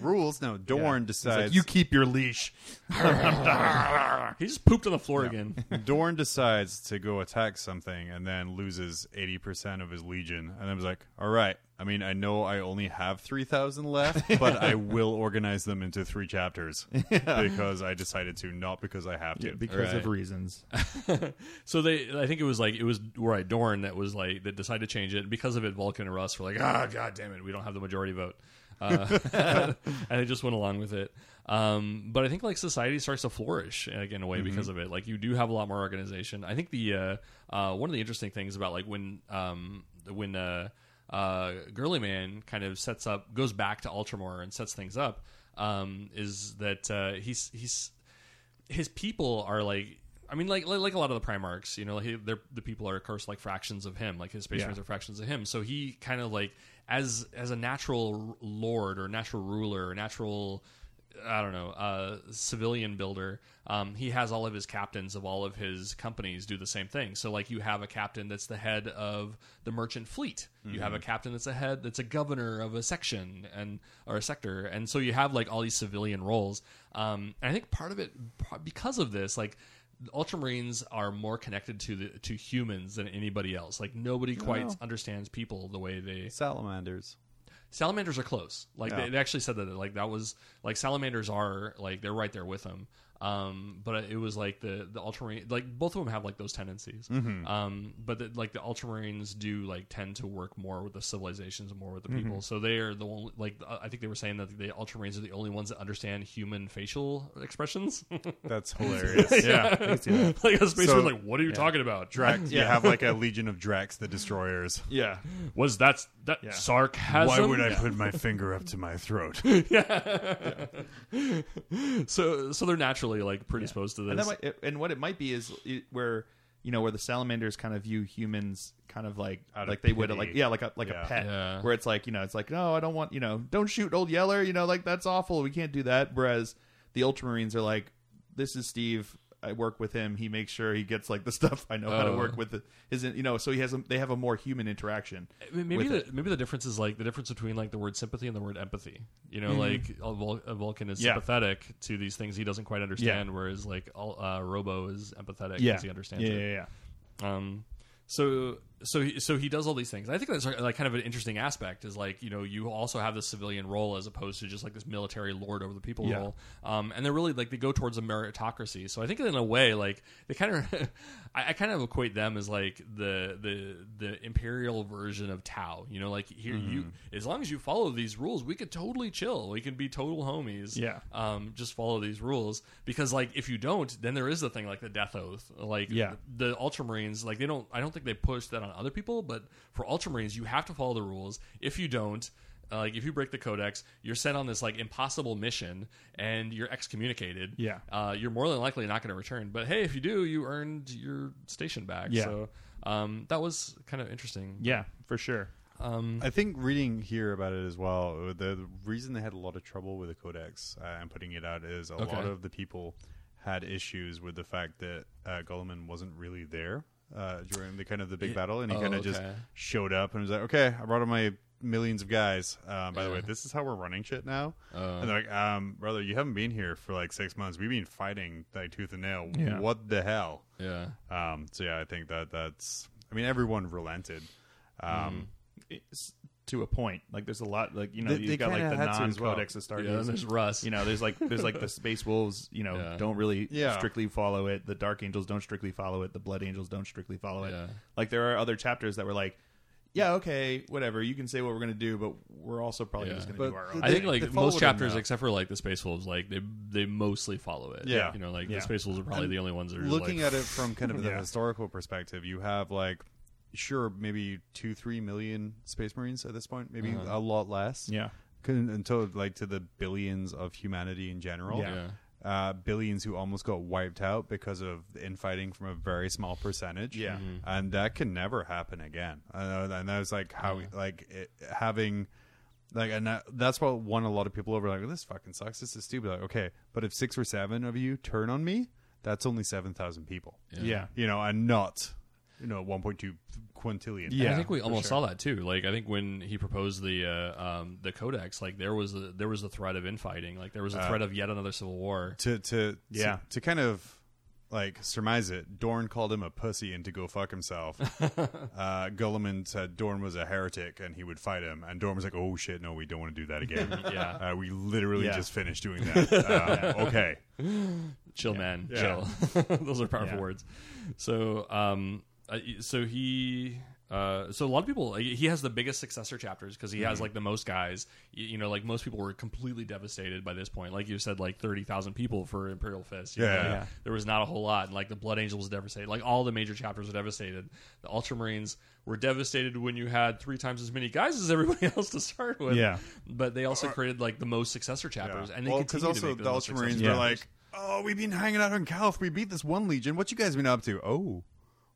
Rules. No, Dorn It's decides. like, you keep your leash. he just pooped on the floor again Dorn decides to go attack something and then loses 80% of his legion. And I was like, all right. I mean, I know I only have 3,000 left, but I will organize them into three chapters because I decided to, not because I have to. because of reasons. so they I think it was like it was right Dorn that was like that decided to change it and because of it Vulcan and Russ were like ah god damn it we don't have the majority vote uh, and they just went along with it um, but I think like society starts to flourish like, in a way because of it like you do have a lot more organization I think the uh, uh, one of the interesting things about like when um, when uh, uh, Girly Man kind of sets up goes back to Ultramar and sets things up um, is that uh, he's he's his people are like I mean, like like a lot of the Primarchs, you know, he, they're, the people are, of course, like fractions of him. Like his Space Yeah. Marines are fractions of him. So he kind of like as as a natural lord or natural ruler or natural, I don't know, uh, civilian builder. Um, he has all of his captains of all of his companies do the same thing. So like you have a captain that's the head of the merchant fleet. You have a captain that's a head that's a governor of a section and or a sector. And so you have like all these civilian roles. Um, and I think part of it because of this, like Ultramarines are more connected to the to humans than anybody else. Like nobody quite understands people the way they Salamanders. salamanders are close. Like Yeah. they, they actually said that like that was like salamanders are like they're right there with them. Um, but it was like the the ultramarine like both of them have like those tendencies. Mm-hmm. Um, but the, like the ultramarines do like tend to work more with the civilizations and more with the Mm-hmm. people. So they are the only like I think they were saying that the ultramarines are the only ones that understand human facial expressions. That's hilarious. yeah. like a space So- like what are you talking about? Drax, You have like a legion of Drax the Destroyers. Yeah. Was that that Yeah. sarcasm? Why would I put my finger up to my throat? Yeah. So so they're naturally like predisposed to And this. that might, and what it might be is it, where you know where the salamanders kind of view humans kind of like Out of like they would like yeah like a like Yeah. a pet Yeah. where it's like you know it's like no I don't want you know don't shoot old Yeller you know like that's awful we can't do that whereas the Ultramarines are like this is Steve I work with him. He makes sure he gets like the stuff I know how to Oh. work with. His, you know, so he has a, they have a more human interaction. I mean, maybe with the maybe the difference is like the difference between like the word sympathy and the word empathy. You know, Mhm. like a, Vul- a Vulcan is Yeah. sympathetic to these things he doesn't quite understand, whereas like all- uh, Robo is empathetic because he understands Yeah, it. yeah, yeah. Um, so so he, so he does all these things. I think that's like kind of an interesting aspect is like you know you also have this civilian role as opposed to just like this military lord over the people Yeah. role. Um, and they're really like they go towards a meritocracy. So I think in a way like they kind of I, I kind of equate them as like the the the imperial version of Tau. You know, like here you Mm-hmm. as long as you follow these rules, we could totally chill. We can be total homies. Yeah. Um, just follow these rules because like if you don't, then there is the thing like the death oath. Like Yeah. the Ultramarines, like they don't. I don't think they push that on other people, but for Ultramarines, you have to follow the rules. If you don't, uh, like if you break the codex, you're sent on this like impossible mission and you're excommunicated. Yeah. uh, you're more than likely not going to return. But hey, if you do, you earned your station back. Yeah. So um, that was kind of interesting. Yeah, for sure. Um, I think reading here about it as well, uh, the, the reason they had a lot of trouble with the codex uh, and putting it out is a Okay. lot of the people had issues with the fact that uh, Guilliman wasn't really there uh, during the kind of the big Yeah. battle, and he Oh, kind of just showed up and was like, "Okay, I brought all my millions of guys. Um, by the way, this is how we're running shit now." uh, and they're like, um, "Brother, you haven't been here for like six months. We've been fighting like tooth and nail. Yeah. What the hell?" yeah. Um, so yeah, I think that that's. I mean, everyone relented. Um, It's to a point. Like there's a lot. Like you know, They- you've they got like kinda the had to as well. non-codex of Star Yeah, and there's Russ. You know, there's like there's like the Space Wolves. You know, Yeah. don't really Yeah. strictly follow it. The Dark Angels don't strictly follow it. The Blood Angels don't strictly follow it. Yeah. Like there are other chapters that were like, yeah, okay, whatever. You can say what we're gonna do, but we're also probably Yeah. just gonna But do our own. I think They- like followed most him chapters, now. except for like the Space Wolves, like they they mostly follow it. Yeah. you know, like Yeah. the Space Wolves are probably And the only ones that are looking like, at it from kind of the Yeah. historical perspective, you have like sure maybe two three million space marines at this point, maybe Uh-huh. a lot less. yeah, Couldn't- until like to the billions of humanity in general. Yeah. yeah. Uh, billions who almost got wiped out because of the infighting from a very small percentage. Yeah. Mhm. and that can never happen again. Uh, and that was like how Yeah. like it, having. Like and that, that's what won a lot of people over. Like this fucking sucks. This is stupid. Like okay, but if six or seven of you turn on me, that's only seven thousand people. yeah, you know, and not, you know, 1.2 quintillion. Yeah. And I think we almost sure. saw that too. Like I think when he proposed the uh, um, the codex, like there was a, there was a threat of infighting. Like there was a Uh, threat of yet another civil war. To to Yeah. to, to kind of like surmise it, Dorn called him a pussy and to go fuck himself. uh, Guilliman said Dorn was a heretic and he would fight him, and Dorn was like, "Oh shit, no, we don't want to do that again." Yeah. uh, we literally Yeah. just finished doing that. Uh, okay, chill, man, Yeah. chill. Those are powerful Yeah. words. So, um, uh, so he. Uh, so a lot of people, like, he has the biggest successor chapters because he Mm-hmm. has like the most guys. You, you know, like most people were completely devastated by this point. Like you said, like thirty thousand people for Imperial Fist. you Yeah, know, yeah. there was not a whole lot. And, like the Blood Angels was devastated. Like all the major chapters were devastated. The Ultramarines were devastated when you had three times as many guys as everybody else to start with. Yeah. but they also created like the most successor chapters, and they well, continue to also make the the Ultramarines successful were Yeah. like, "Oh, we've been hanging out on Calth. We beat this one legion. What you guys been up to?" Oh.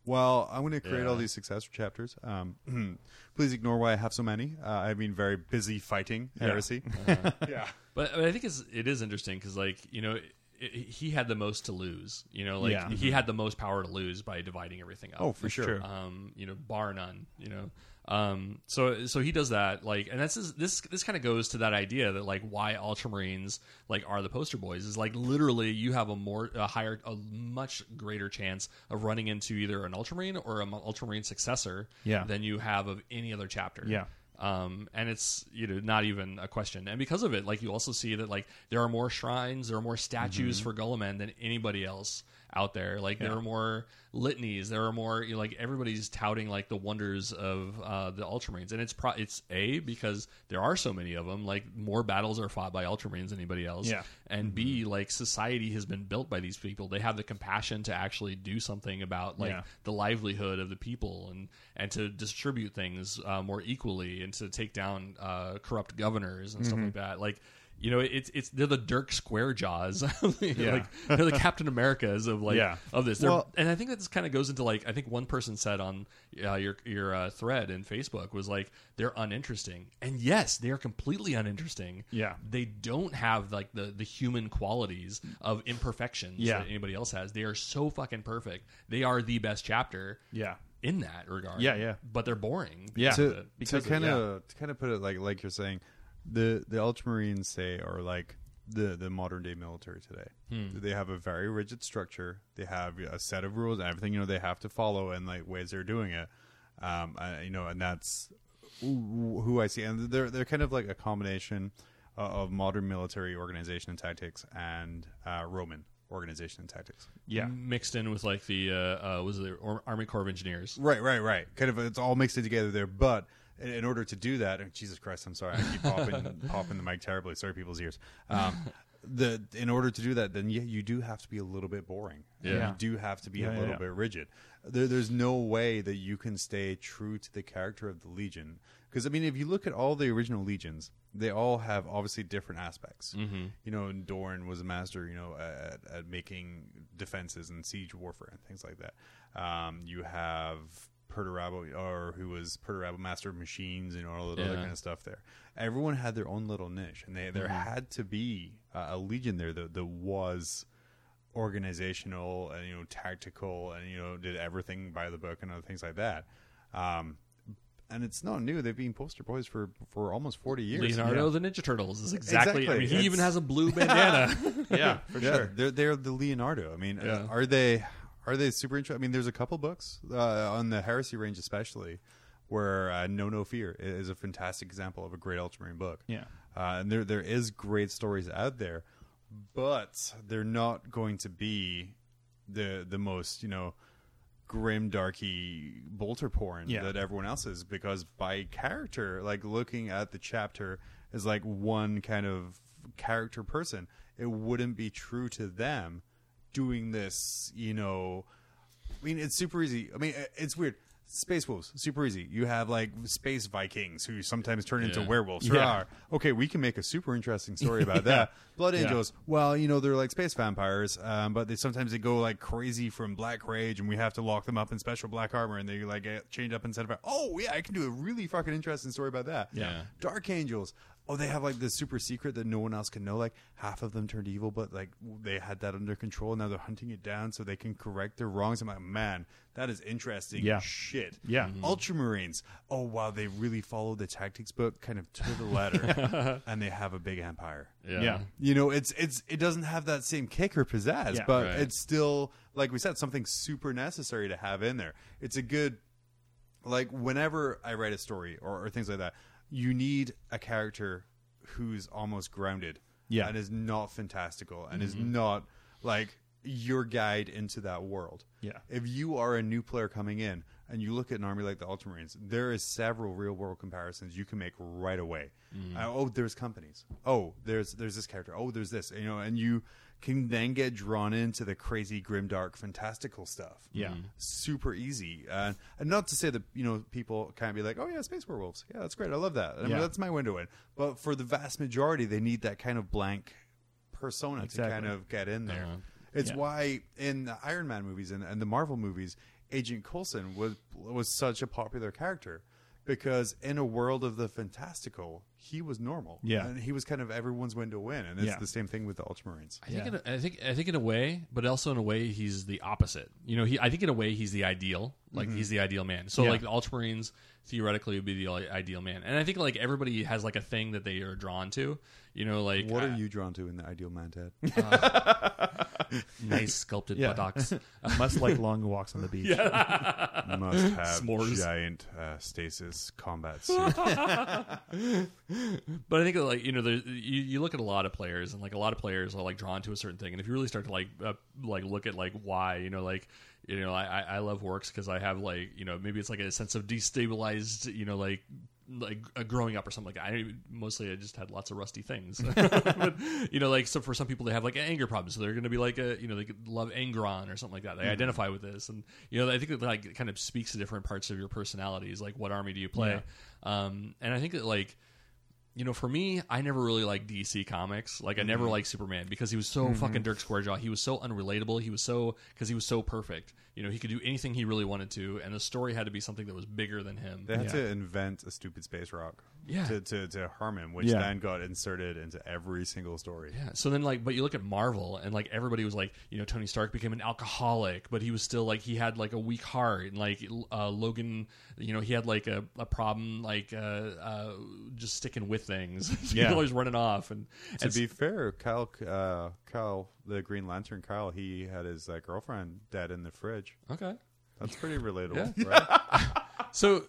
Well, I'm going to create Yeah. all these successor chapters. Um, please ignore why I have so many. Uh, I've been very busy fighting heresy. yeah. But I, mean, I think it's it is interesting because like you know. It, he had the most to lose, you know. Like Yeah. he had the most power to lose by dividing everything up. Oh, for sure. um, you know, bar none, you know. Um, so so he does that, like, and that's is this this kind of goes to that idea that like why Ultramarines like are the poster boys is like literally you have a more a higher a much greater chance of running into either an Ultramarine or an Ultramarine successor Yeah. than you have of any other chapter. Yeah. Um, and it's you know not even a question, and because of it, like you also see that like there are more shrines, there are more statues for Guilliman than anybody else out there. Like there are more litanies, there are more you know, like everybody's touting like the wonders of uh, the Ultramarines, and it's pro- it's a because there are so many of them. Like more battles are fought by Ultramarines than anybody else. Yeah. and b like society has been built by these people. They have the compassion to actually do something about like Yeah. the livelihood of the people and and to distribute things uh, more equally and to take down uh, corrupt governors and stuff like that. Like you know, it's it's they're the Dirk Square Jaws, Yeah. like they're the Captain Americas of like Yeah. of this. They're, Well- and I think that this kind of goes into like I think one person said on uh, your your uh, thread in Facebook was like they're uninteresting, and yes, they are completely uninteresting. Yeah. they don't have like the the human qualities of imperfections Yeah. that anybody else has. They are so fucking perfect. They are the best chapter Yeah. in that regard. Yeah, yeah. But they're boring. Yeah. because to, it. of- kind yeah. of to kind of put it like like you're saying, the the Ultramarines say are like the the modern day military today. Hmm. They have a very rigid structure. They have a set of rules and everything you know they have to follow and like ways they're doing it. Um, I, you know, and that's who who I see, and they're they're kind of like a combination uh, of modern military organization and tactics and uh, Roman organization and tactics. Yeah. mixed in with like the uh, uh was the Army Corps of Engineers. Right, right, right. Kind of, it's all mixed in together there. But in, order to do that, and Jesus Christ, I'm sorry, I keep popping, popping the mic terribly. Sorry, people's ears. Um, the in order to do that, then yeah, you do have to be a little bit boring. Yeah. you do have to be Yeah, a little yeah. bit rigid. There, there's no way that you can stay true to the character of the Legion. Because I mean, if you look at all the original legions, they all have obviously different aspects. Mm-hmm. You know, Dorn was a master, you know, at, at making defenses and siege warfare and things like that. Um, you have Perturabo, or who was Perturabo, master of machines, and all that other kind of stuff. There, everyone had their own little niche, and they there had to be uh, a legion there that, that was organizational and you know tactical and you know did everything by the book and other things like that. Um, and it's not new; they've been poster boys for for almost forty years. Leonardo the Ninja Turtles is exactly. I mean, he even has a blue bandana. Yeah, for yeah, sure. they're they're the Leonardo. I mean, uh, Yeah. are they are they super interesting? I mean, there's a couple books uh, on the Heresy range, especially where uh, Know No Fear is a fantastic example of a great Ultramarine book. Yeah. uh, and there there is great stories out there, but they're not going to be the the most you know grim darky bolter porn Yeah. that everyone else is because by character like looking at the chapter as like one kind of character person it wouldn't be true to them doing this you know i mean it's super easy. I mean it's weird. Space wolves super easy. You have like space vikings who sometimes turn into Yeah. werewolves. Yeah. Okay we can make a super interesting story about that. Blood angels well you know they're like space vampires um, but they sometimes they go like crazy from black rage and we have to lock them up in special black armor and they like get chained up inside of oh yeah i can do a really fucking interesting story about that. Yeah. dark angels oh they have like this super secret that no one else can know like half of them turned evil but like they had that under control now they're hunting it down so they can correct their wrongs i'm like man that is interesting Yeah. shit Yeah. Mm-hmm. ultramarines oh wow they really follow the tactics book kind of to the letter and they have a big empire yeah. Yeah. you know it's it's it doesn't have that same kick or pizzazz Yeah. but Right. it's still like we said something super necessary to have in there it's a good like whenever i write a story or, or things like that you need a character who's almost grounded Yeah. and is not fantastical and is not like your guide into that world Yeah. if you are a new player coming in and you look at an army like the Ultramarines, there is several real world comparisons you can make right away. Uh, oh, there's companies. Oh, there's there's this character. Oh, there's this. You know, and you can then get drawn into the crazy, grim, dark, fantastical stuff. Yeah. super easy. Uh, and not to say that you know people can't be like, oh yeah, space werewolves. Yeah, that's great. I love that. I mean, Yeah. that's my window in. But for the vast majority, they need that kind of blank persona Exactly. to kind of get in there. Uh-huh. It's Yeah. why in the Iron Man movies and, and the Marvel movies, Agent Coulson was was such a popular character because in a world of the fantastical, he was normal. Yeah. and he was kind of everyone's window in, and it's Yeah. the same thing with the Ultramarines. I think, Yeah. in a, I think, I think in a way, but also in a way, he's the opposite. You know, he, I think in a way, he's the ideal. Like mm-hmm. he's the ideal man. So Yeah. like the Ultramarines theoretically would be the ideal man. And I think like everybody has like a thing that they are drawn to. You know, like What uh, are you drawn to in the ideal man, Ted? nice sculpted Yeah. buttocks. Must like long walks on the beach. Must have S'mores. giant uh, stasis combat suit. But I think like you know, there, you, you look at a lot of players, and like a lot of players are like drawn to a certain thing. And if you really start to like uh, like look at like why, you know, like you know, I I love Orks because I have like you know maybe it's like a sense of destabilized, you know, like like uh, growing up or something like that. I mostly I just had lots of rusty things, but you know, like so for some people they have like an anger problems, so they're going to be like a you know they could love Angron or something like that. They identify with this, and you know I think it like it kind of speaks to different parts of your personalities. Like what army do you play? Um, and I think that like you know, for me, I never really liked DC comics. Like, I never mm-hmm. liked Superman because he was so mm-hmm. fucking Dirk Squarejaw. He was so unrelatable. He was so because he was so perfect. You know, he could do anything he really wanted to, and the story had to be something that was bigger than him. They had Yeah. to invent a stupid space rock Yeah. to, to, to harm him, which Yeah. then got inserted into every single story. Yeah. So then, like, but you look at Marvel, and like everybody was like, you know, Tony Stark became an alcoholic, but he was still like he had like a weak heart, and like uh, Logan, you know, he had like a, a problem, like uh, uh, just sticking with things. Yeah. he always running off, and, To and be fair, Kyle, uh, Kyle, the Green Lantern, Kyle, he had his uh, girlfriend dead in the fridge. okay. That's pretty relatable, Yeah. right? So,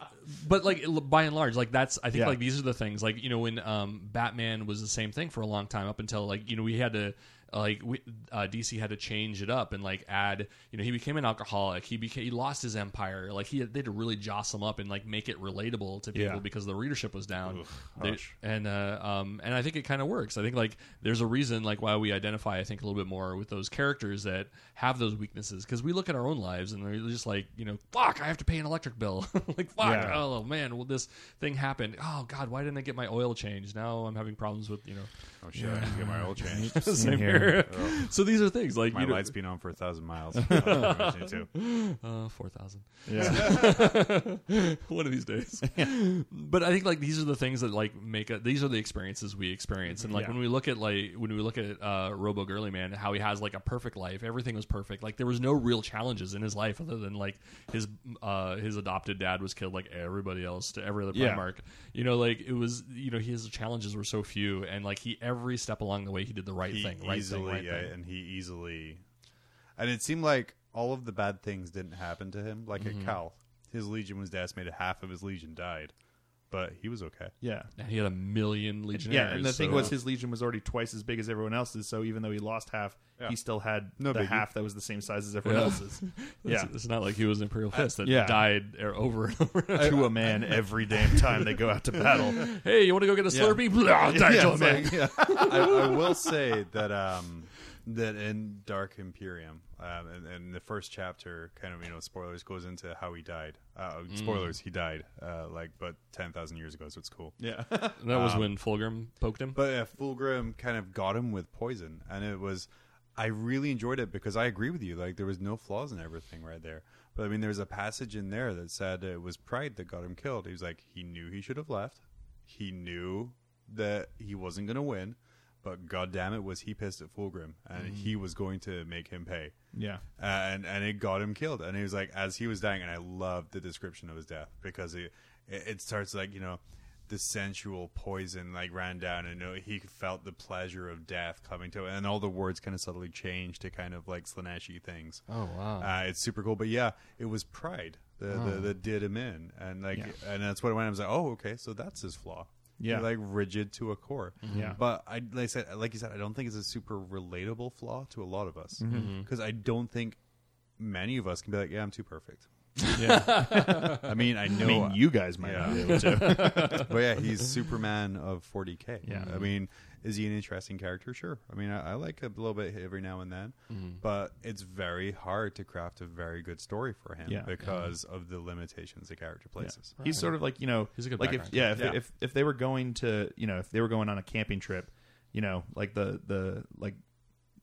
but like by and large, like that's I think Yeah. like these are the things like you know when um, Batman was the same thing for a long time up until like you know we had to like we, uh, DC had to change it up and like add you know he became an alcoholic. He became he lost his empire. Like he they had to really joss him up and like make it relatable to people Yeah. because the readership was down. They- and uh, um and I think it kind of works. I think like there's a reason like why we identify I think a little bit more with those characters that have those weaknesses. Because we look at our own lives and we're just like you know fuck I have to pay an electric bill. Like fuck Yeah. oh man well this thing happened. Oh god why didn't I get my oil changed? Now I'm having problems with you know. Oh shit! I need to get my oil changed. same here. so these are things like My you know, light's been on for a thousand miles. Uh, four thousand Yeah. one of these days. but I think like these are the things that like make a, these are the experiences we experience, and like Yeah. when we look at like when we look at uh, Robo Girly Man, how he has like a perfect life, everything was perfect. Like there was no real challenges in his life other than like his uh, his adopted dad was killed, like everybody else to every other Yeah. You know, like it was you know his challenges were so few, and like he every step along the way he did the right He thing, right easily, right yeah, and he easily, and it seemed like all of the bad things didn't happen to him. Like Mm-hmm. at Calth, his legion was decimated. Half of his legion died, but he was okay. Yeah. And he had a million legionnaries. Yeah, and the thing was, his legion was already twice as big as everyone else's. So even though he lost half, Yeah. he still had No the biggie. half that was the same size as everyone Yeah. else's. Yeah, it's not like he was an Imperial Fist that yeah. died er, over and over. to a man every damn time they go out to battle. hey, you want to go get a Yeah. Slurpee? Blah, die Yeah, to a it's man. like- yeah. I, I will say that um, that in Dark Imperium, um, and, and the first chapter, kind of you know, spoilers goes into how he died. Uh, Mm. spoilers, he died uh, like but ten thousand years ago, so it's cool. Yeah. And that was when Fulgrim poked him. But uh, Fulgrim kind of got him with poison, and it was. I really enjoyed it because I agree with you. Like there was no flaws in everything right there. But I mean, there's a passage in there that said it was pride that got him killed. He was like, he knew he should have left. He knew that he wasn't going to win, but god damn it, was he pissed at Fulgrim, and he was going to make him pay. Yeah. Uh, and and it got him killed. And he was like, as he was dying, and I loved the description of his death because it it, it starts like you know the sensual poison like ran down, and you know, he felt the pleasure of death coming to him, and all the words kind of subtly changed to kind of like Slaaneshi things. oh wow. Uh, it's super cool, but yeah, it was pride that, Oh. that, that did him in, and like, Yeah. and that's what I went. I was like, oh, okay, so that's his flaw. Yeah. He's, like rigid to a core. Yeah. but I like I said, like you said, I don't think it's a super relatable flaw to a lot of us Mm-hmm. because I don't think many of us can be like, yeah, I'm too perfect. Yeah. I mean, I know, I mean, you guys might Yeah. not be able to. but yeah, he's Superman of 40k. Yeah. I mean, is he an interesting character? Sure. I mean, I, I like a little bit every now and then, mm-hmm. but it's very hard to craft a very good story for him Yeah. because of the limitations the character places. He's sort of like you know, He's a good like if yeah, if, Yeah. if if they were going to you know if they were going on a camping trip, you know, like the the like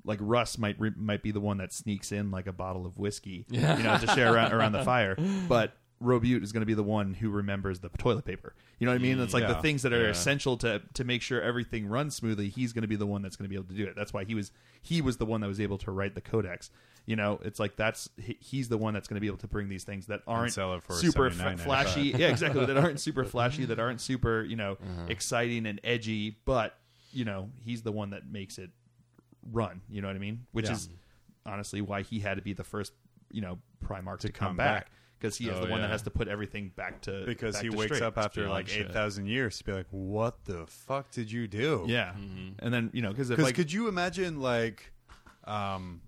like Russ might re- might be the one that sneaks in like a bottle of whiskey, Yeah. you know, to share around around the fire, but. Robute is going to be the one who remembers the toilet paper. You know what I mean? It's like the things that are Yeah. essential to to make sure everything runs smoothly. He's going to be the one that's going to be able to do it. That's why he was he was the one that was able to write the codex. You know, it's like that's he- he's the one that's going to be able to bring these things that aren't sell it for super $79.95. f- flashy. yeah, exactly. that aren't super flashy. That aren't super you know uh-huh. exciting and edgy. But you know, he's the one that makes it run. You know what I mean? Which Yeah. is honestly why he had to be the first you know Primarch to, come come back back. Because he is Oh, the one that has to put everything back to Because back he to wakes straight. up after like 8,000 years to be like, what the fuck did you do? Yeah, and then you know because Because like could you imagine like, um,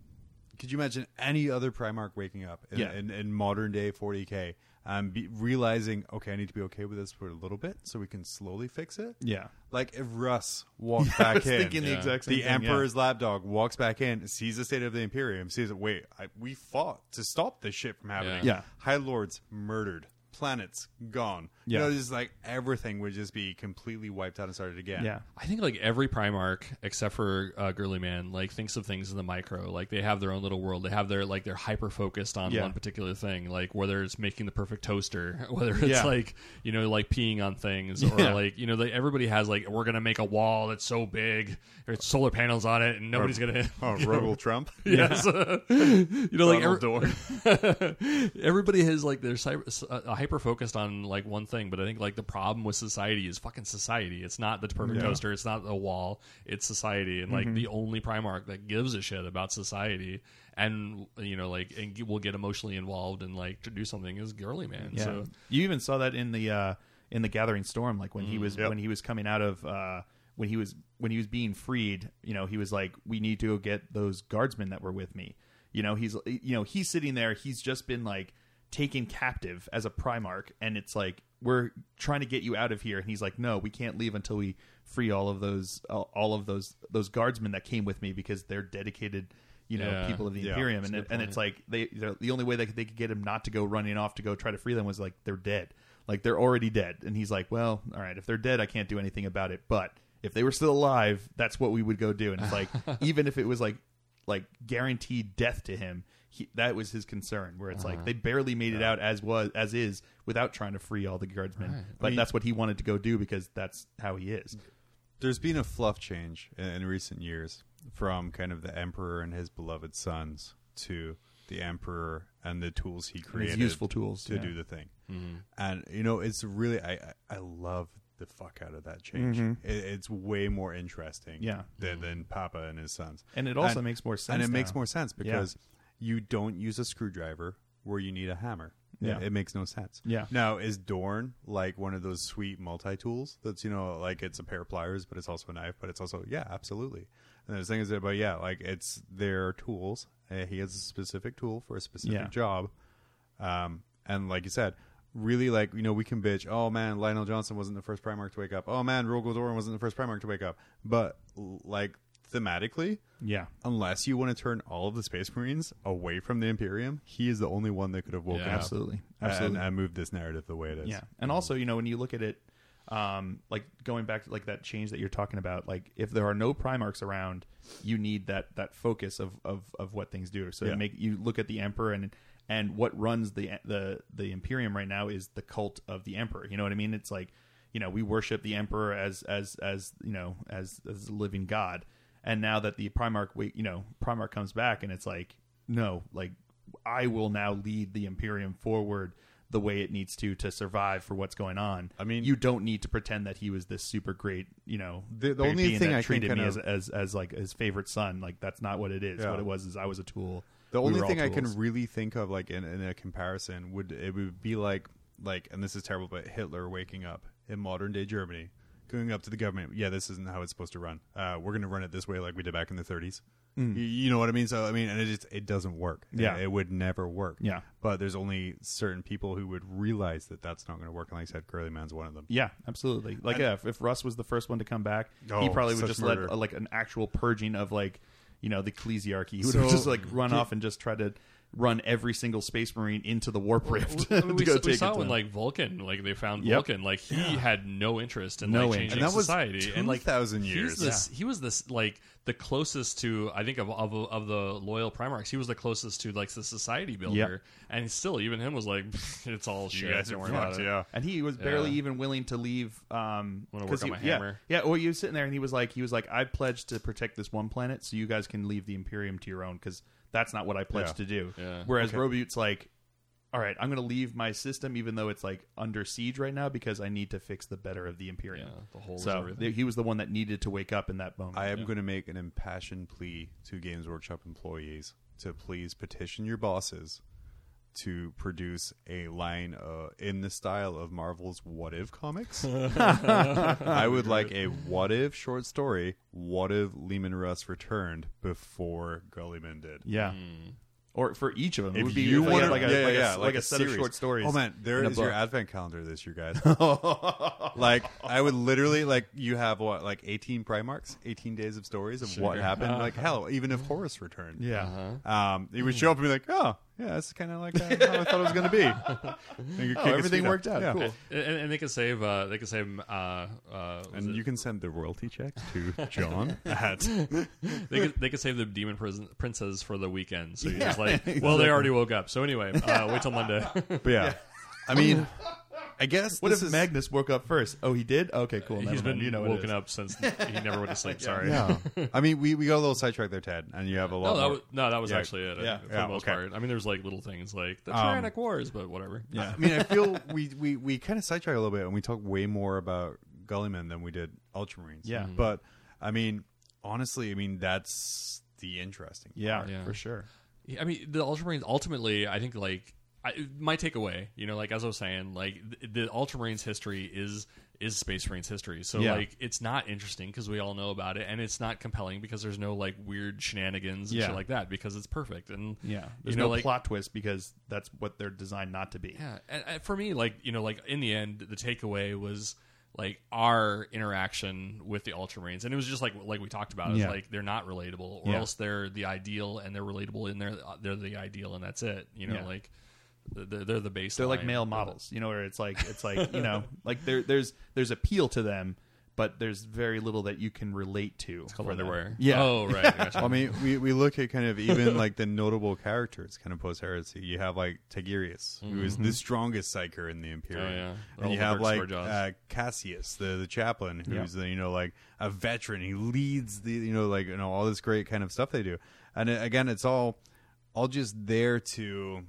could you imagine any other Primarch waking up in, Yeah. in, in modern day 40k, um, be, realizing okay, I need to be okay with this for a little bit so we can slowly fix it. yeah Like if Russ walked I back was in, thinking the Yeah. exact same the thing, Emperor's lapdog walks back in, sees the state of the Imperium, sees, it. wait, I, we fought to stop this shit from happening. Yeah. High Lords murdered. Planets gone. Yeah. You know, just like everything would just be completely wiped out and started again. Yeah. I think like every Primarch except for uh, Girly Man like thinks of things in the micro. Like they have their own little world. They have their like they're hyper focused on Yeah. one particular thing. Like whether it's making the perfect toaster, whether it's Yeah. like you know like peeing on things, or Yeah. like you know like everybody has like we're gonna make a wall that's so big, there's solar panels on it, and nobody's gonna. Oh, you Rogel Trump. Yes, you know, like Donald every- everybody has like they're cyber, uh, hyper focused on like one thing, but I think like the problem with society is fucking society. It's not the perfect Yeah. toaster. It's not the wall. It's society, and like the only Primarch that gives a shit about society and you know like and will get emotionally involved and like to do something is Girly Man. Yeah. So you even saw that in the uh, in the Gathering Storm, like when he was Yep. when he was coming out of uh, when he was when he was being freed. You know, he was like, "We need to go get those guardsmen that were with me." You know, he's you know he's sitting there. He's just been like taken captive as a Primarch, and it's like we're trying to get you out of here. And he's like, "No, we can't leave until we free all of those all all of those those guardsmen that came with me because they're dedicated." You know, Yeah. people of the Yeah, Imperium, that's and it, and it's like they the only way that they could get him not to go running off to go try to free them was like they're dead like they're already dead and he's like well all right if they're dead i can't do anything about it but if they were still alive that's what we would go do and it's like even if it was like like guaranteed death to him he, that was his concern where it's like uh-huh. they barely made it out as was as is without trying to free all the guardsmen Right. but I mean- that's what he wanted to go do because that's how he is There's been a fluff change in, in recent years from kind of the emperor and his beloved sons to the emperor and the tools he And created useful tools to yeah. do the thing. Mm-hmm. And you know, it's really I I I love the fuck out of that change. Mm-hmm. It, it's way more interesting, Mm-hmm. Yeah. than, mm-hmm. than Papa and his sons. And it also makes more sense And it makes more sense because you don't use a screwdriver where you need a hammer. Yeah. It, it makes no sense. Yeah. Now, is Dorn like one of those sweet multi tools that's, you know, like it's a pair of pliers, but it's also a knife, but it's also, yeah, absolutely. And the thing is, that, but yeah, like it's their tools. Uh, he has a specific tool for a specific Yeah. job. Um, and like you said, really like, you know, we can bitch, oh man, Lion El'Jonson wasn't the first Primarch to wake up. Oh man, Rogal Dorn wasn't the first Primarch to wake up. But like thematically, yeah unless you want to turn all of the Space Marines away from the Imperium, he is the only one that could have woken Yeah. up absolutely and, absolutely and moved this narrative the way it is. Yeah, and also you know when you look at it, um, like going back to like that change that you're talking about, like if there are no Primarchs around, you need that that focus of of, of what things do. So Yeah. make you look at the Emperor and and what runs the the the Imperium right now is the cult of the Emperor. You know what I mean? It's like you know we worship the Emperor as as as you know as as a living god, and now that the Primarch we you know Primarch comes back and it's like no like I will now lead the Imperium forward the way it needs to to survive for what's going on. I mean- you don't need to pretend that he was this super great, you know, The- the only being thing that I treated me kind as, as as like his favorite son. Like that's not what it is. Yeah. What it was is I was a tool. The We only thing I can really think of, like in, in a comparison, would it would be like like, and this is terrible, but Hitler waking up in modern day Germany, going up to the government. Yeah, this isn't how it's supposed to run. Uh, we're going to run it this way, like we did back in the 30s. You, you know what I mean? So I mean, and it just it doesn't work. Mm. Yeah. it, it would never work. Yeah. but there's only certain people who would realize that that's not going to work. And like I said, Curly Man's one of them. Yeah, absolutely. Like And- yeah, if, if Russ was the first one to come back, he Oh, probably would just murder. let uh, like an actual purging of like you know the ecclesiarchy. He would So- just like run off and just try to run every single space marine into the warp rift I to we, go we take saw it it when like Vulcan, like they found Yep. Vulcan, like he had no interest in No like interest. changing And that was society, and like thousand years. This, He was this like the closest to I think of of, of the loyal Primarchs. He was the closest to like the society builder, and still even him was like, it's all You shit. guys Don't are worry about fucked, it. yeah. and he was barely Yeah. even willing to leave. Um, Wanna 'cause work on he- my yeah, hammer. Yeah, well, he was sitting there and he was like, he was like, I pledged to protect this one planet, so you guys can leave the Imperium to your own because that's not what I pledged Yeah. to do. Yeah. Whereas Okay. Robute's like, all right, I'm going to leave my system even though it's like under siege right now because I need to fix the better of the Imperium. Yeah, the whole is so everything. th- he was the one that needed to wake up in that moment. I am going to make an impassioned plea to Games Workshop employees to please petition your bosses to produce a line uh, in the style of Marvel's What If comics. I would like a What If short story. What if Leman Russ returned before Guilliman did? yeah. Or for each of them, it would be you if they want had to, like a, yeah, like, yeah, a, like like a set series. of short stories. Oh man, there in a is your advent calendar this year, guys. like I would literally like you have what like eighteen Primarchs, eighteen days of stories of what Sure. happened. Like hell, even if Horus returned, Yeah. Uh-huh. um, he would show up and be like, "Oh, yeah, that's kind of like uh, how I thought it was going to be. Oh, everything worked out. Yeah. Cool. and, and they can save. Uh, they can save. Uh, uh, And it- you can send the royalty check to John at they could, they could save the demon prison, princess for the weekend. So you're just like, well, they already woke up. So anyway, uh, wait till Monday. But yeah, I mean, I guess What this if is, Magnus woke up first? Oh, he did. Okay, cool. He's Never been you know woken up since he never went to sleep. Sorry. Yeah, I mean, we, we got a little sidetracked there, Ted, and you have a lot No, that more. was, no, that was Yeah. actually it. Yeah. for Yeah, the most okay. part. I mean, there's like little things like the Um, tyrannic wars, but whatever. Yeah. I mean, I feel we we, we kind of sidetracked a little bit, and we talked way more about Guilliman than we did Ultramarines. Yeah. Mhm. but I mean, honestly, I mean that's the interesting. Yeah, part. Yeah. for sure. Yeah, I mean, the Ultramarines ultimately, I think, like, I, my takeaway, you know, like as I was saying, like the, the Ultramarines history is is Space Marines history. So Yeah. like, it's not interesting because we all know about it, and it's not compelling because there's no like weird shenanigans and Yeah. shit like that because it's perfect. And Yeah, there's you know, no like, plot twist because that's what they're designed not to be. Yeah, and, and for me, like you know, like in the end, the takeaway was like our interaction with the Ultramarines, and it was just like like we talked about. It's Yeah. like they're not relatable, or Yeah. else they're the ideal, and they're relatable, and they're uh, they're the ideal, and that's it. You know, Yeah. like they're, they're the base. They're like male models, you know, where it's like it's like you know, like there there's there's appeal to them, but there's very little that you can relate to. It's called for them. underwear. Yeah. Oh right. Gotcha. Well, I mean, we, we look at kind of even like the notable characters kind of post heresy. You have like Tigurius, who is the strongest psyker in the Imperium. Mm-hmm. Oh, yeah. And All you the have dark like sword uh, Cassius, the the chaplain, who's the, you know like a veteran. He leads the you know like you know all this great kind of stuff they do. And it, again, it's all all just there to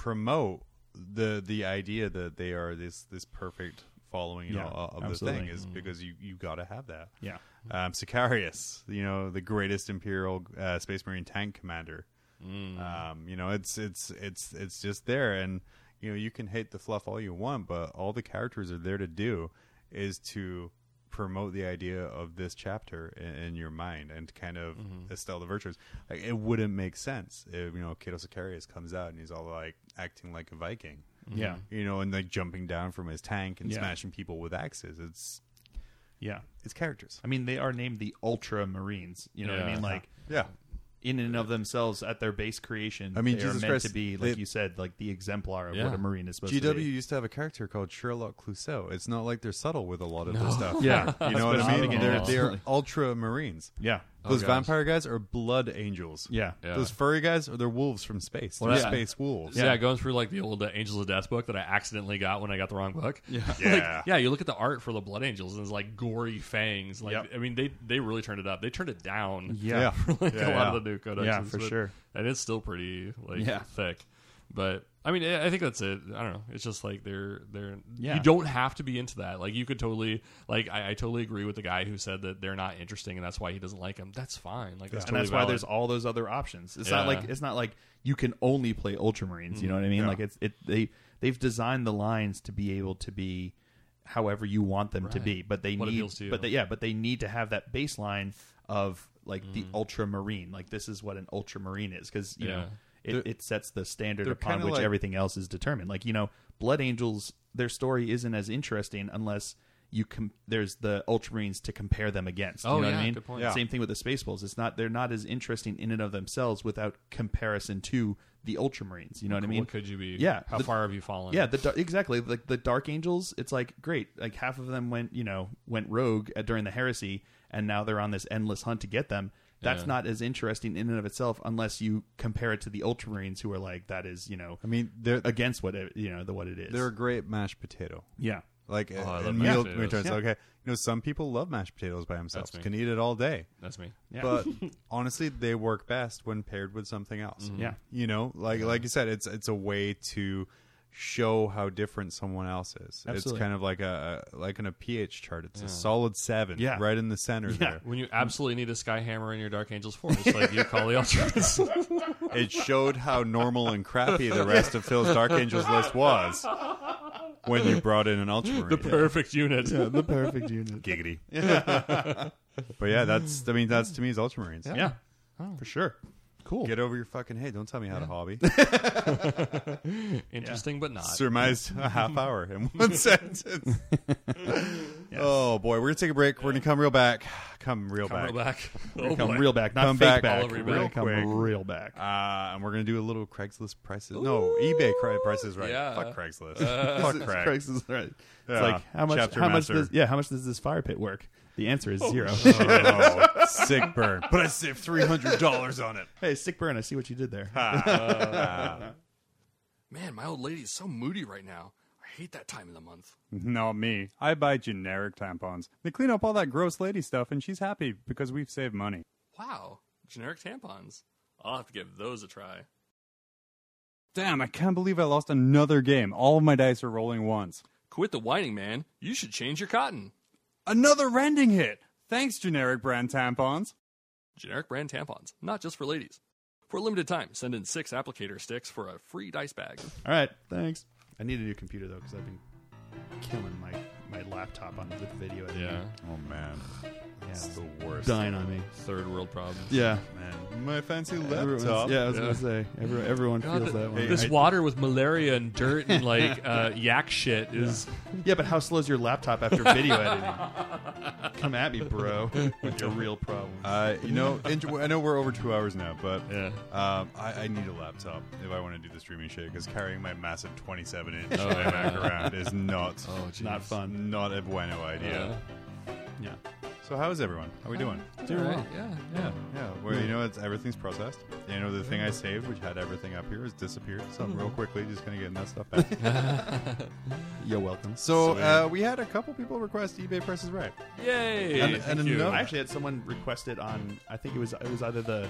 promote the the idea that they are this this perfect following you Yeah, know of the thing is because you you got to have that. Yeah. Um, Sicarius, you know, the greatest Imperial uh, Space Marine tank commander. Mm. Um, you know, it's it's it's it's just there, and you know, you can hate the fluff all you want, but all the characters are there to do is to promote the idea of this chapter in, in your mind and kind of Mm-hmm. instill the virtues. Like it wouldn't make sense if you know Cato Sicarius comes out and he's all like acting like a Viking, Yeah. you know, and like jumping down from his tank and Yeah. smashing people with axes. It's Yeah. it's characters. I mean, they are named the Ultra Marines. You know what I mean? Like Yeah. In and of themselves, at their base creation, I mean, they are meant Christ, to be, like they- you said, like the exemplar of Yeah. what a Marine is supposed GW to be. GW used to have a character called Sherlock Clouseau. It's not like they're subtle with a lot of their stuff. Yeah. you know what I mean. They're, they're ultra marines. Yeah. Those gosh. vampire guys are blood angels. Yeah. Yeah. Those furry guys are they're wolves from space. They're Well, yeah. space wolves. Yeah. going through like the old uh, Angels of Death book that I accidentally got when I got the wrong book. Yeah. Yeah. yeah, you look at the art for the Blood Angels and it's like gory fangs. Like Yep. I mean, they they really turned it up. They turned it down. Yeah. like Yeah, a lot yeah. of the new codexes. Yeah, for but- sure. And it's still pretty like Yeah. thick. But I mean, I think that's it. I don't know. It's just like they're they're. Yeah. You don't have to be into that. Like you could totally like I, I totally agree with the guy who said that they're not interesting and that's why he doesn't like them. That's fine. Like that's and totally that's why there's all those other options. It's not like it's not like you can only play Ultramarines. You know what I mean? Yeah. Like it's it they they've designed the lines to be able to be however you want them to be, but they What need but they, yeah, but they need to have that baseline of like the Mm. Ultramarine. Like this is what an Ultramarine is because you Yeah. know it, it sets the standard upon which like- everything else is determined. Like you know, Blood Angels, their story isn't as interesting unless you com- there's the Ultramarines to compare them against. Oh, you know what yeah, I mean? good point. Yeah. Same thing with the Spaceballs. It's not they're not as interesting in and of themselves without comparison to the Ultramarines. You know what I mean? what could you be? Yeah, How the- far have you fallen? Yeah, the exactly like the Dark Angels. It's like great. Like half of them went, you know, went rogue uh, during the heresy, and now they're on this endless hunt to get them. That's Yeah. not as interesting in and of itself unless you compare it to the Ultramarines, who are like that is, you know, I mean, they're against what it, you know the what it is. they're a great mashed potato. yeah, Like Oh, I uh, love in mashed meal potatoes. terms, Yeah. okay. You know, some people love mashed potatoes by themselves. Can eat it all day. that's me. yeah, But honestly, they work best when paired with something else. yeah, You know, like like you said, it's it's a way to show how different someone else is. It's kind of like a like in a pH chart. It's a solid seven, Yeah. right in the center there. When you absolutely need a Sky Hammer in your Dark Angels force, like you call the Ultramarines. It showed how normal and crappy the rest of Phil's Dark Angels list was when you brought in an Ultramarine. the perfect unit. the perfect unit. Giggity. but yeah, that's I mean that's to me is Ultramarines. Yeah, oh. for sure. Cool. Get over your fucking head. Don't tell me how to hobby. Interesting, but not. Surmised a half hour in one sentence. Oh Oh boy, we're gonna take a break. We're gonna come real back. Come real Come back. real back. We're Oh, come boy. real back, not Come fake back back. all over your We're gonna back. come Quick. real back. Uh, and we're gonna do a little Craigslist prices. No, eBay cri- prices right. Yeah. Fuck Craigslist. Uh, Fuck Craig. Craigslist, right? It's Yeah. like how much? Chapter how much master. does? Yeah, how much does this fire pit work? The answer is oh, zero. oh, sick burn. But I saved three hundred dollars on it. hey, sick burn! I see what you did there. Man, my old lady is so moody right now. I hate that time of the month. Not me. I buy generic tampons. They clean up all that gross lady stuff, and she's happy because we've saved money. Wow, generic tampons. I'll have to give those a try. Damn, I can't believe I lost another game. All of my dice are rolling once. Quit the whining, man. You should change your cotton. Another rending hit! Thanks, generic brand tampons. Generic brand tampons, not just for ladies. For a limited time, send in six applicator sticks for a free dice bag. All right, thanks. I need a new computer though because I've been killing my my laptop on with video. editing. Oh man, yeah, it's it's the worst. dying on me. Third world problems. Yeah, Man, my fancy Everyone's- laptop. Yeah, I was Yeah. gonna say everyone, everyone God, feels the- that one. this I- water with malaria and dirt and like uh, yak shit is. Yeah, but how slow is your laptop after video editing? Come at me, bro, with your real problem. Uh, you know, enjoy, I know we're over two hours now, but Yeah. um, I, I need a laptop if I want to do the streaming shit because carrying my massive 27 inch Oh, iMac yeah. around is not Oh, geez. Not fun. Not a bueno idea. Uh, Yeah, So how is everyone? How are we doing? doing well. Yeah, Yeah, yeah. Well, you know, it's everything's processed. You know, the thing I saved, which had everything up here, has disappeared. So I'm real quickly just gonna get that stuff back. You're welcome. so uh, we had a couple people request eBay prices right. Yay! And- thank you. another- I actually had someone request it on. I think it was it was either the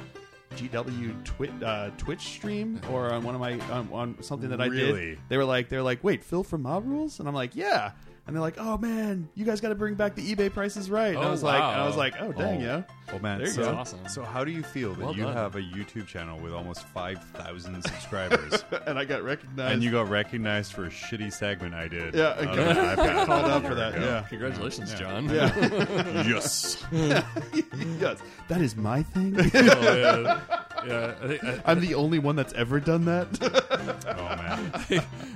GW Twitch uh, Twitch stream or on one of my on, on something that I Really? did. They were like, they're like, wait, Phil from Mob Rules, and I'm like, yeah. And they're like, "Oh man, you guys got to bring back the eBay prices right." And I Oh, was like, and I was like, "Oh dang, Oh. yeah." Oh man, There you so, go. Awesome. So how do you feel that Well you done. have a YouTube channel with almost 5,000 subscribers and I got recognized. and you got recognized for a shitty segment I did? Yeah, I on got- an iPad called a out for that. Yeah. Congratulations, John. yeah, yes. yes, that is my thing. oh, yeah. yeah. I think, I, I'm the only one that's ever done that. Oh man.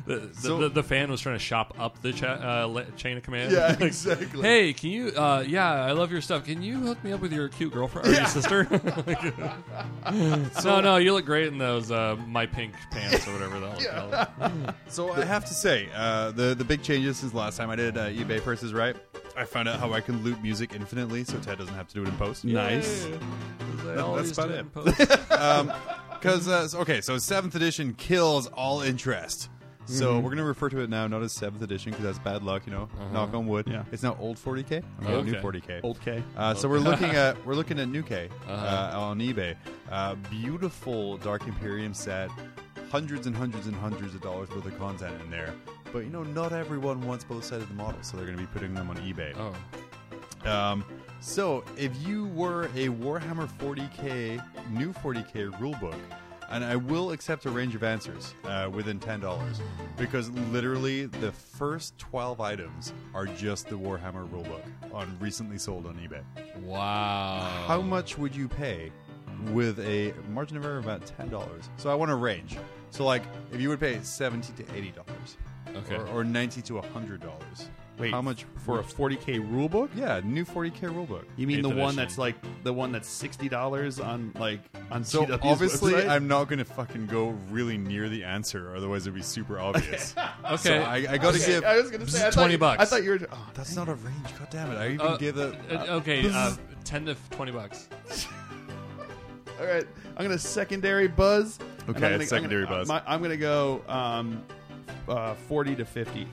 the, the, So- the, the fan was trying to shop up the cha- uh, chain of command. yeah, Like, exactly. Hey, can you? Uh, yeah, I love your stuff. Can you hook me up with your cute girlfriend or your sister? no, no, you look great in those uh, my pink pants or whatever the hell called. So I have to say, uh, the the big changes since last time I did uh, eBay prices right. I found out how I can loop music infinitely, so Ted doesn't have to do it in post. Nice. Yay. 'Cause I That- always that's about do it. in post. Because uh, so- okay, so seventh edition kills all interest. So we're gonna refer to it now not as seventh edition because that's bad luck, you know. Knock on wood. Yeah. It's now old 40k. Oh, Okay, New 40k. Old K. Uh, so we're looking at we're looking at new K uh, Uh-huh. on eBay. Uh, beautiful Dark Imperium set, hundreds and hundreds and hundreds of dollars worth of content in there. But you know, not everyone wants both sides of the model, so they're going to be putting them on eBay. oh, Um, so if you were a Warhammer 40k new 40k rulebook, and I will accept a range of answers uh, within ten dollars, because literally the first twelve items are just the Warhammer rulebook on recently sold on eBay. wow. How much would you pay with a margin of error of about ten dollars? So I want a range. So like if you would pay seventy to eighty dollars, Okay. or, or ninety to hundred dollars. Wait, how much for a 40k rule book? Yeah, new 40k rulebook. You mean Eighth the one edition. that's like the one that's sixty dollars on like on So GW's obviously, website? I'm not going to fucking go really near the answer, otherwise it'd be super obvious. Okay. So I, I got to Okay, give. I was gonna say is I thought 20 you- bucks. I thought you were. Oh, That's not a range. God damn it! I even Uh, gave it. Uh, okay, uh, ten to twenty bucks. all right, I'm gonna secondary buzz. and Okay, I'm gonna, secondary I'm gonna, buzz. my- I'm gonna go um, uh, forty to fifty.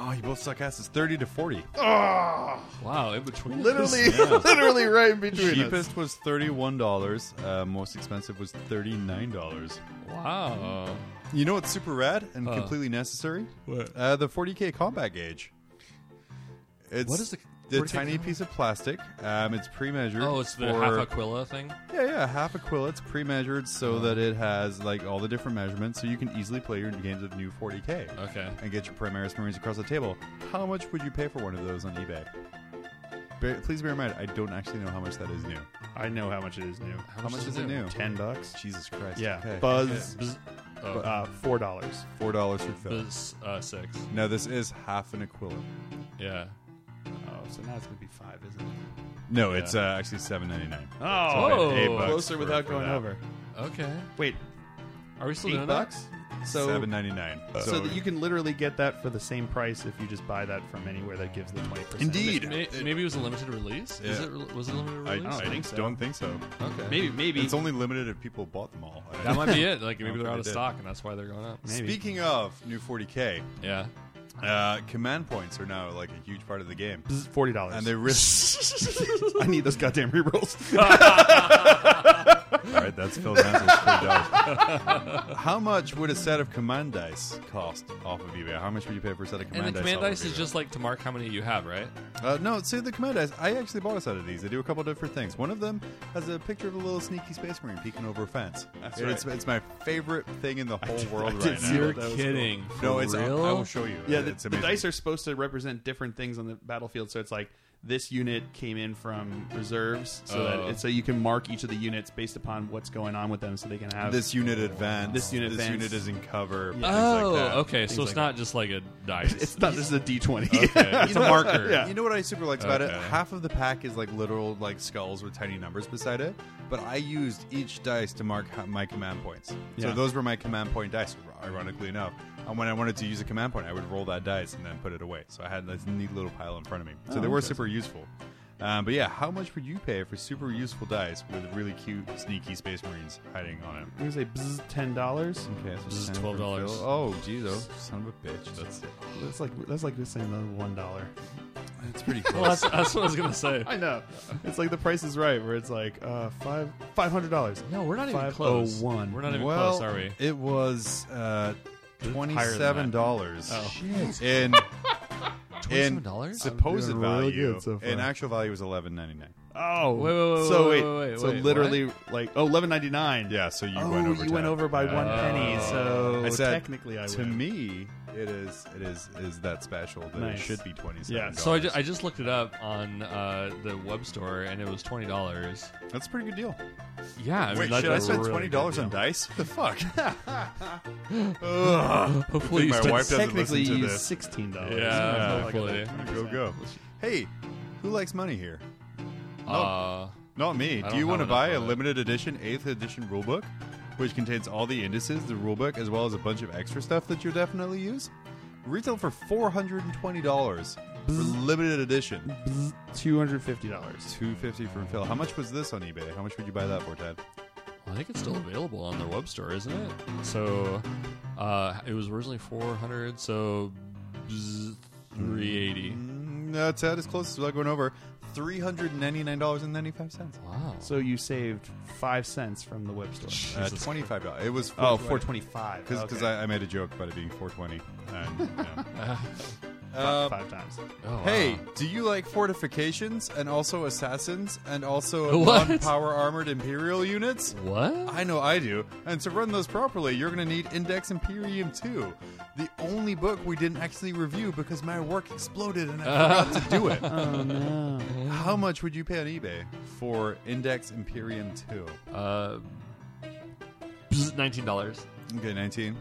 Oh, you both suck asses. Thirty to forty. Oh, Wow, in between. Literally, literally right in between. us. Cheapest was thirty-one dollars. Uh, most expensive was thirty-nine dollars. Wow. You know what's super rad and Uh. completely necessary? What? Uh, the 40k combat gauge. It's What is the the 40K tiny piece of plastic? Um, it's pre-measured. Oh, it's the for- half Aquila thing. Yeah, yeah, half Aquila. It's pre-measured so that it has like all the different measurements, so you can easily play your games of new 40k Okay. and get your Primaris Marines across the table. How much would you pay for one of those on eBay? Bear, please bear in mind, I don't actually know how much that is new. I know how much it is new. How, much is it new? Ten bucks. Jesus Christ. Yeah, Okay. Buzz. Bzz- oh, Uh, four dollars. Four dollars for Phil. bzz, uh, six. No, this is half an Aquila. Yeah. Oh, so now it's gonna be five, isn't it? No, it's uh, actually seven ninety nine. Oh. eight bucks closer for- without for going that. over. Okay. Wait, Are we still eight doing bucks? So Seven ninety nine. so that you can literally get that for the same price if you just buy that from anywhere that gives the twenty percent. Indeed. that? May- Maybe it was a limited release. Is Yeah. it? Was it a limited I, release? I think so. don't think so. okay. Maybe, maybe. It's only limited if people bought them all. that might be it. Like maybe they're out of they did. stock, and that's why they're going up. Maybe. Speaking of new 40k, Yeah. Uh, command points are now like a huge part of the game, forty dollars. and they risk. I need those goddamn rerolls. all right, that's Phil's answer. It's pretty. How much would a set of command dice cost off of eBay? How much would you pay for a set of command And the dice? command off of dice is eBay? just like to mark how many you have, right? Uh, no, see the command dice. I actually bought a set of these. They do a couple different things. One of them has a picture of a little sneaky space marine peeking over a fence. That's It's, right. it's my favorite thing in the whole world right now. You're was kidding. No, For it's. real? I will show you. Yeah, the, it's the amazing. dice are supposed to represent different things on the battlefield. So it's like this unit came in from reserves, so Oh. that so you can mark each of the units based upon what's going on with them, so they can have this unit advance. This unit This advance. unit is in cover. things Oh, like that. okay. So it's like not just like a dice. It's not just a D twenty. okay. It's a marker. Yeah. You know what I super liked about it? Half of the pack is like literal like skulls with tiny numbers beside it, but I used each dice to mark my command points. So those were my command point dice, ironically enough. And when I wanted to use a command point, I would roll that dice and then put it away. So I had this neat little pile in front of me. So Oh, they were interesting. super useful. Um, but yeah, how much would you pay for super useful dice with really cute, sneaky space marines hiding on it? I'm gonna say bzz, ten dollars. Okay, This is 10 $12. Oh, geez, oh, son of a bitch. That's That's like that's like just saying another one dollar. that's pretty close. Well, that's, that's what I was gonna say. I know. It's like the Price is Right, where it's like uh, five five hundred dollars. No, we're not even 501. close. We're not even well, close, are we? It was uh, Oh. twenty-seven dollars. Oh. In in $27? supposed I'm doing really value, good so far. in actual value was eleven ninety-nine. Oh, Wait, wait, wait, so wait, wait, wait, wait, so wait, literally like oh eleven ninety nine. Yeah, so you oh, went over. you went over by Yeah. one penny. So I said, technically, I to win. me, it is it is is that special that Nice. it should be twenty-seven. Yeah, So I, ju- I just looked it up on uh, the web store, and it was twenty dollars. that's a pretty good deal. Yeah, I mean, Wait, that, should I spend really twenty dollars good on deal. dice? The fuck? Ugh. Hopefully, you my spent- wife doesn't technically listen to you this. sixteen dollars. Yeah, like hopefully. a- Go go. Hey, who likes money here? Uh, Not me. I Do don't you want to have buy a of it. limited edition 8th edition rulebook, which contains all the indices, the rulebook, as well as a bunch of extra stuff that you'll definitely use? Retail for $420 for limited edition. Two hundred fifty dollars. 250 from Phil. How much was this on eBay? How much would you buy that for, Ted? I think it's still available on their web store, isn't it? So uh, it was originally four hundred, so three eighty. Mm, no, Ted as close without going over. $399.95. Wow. So you saved five cents from the web store. Uh, $25. It was Oh, 420. four twenty five. Because I, I made a joke about it being 420. And, yeah. five, five times. Oh, wow. Hey, do you like fortifications and also assassins and also What? non-power armored Imperial units? what? I know I do. And to run those properly, you're going to need Index Imperium 2. The only book we didn't actually review because my work exploded and I forgot to do it. Oh no. How much would you pay on eBay for Index Imperium 2? Uh, nineteen dollars. Okay, 19.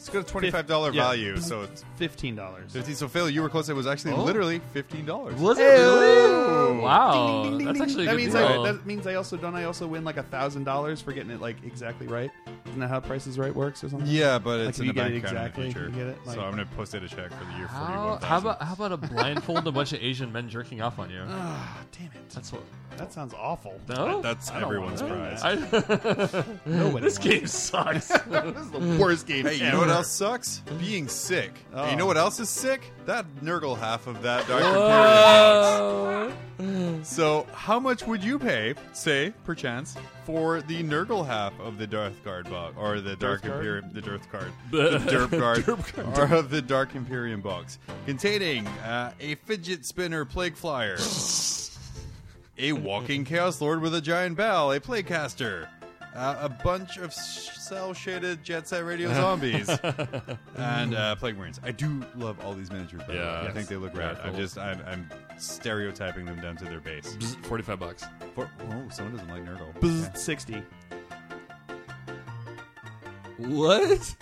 It's got a $25 Yeah. value, so it's Fifteen dollars. 50 So, Phil, you were close. It was actually Oh. literally $15. Was it really? Wow, Ding, ding, ding, that's ding. actually a that good means deal. I, that means I also don't I also win like a thousand dollars for getting it like exactly right. Isn't that how Price is Right works or something? Yeah, but Like, it's if in you the get bank it account exactly, in the future. you get it, like- so I'm going to post it a check for the year How, 41,000. how about how about a blindfold a bunch of Asian men jerking off on you? Ah, damn it. That's what. That sounds awful. No, That's I don't everyone's wanna prize. I, Nobody this wants game sucks. this is the worst game. Hey, you know what else sucks? Being sick. Oh. And you know what else is sick? That Nurgle half of that Dark Imperium box. So, how much would you pay, say, perchance, for the Nurgle half of the Darth Guard box, or the Dark Guard? Imperium, the Darth Guard, the Derp Guard, or of the Dark Imperium box, containing uh, a fidget spinner plague flyer, a walking Chaos Lord with a giant bell, a plaguecaster, uh, a bunch of cell shaded Jet Set Radio zombies, and uh, Plague Marines. I do love all these miniatures. By the way. Yeah. I think they look Yeah, rad. I'm just I'm, I'm stereotyping them down to their base. Forty-five bucks. For, oh, someone doesn't like Nurgle. Bzz, Sixty. What?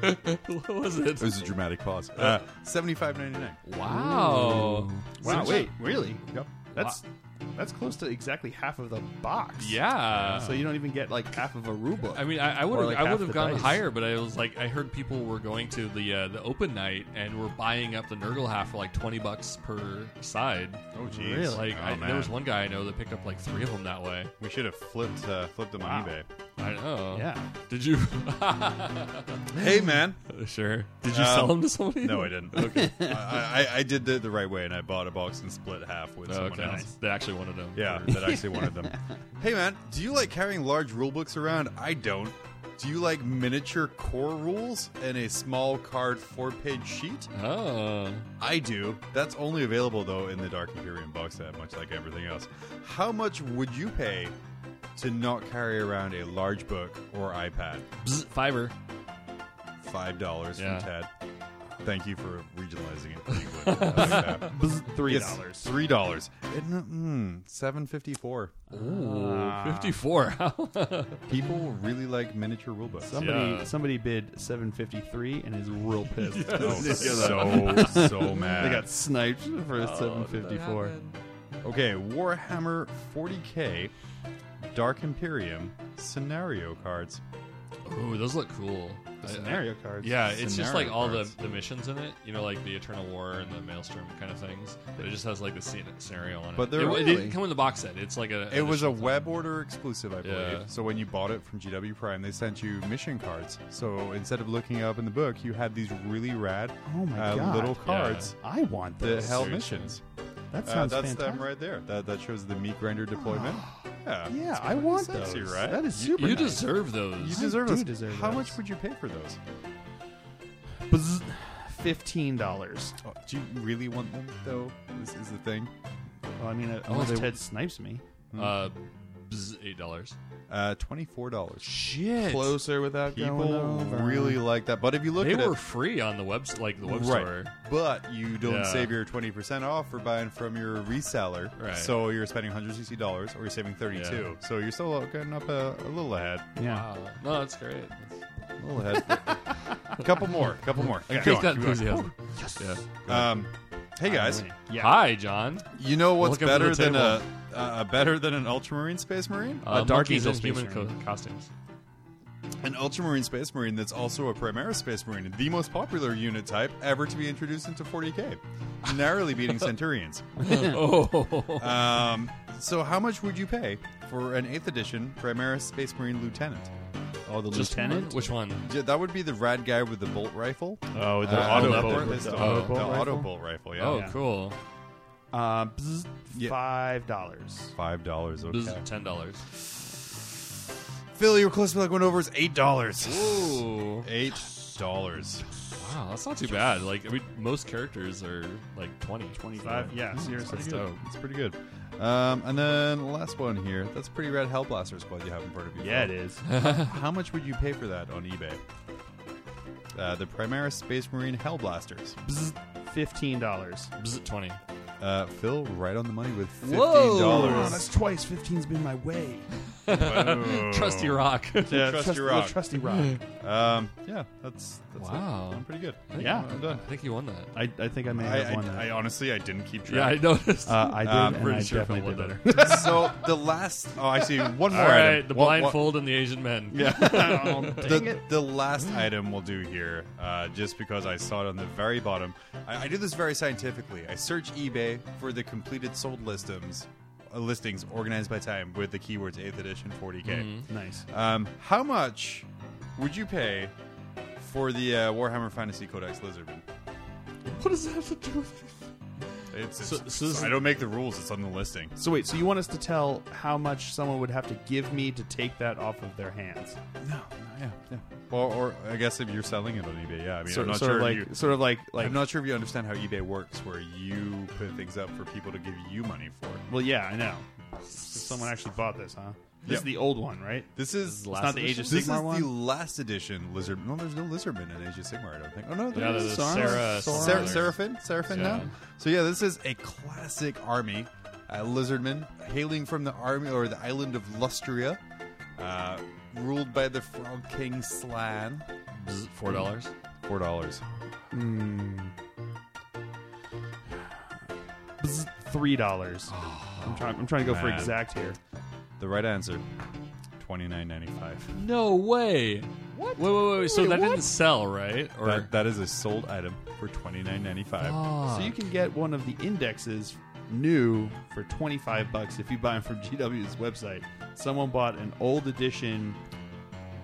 what was it? It was a dramatic pause. Uh, Seventy five ninety nine. Wow. Wow, wait, really? Yep. That's that's close to exactly half of the box. Yeah. So you don't even get like half of a rule book. I mean, I, I would have I would have the gone dice. higher, but I was like, I heard people were going to the uh, the open night and were buying up the Nurgle half for like twenty bucks per side. Oh jeez. Really? Like, Oh, I, there was one guy I know that picked up like three of them that way. We should have flipped uh, flipped them on eBay. I know. yeah. Did you? Hey man. sure. Did you Um, sell them to somebody? No, I didn't. Okay. I, I, I did the, the right way, and I bought a box and split half with Oh, someone okay. else. They actually wanted them. Yeah, for- that actually wanted them. Hey man, do you like carrying large rule books around? I don't. Do you like miniature core rules and a small card four page sheet? Oh. I do. That's only available though in the Dark Imperium box set, much like everything else. How much would you pay to not carry around a large book or iPad? Bzz, fiver. Five dollars Yeah. from Ted. Thank you for regionalizing it. pretty good. I like that. Bzz, Three Yes, dollars. Three dollars. Mm, Seven fifty four. Ooh, 54. People really like miniature rulebooks. Somebody Yeah. somebody bid seven fifty three and is real pissed. Oh, so so mad. They got sniped for seven fifty four. okay, Warhammer 40k, Dark Imperium scenario cards. Ooh, those look cool. I- I- Scenario cards. Yeah, it's just Scenario like all cards. the, the missions in it, you know, like the Eternal War and the Maelstrom kind of things. But it just has like the scene- scenario on it. But they're it, it really- didn't come in the box set. It's like a. It was a additional web order exclusive, I believe. Yeah. So when you bought it from GW Prime, they sent you mission cards. So instead of looking up in the book, you had these really rad Oh my uh, god. little cards I want that those. held Seriously. missions. That Uh, sounds that's fantastic. them right there. That that shows the meat grinder deployment. Yeah, Yeah, I want sexy, those. right? That is You, super. you nice. deserve those. You I deserve do those. deserve How those. much would you pay for those? Bzz, Fifteen dollars. Oh, do you really want them though? This is the thing. Well, I mean, uh, Oh, unless Ted snipes me. Uh, bzz, eight dollars. Uh, Twenty four dollars. Shit. Closer without People going over. really like that. But if you look They at were it, free on the web, like the web right, store. but you don't Yeah. save your twenty percent off for buying from your reseller. Right. So you're spending one hundred sixty dollars, or you're saving thirty two. So you're still getting up a, a little ahead. Yeah. Wow. No, that's great. A little ahead. a couple more. A couple more. Keep Take going, that keep going. enthusiasm. Um, hey guys, Yeah. Hi, John. you know what's Welcome to better the than a, table. uh, better than an Ultramarine Space Marine? Uh, Dark monkeys Angel and Space human co- Marine. costumes. An Ultramarine Space Marine that's also a Primaris Space Marine, the most popular unit type ever to be introduced into 40k, narrowly beating Centurions. oh. Um, so, how much would you pay for an 8th edition Primaris Space Marine Lieutenant? Oh, the Just lieutenant. Which one? Yeah, That would be the rad guy with the bolt rifle. Oh, the Uh, auto that bolt. part, the the auto oh, bolt the rifle. auto bolt rifle, yeah. Oh, Yeah. cool. Uh, bzz, Yeah. Five dollars. Five dollars. This Okay. is ten dollars. Phil, you were close to like going over. It's eight dollars. Ooh. Eight dollars. Wow, that's not too bad. Like, I mean, most characters are like 20. 25. Yeah, seriously. That's dope. It's pretty good. Um, and then the last one here. That's a pretty rad Hellblaster squad you have in front of you. Yeah, it is. How much would you pay for that on eBay? Uh, the Primaris Space Marine Hellblasters. Bzz, Fifteen dollars. Bzz, 20. Uh, Phil, right on the money with fifteen Whoa! dollars. that's twice. Fifteen's been my way. Trusty Rock. Yeah, Trusty rock. The trusty rock. Um, yeah, that's, that's Wow. It. I'm pretty good. Yeah. I'm done. I think you won that. I, I think I may I, have won I, that. I honestly I didn't keep Yeah, I track. noticed. uh, I did, I'm and pretty I sure definitely Phil did better. so the last oh I see one more All item. the One- one- blindfold and the Asian men. Yeah. Oh, dang the, it. the last item we'll do here, uh, just because I saw it on the very bottom. I, I do this very scientifically. I search eBay for the completed sold listings, listings organized by time with the keywords 8th edition 40k. Nice. Um, how much would you pay for the uh, Warhammer Fantasy Codex Lizardman? What does that have to do with It's, it's- so this is- I don't make the rules. It's on the listing. So wait, so you want us to tell how much someone would have to give me to take that off of their hands? No, yeah, yeah. Or, or I guess if you're selling it on eBay, yeah. I mean, sort, I'm not sort sure. of like, if you, sort of like, like. I'm not sure if you understand how eBay works, where you put things up for people to give you money for it. well, yeah, I know. So someone actually bought this, huh? This Yep. is the old one, right? This is last not the Age of this Sigmar is the last edition lizard. No, there's no lizardman in Age of Sigmar. I don't think. Oh no, there Yeah, is. Sarah. Sarah- Seraphon, Seraphon Yeah. now. So yeah, this is a classic army, uh, lizardmen hailing from the army or the island of Lustria, uh, ruled by the Frog King Slann, Four dollars. Four dollars. Bzz, Three dollars. I'm trying. I'm trying to go for exact here. The right answer. Twenty nine ninety five. No way. What? Wait, wait, wait. So that didn't sell, right? Or That that is a sold item for twenty nine ninety five. Ah. So you can get one of the indexes new for 25 bucks if you buy them from GW's website. Someone bought an old edition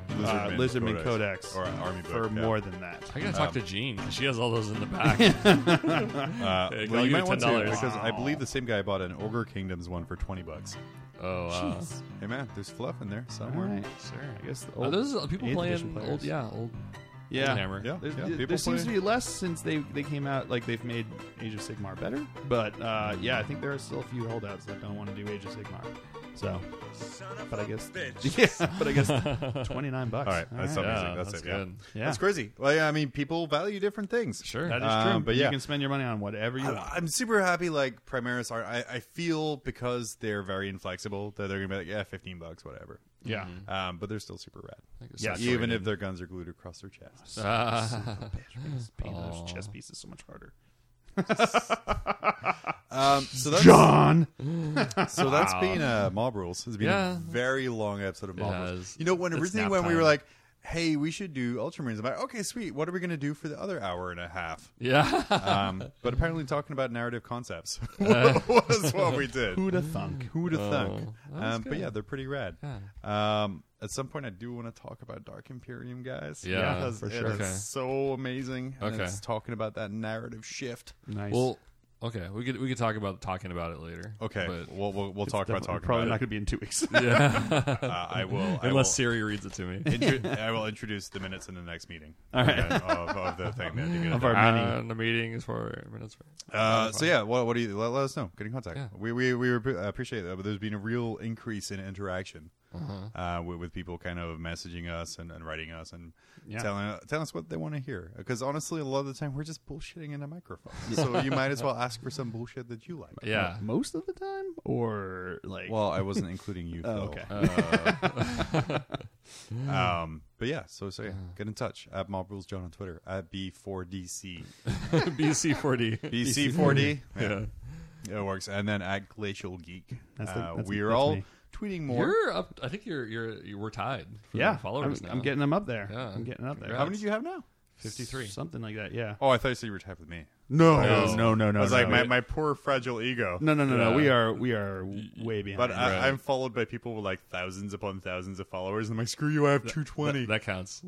uh, Lizardman Lizardman Codex. Codex Or an army for yeah. more than that. I gotta talk to Jean 'cause she has all those in the back. Uh, Hey, well, I'll you give might you want to $10. because I believe the same guy bought an Ogre Kingdoms one for twenty bucks. Oh, wow. Hey man, there's fluff in there somewhere. right. Sure. I guess the Are old, those people eighth playing old? players. Yeah, old. yeah. Old Hammer. Yeah, There, yeah. there- people there seems to play- be less since they, they came out. Like they've made Age of Sigmar better, but uh, yeah, I think there are still a few holdouts that don't want to do Age of Sigmar. So, but I guess, yeah, but I guess twenty nine bucks. All right, that's All amazing. Yeah, That's, that's it. Good. Yeah. That's crazy. Well, yeah, I mean, people value different things. Sure. That is Um, true. but you can spend your money on whatever you want. I, I'm super happy. Like Primaris are. I, I feel because they're very inflexible that they're gonna be like, yeah, fifteen bucks, whatever. yeah. Um, but they're still super rad. Yeah, that's even if their guns are glued across their chests. Ah. Painting Aw. those chess pieces so much harder. Um, so that's John. so that's been uh, Mob Rules. It's been Yeah. a very long episode of Mob It Rules. has. You know, when It's originally nap when we were like, hey, we should do Ultramarines, I'm like, okay, sweet. What are we gonna do for the other hour and a half? yeah. Um, but apparently, talking about narrative concepts was what we did. Who'da thunk? Who'd have thunk? Oh, that's Um, but yeah, they're pretty rad. Yeah. Um, at some point, I do want to talk about Dark Imperium, guys. Yeah, because for sure. is Okay. so amazing. And Okay. it's talking about that narrative shift. Nice. Well, okay, we could we could talk about talking about it later. Okay, but we'll we'll, we'll talk about Definitely- talking probably about not going to be in two weeks. yeah, Uh, I will. I will, unless Siri reads it to me. intro- I will introduce the minutes in the next meeting. All right. Okay, of, of the thing that you get Of our done. many- And the meeting is for minutes. Uh, so yeah, what, what do you let, let us know? Get in contact. Yeah. We we we appreciate that. But there's been a real increase in interaction uh, with, with people kind of messaging us and, and writing us and Yeah. telling telling us what they want to hear. Because honestly, a lot of the time we're just bullshitting in a microphone. so you might as well ask for some bullshit that you like. Yeah. Most of the time, or like, Well, I wasn't including you. Oh, Phil. okay. Um, but yeah, so so yeah, get in touch at Mob Rules John on Twitter at B4DC BC40. BC4D. Yeah. It works, and then at Glacial Geek. That's the- uh, that's- we are that's all me. Tweeting more. You're up. I think you're you're you were tied. For yeah, followers I'm, now. I'm getting them up there. Yeah. I'm getting up there. How many do you have now? 53. Something like that. Yeah. Oh, I thought you said you were tied with me. No, No. no, no, no. I was no. like, my, my poor fragile ego. no, no, no, no. We are, we are way behind. But I, Right. I'm followed by people with like thousands upon thousands of followers. And I'm like, screw you, I have 220. That, that counts.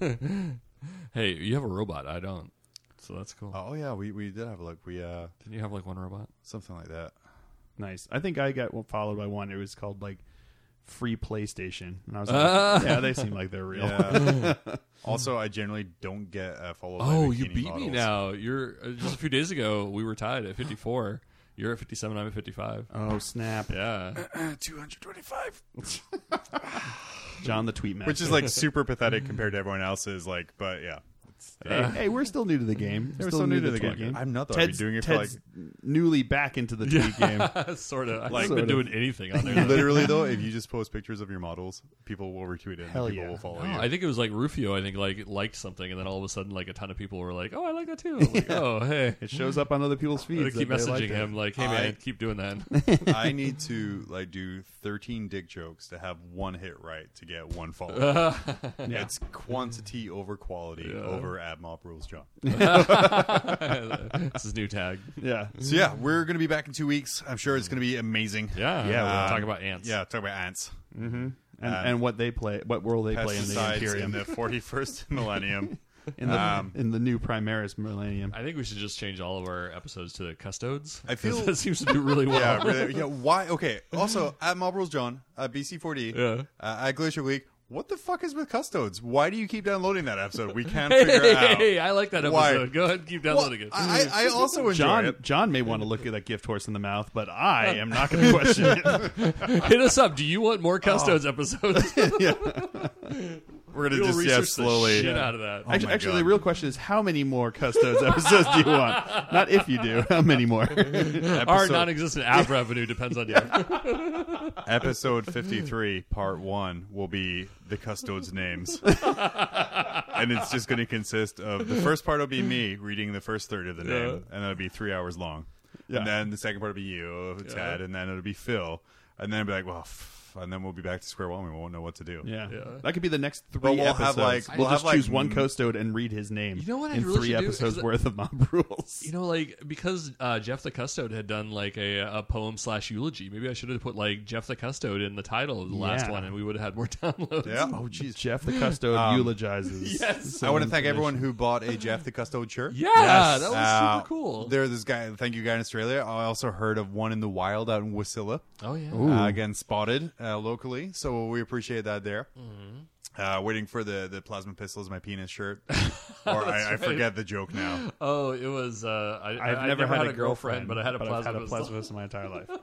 hey, you have a robot. I don't. So that's cool. oh, yeah, we, we did have a look. We, uh, Didn't you have like one robot? something like that. Nice. I think I got followed by one. It was called like free PlayStation, and I was like, Ah. yeah, they seem like they're real. Yeah. also, I generally don't get uh, followed by Oh, you bikini beat me models. now. You're uh, just a few days ago. We were tied at 54. You're at 57. I'm at 55. Oh snap! Yeah. 225. John the tweet man, Which is like super pathetic compared to everyone else's. Like, but yeah. Hey, hey, we're still new to the game. We're still new to the tweet game. I'm not, though. I've been Ted's, doing it for, Ted's newly back into the tweet game. sort of. I've Like- been Sort of. doing anything on there. Literally, though, if you just post pictures of your models, people will retweet it. Hell and people yeah. will follow No, you. I think it was like Rufio. I think like liked something, and then all of a sudden, like a ton of people were like, "Oh, I like that too." I'm like, oh, hey. It shows up on other people's I feeds. keep that they messaging it. him like, "Hey I- man, keep doing that." I need to like do 13 dick jokes to have one hit right to get one follow. Yeah. It's quantity over quality Yeah. Over ad mob rules, John. this is new tag. Yeah. So yeah, we're gonna be back in two weeks. I'm sure it's gonna be amazing. Yeah, Yeah, We'll um, talk about ants. Yeah, talk about ants. Mm-hmm. And, Uh, and what they play, what role they play in the Pesticides Imperium, in the 41st millennium. in the um, in the new Primaris Millennium. I think we should just change all of our episodes to the custodes. I feel- that seems to do really well. Yeah, really, yeah. Why? Okay. Also, at Mob Rules John, at BC4D, Yeah. uh, at Glacier Week. What the fuck is with custodes? Why do you keep downloading that episode? We can't Hey, figure hey, it out. hey, I like that episode. Why? Go ahead and keep Well, downloading it. I, I also enjoy John it. John may want to look at that gift horse in the mouth, but I am not going to question it. Hit us up. Do you want more custodes oh. episodes? We're gonna We'll just yeah research the slowly. shit out of that. Oh actually, my actually God. the real question is how many more Custodes episodes do you want? Not if you do. How many more? Our Episode, non-existent ad revenue depends on you. episode fifty three, part one, will be the custodes names, and it's just going to consist of the first part will be me reading the first third of the name, Yeah. and that'll be three hours long. Yeah. And then the second part will be you, Ted, and then it'll be Phil, and then it'll be like, well, f- and then we'll be back to square one. And we won't know what to do. Yeah. Yeah. that could be the next three But we'll episodes. have, like- we'll, we'll just have, like, choose one m- Custode and read his name. You know what I in really three should do? episodes Is- worth of mob rules. You know, like because uh, Jeff the Custode had done like a, a poem slash eulogy. Maybe I should have put like Jeff the Custode in the title of the last Yeah. one, and we would have had more downloads. Yeah. Oh, jeez. Jeff the Custode Um, eulogizes. yes. I want to thank everyone who bought a Jeff the Custode shirt. Yeah, Yes. that was Uh, super cool. There's this guy. Thank you, guy in Australia. I also heard of one in the wild out in Wasilla. oh yeah. Uh, again, spotted uh, locally, so we appreciate that there. Mm-hmm. Uh, waiting for the the plasma pistols, my penis shirt, or I, I forget the joke now. Oh, it was. Uh, I, I've I, never, had, a girlfriend, but I had a I've plasma. had a pistol. plasma pistol my entire life.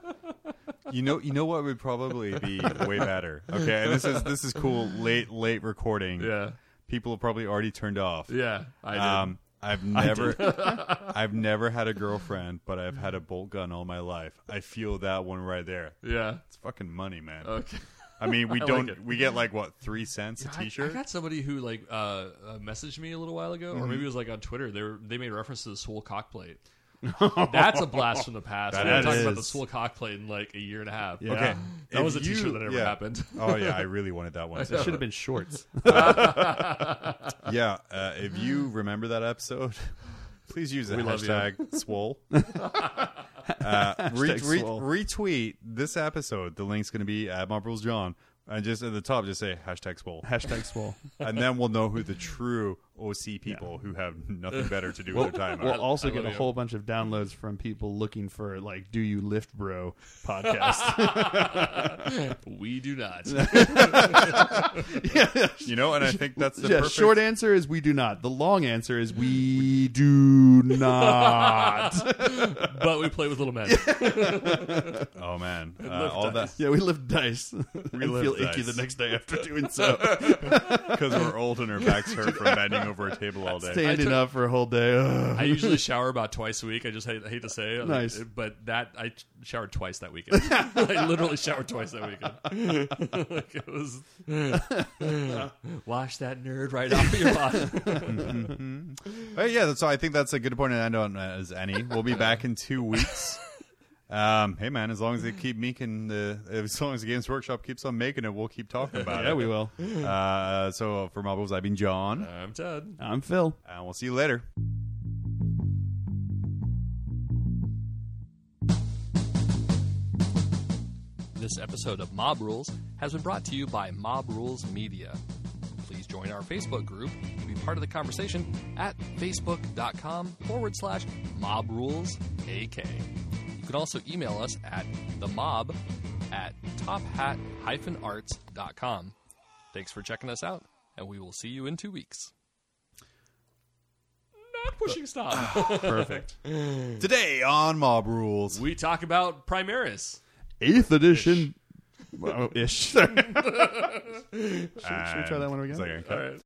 You know, you know what would probably be way better. Okay, and this is this is cool. Late late recording. Yeah, people have probably already turned off. yeah, I did. Um, I've never, I've never had a girlfriend, but I've had a bolt gun all my life. I feel that one right there. yeah. It's fucking money, man. Okay. I mean, we I don't. it. we get like what three cents a I- T-shirt. I, got somebody who like uh, uh, messaged me a little while ago, Mm-hmm. or maybe it was like on Twitter. They were, they made reference to the swole cockplate. That's a blast from the past. That we haven't talked is. about the swole cockplate in like a year and a half. Yeah. Okay, That if was a you- T-shirt that never yeah. happened. Oh yeah, I really wanted that one. It should have been shorts. Yeah, uh, if you remember that episode, please use the We love you. hashtag swole. uh, re- Hashtag re- swole. retweet this episode. The link's going to be at Mob Rules John. And just at the top, just say hashtag swole. Hashtag swole. and then we'll know who the true OC people who have nothing better to do with their time We'll are. also I get a you. whole bunch of downloads from people looking for like "Do You Lift, Bro" podcast. we do not. You know, and I think that's the yeah, perfect. short answer is we do not. The long answer is we do not. but we play with little men. oh man, uh, lift all that yeah, we lift dice and lift feel icky the next day after doing so. because we're old and our backs hurt from bending over a table all day. Standing took- up for a whole day. Ugh. I usually shower about twice a week. I just hate, hate to say it. Nice. But that, I showered twice that weekend. I literally showered twice that weekend. like it was. Wash that nerd right off of your body. Oh, yeah, so I think that's a good point to end on uh, as any. We'll be back in two weeks. Um, hey man, as long as they keep making the, as long as the Games Workshop keeps on making it, we'll keep talking about it. yeah, we will. Uh, so for Mob Rules, I've been John, I'm Ted. I'm Phil. and we'll see you later. This episode of Mob Rules has been brought to you by Mob Rules Media. Please join our Facebook group and be part of the conversation at facebook.com forward slash mob rules AK. You can also email us at the mob at tophat arts.com. Thanks for checking us out, and we will see you in two weeks. Not pushing stop. Perfect. Today on Mob Rules. we talk about Primaris. Eighth edition. Well, ish. should, should we try that one again? Okay. All right.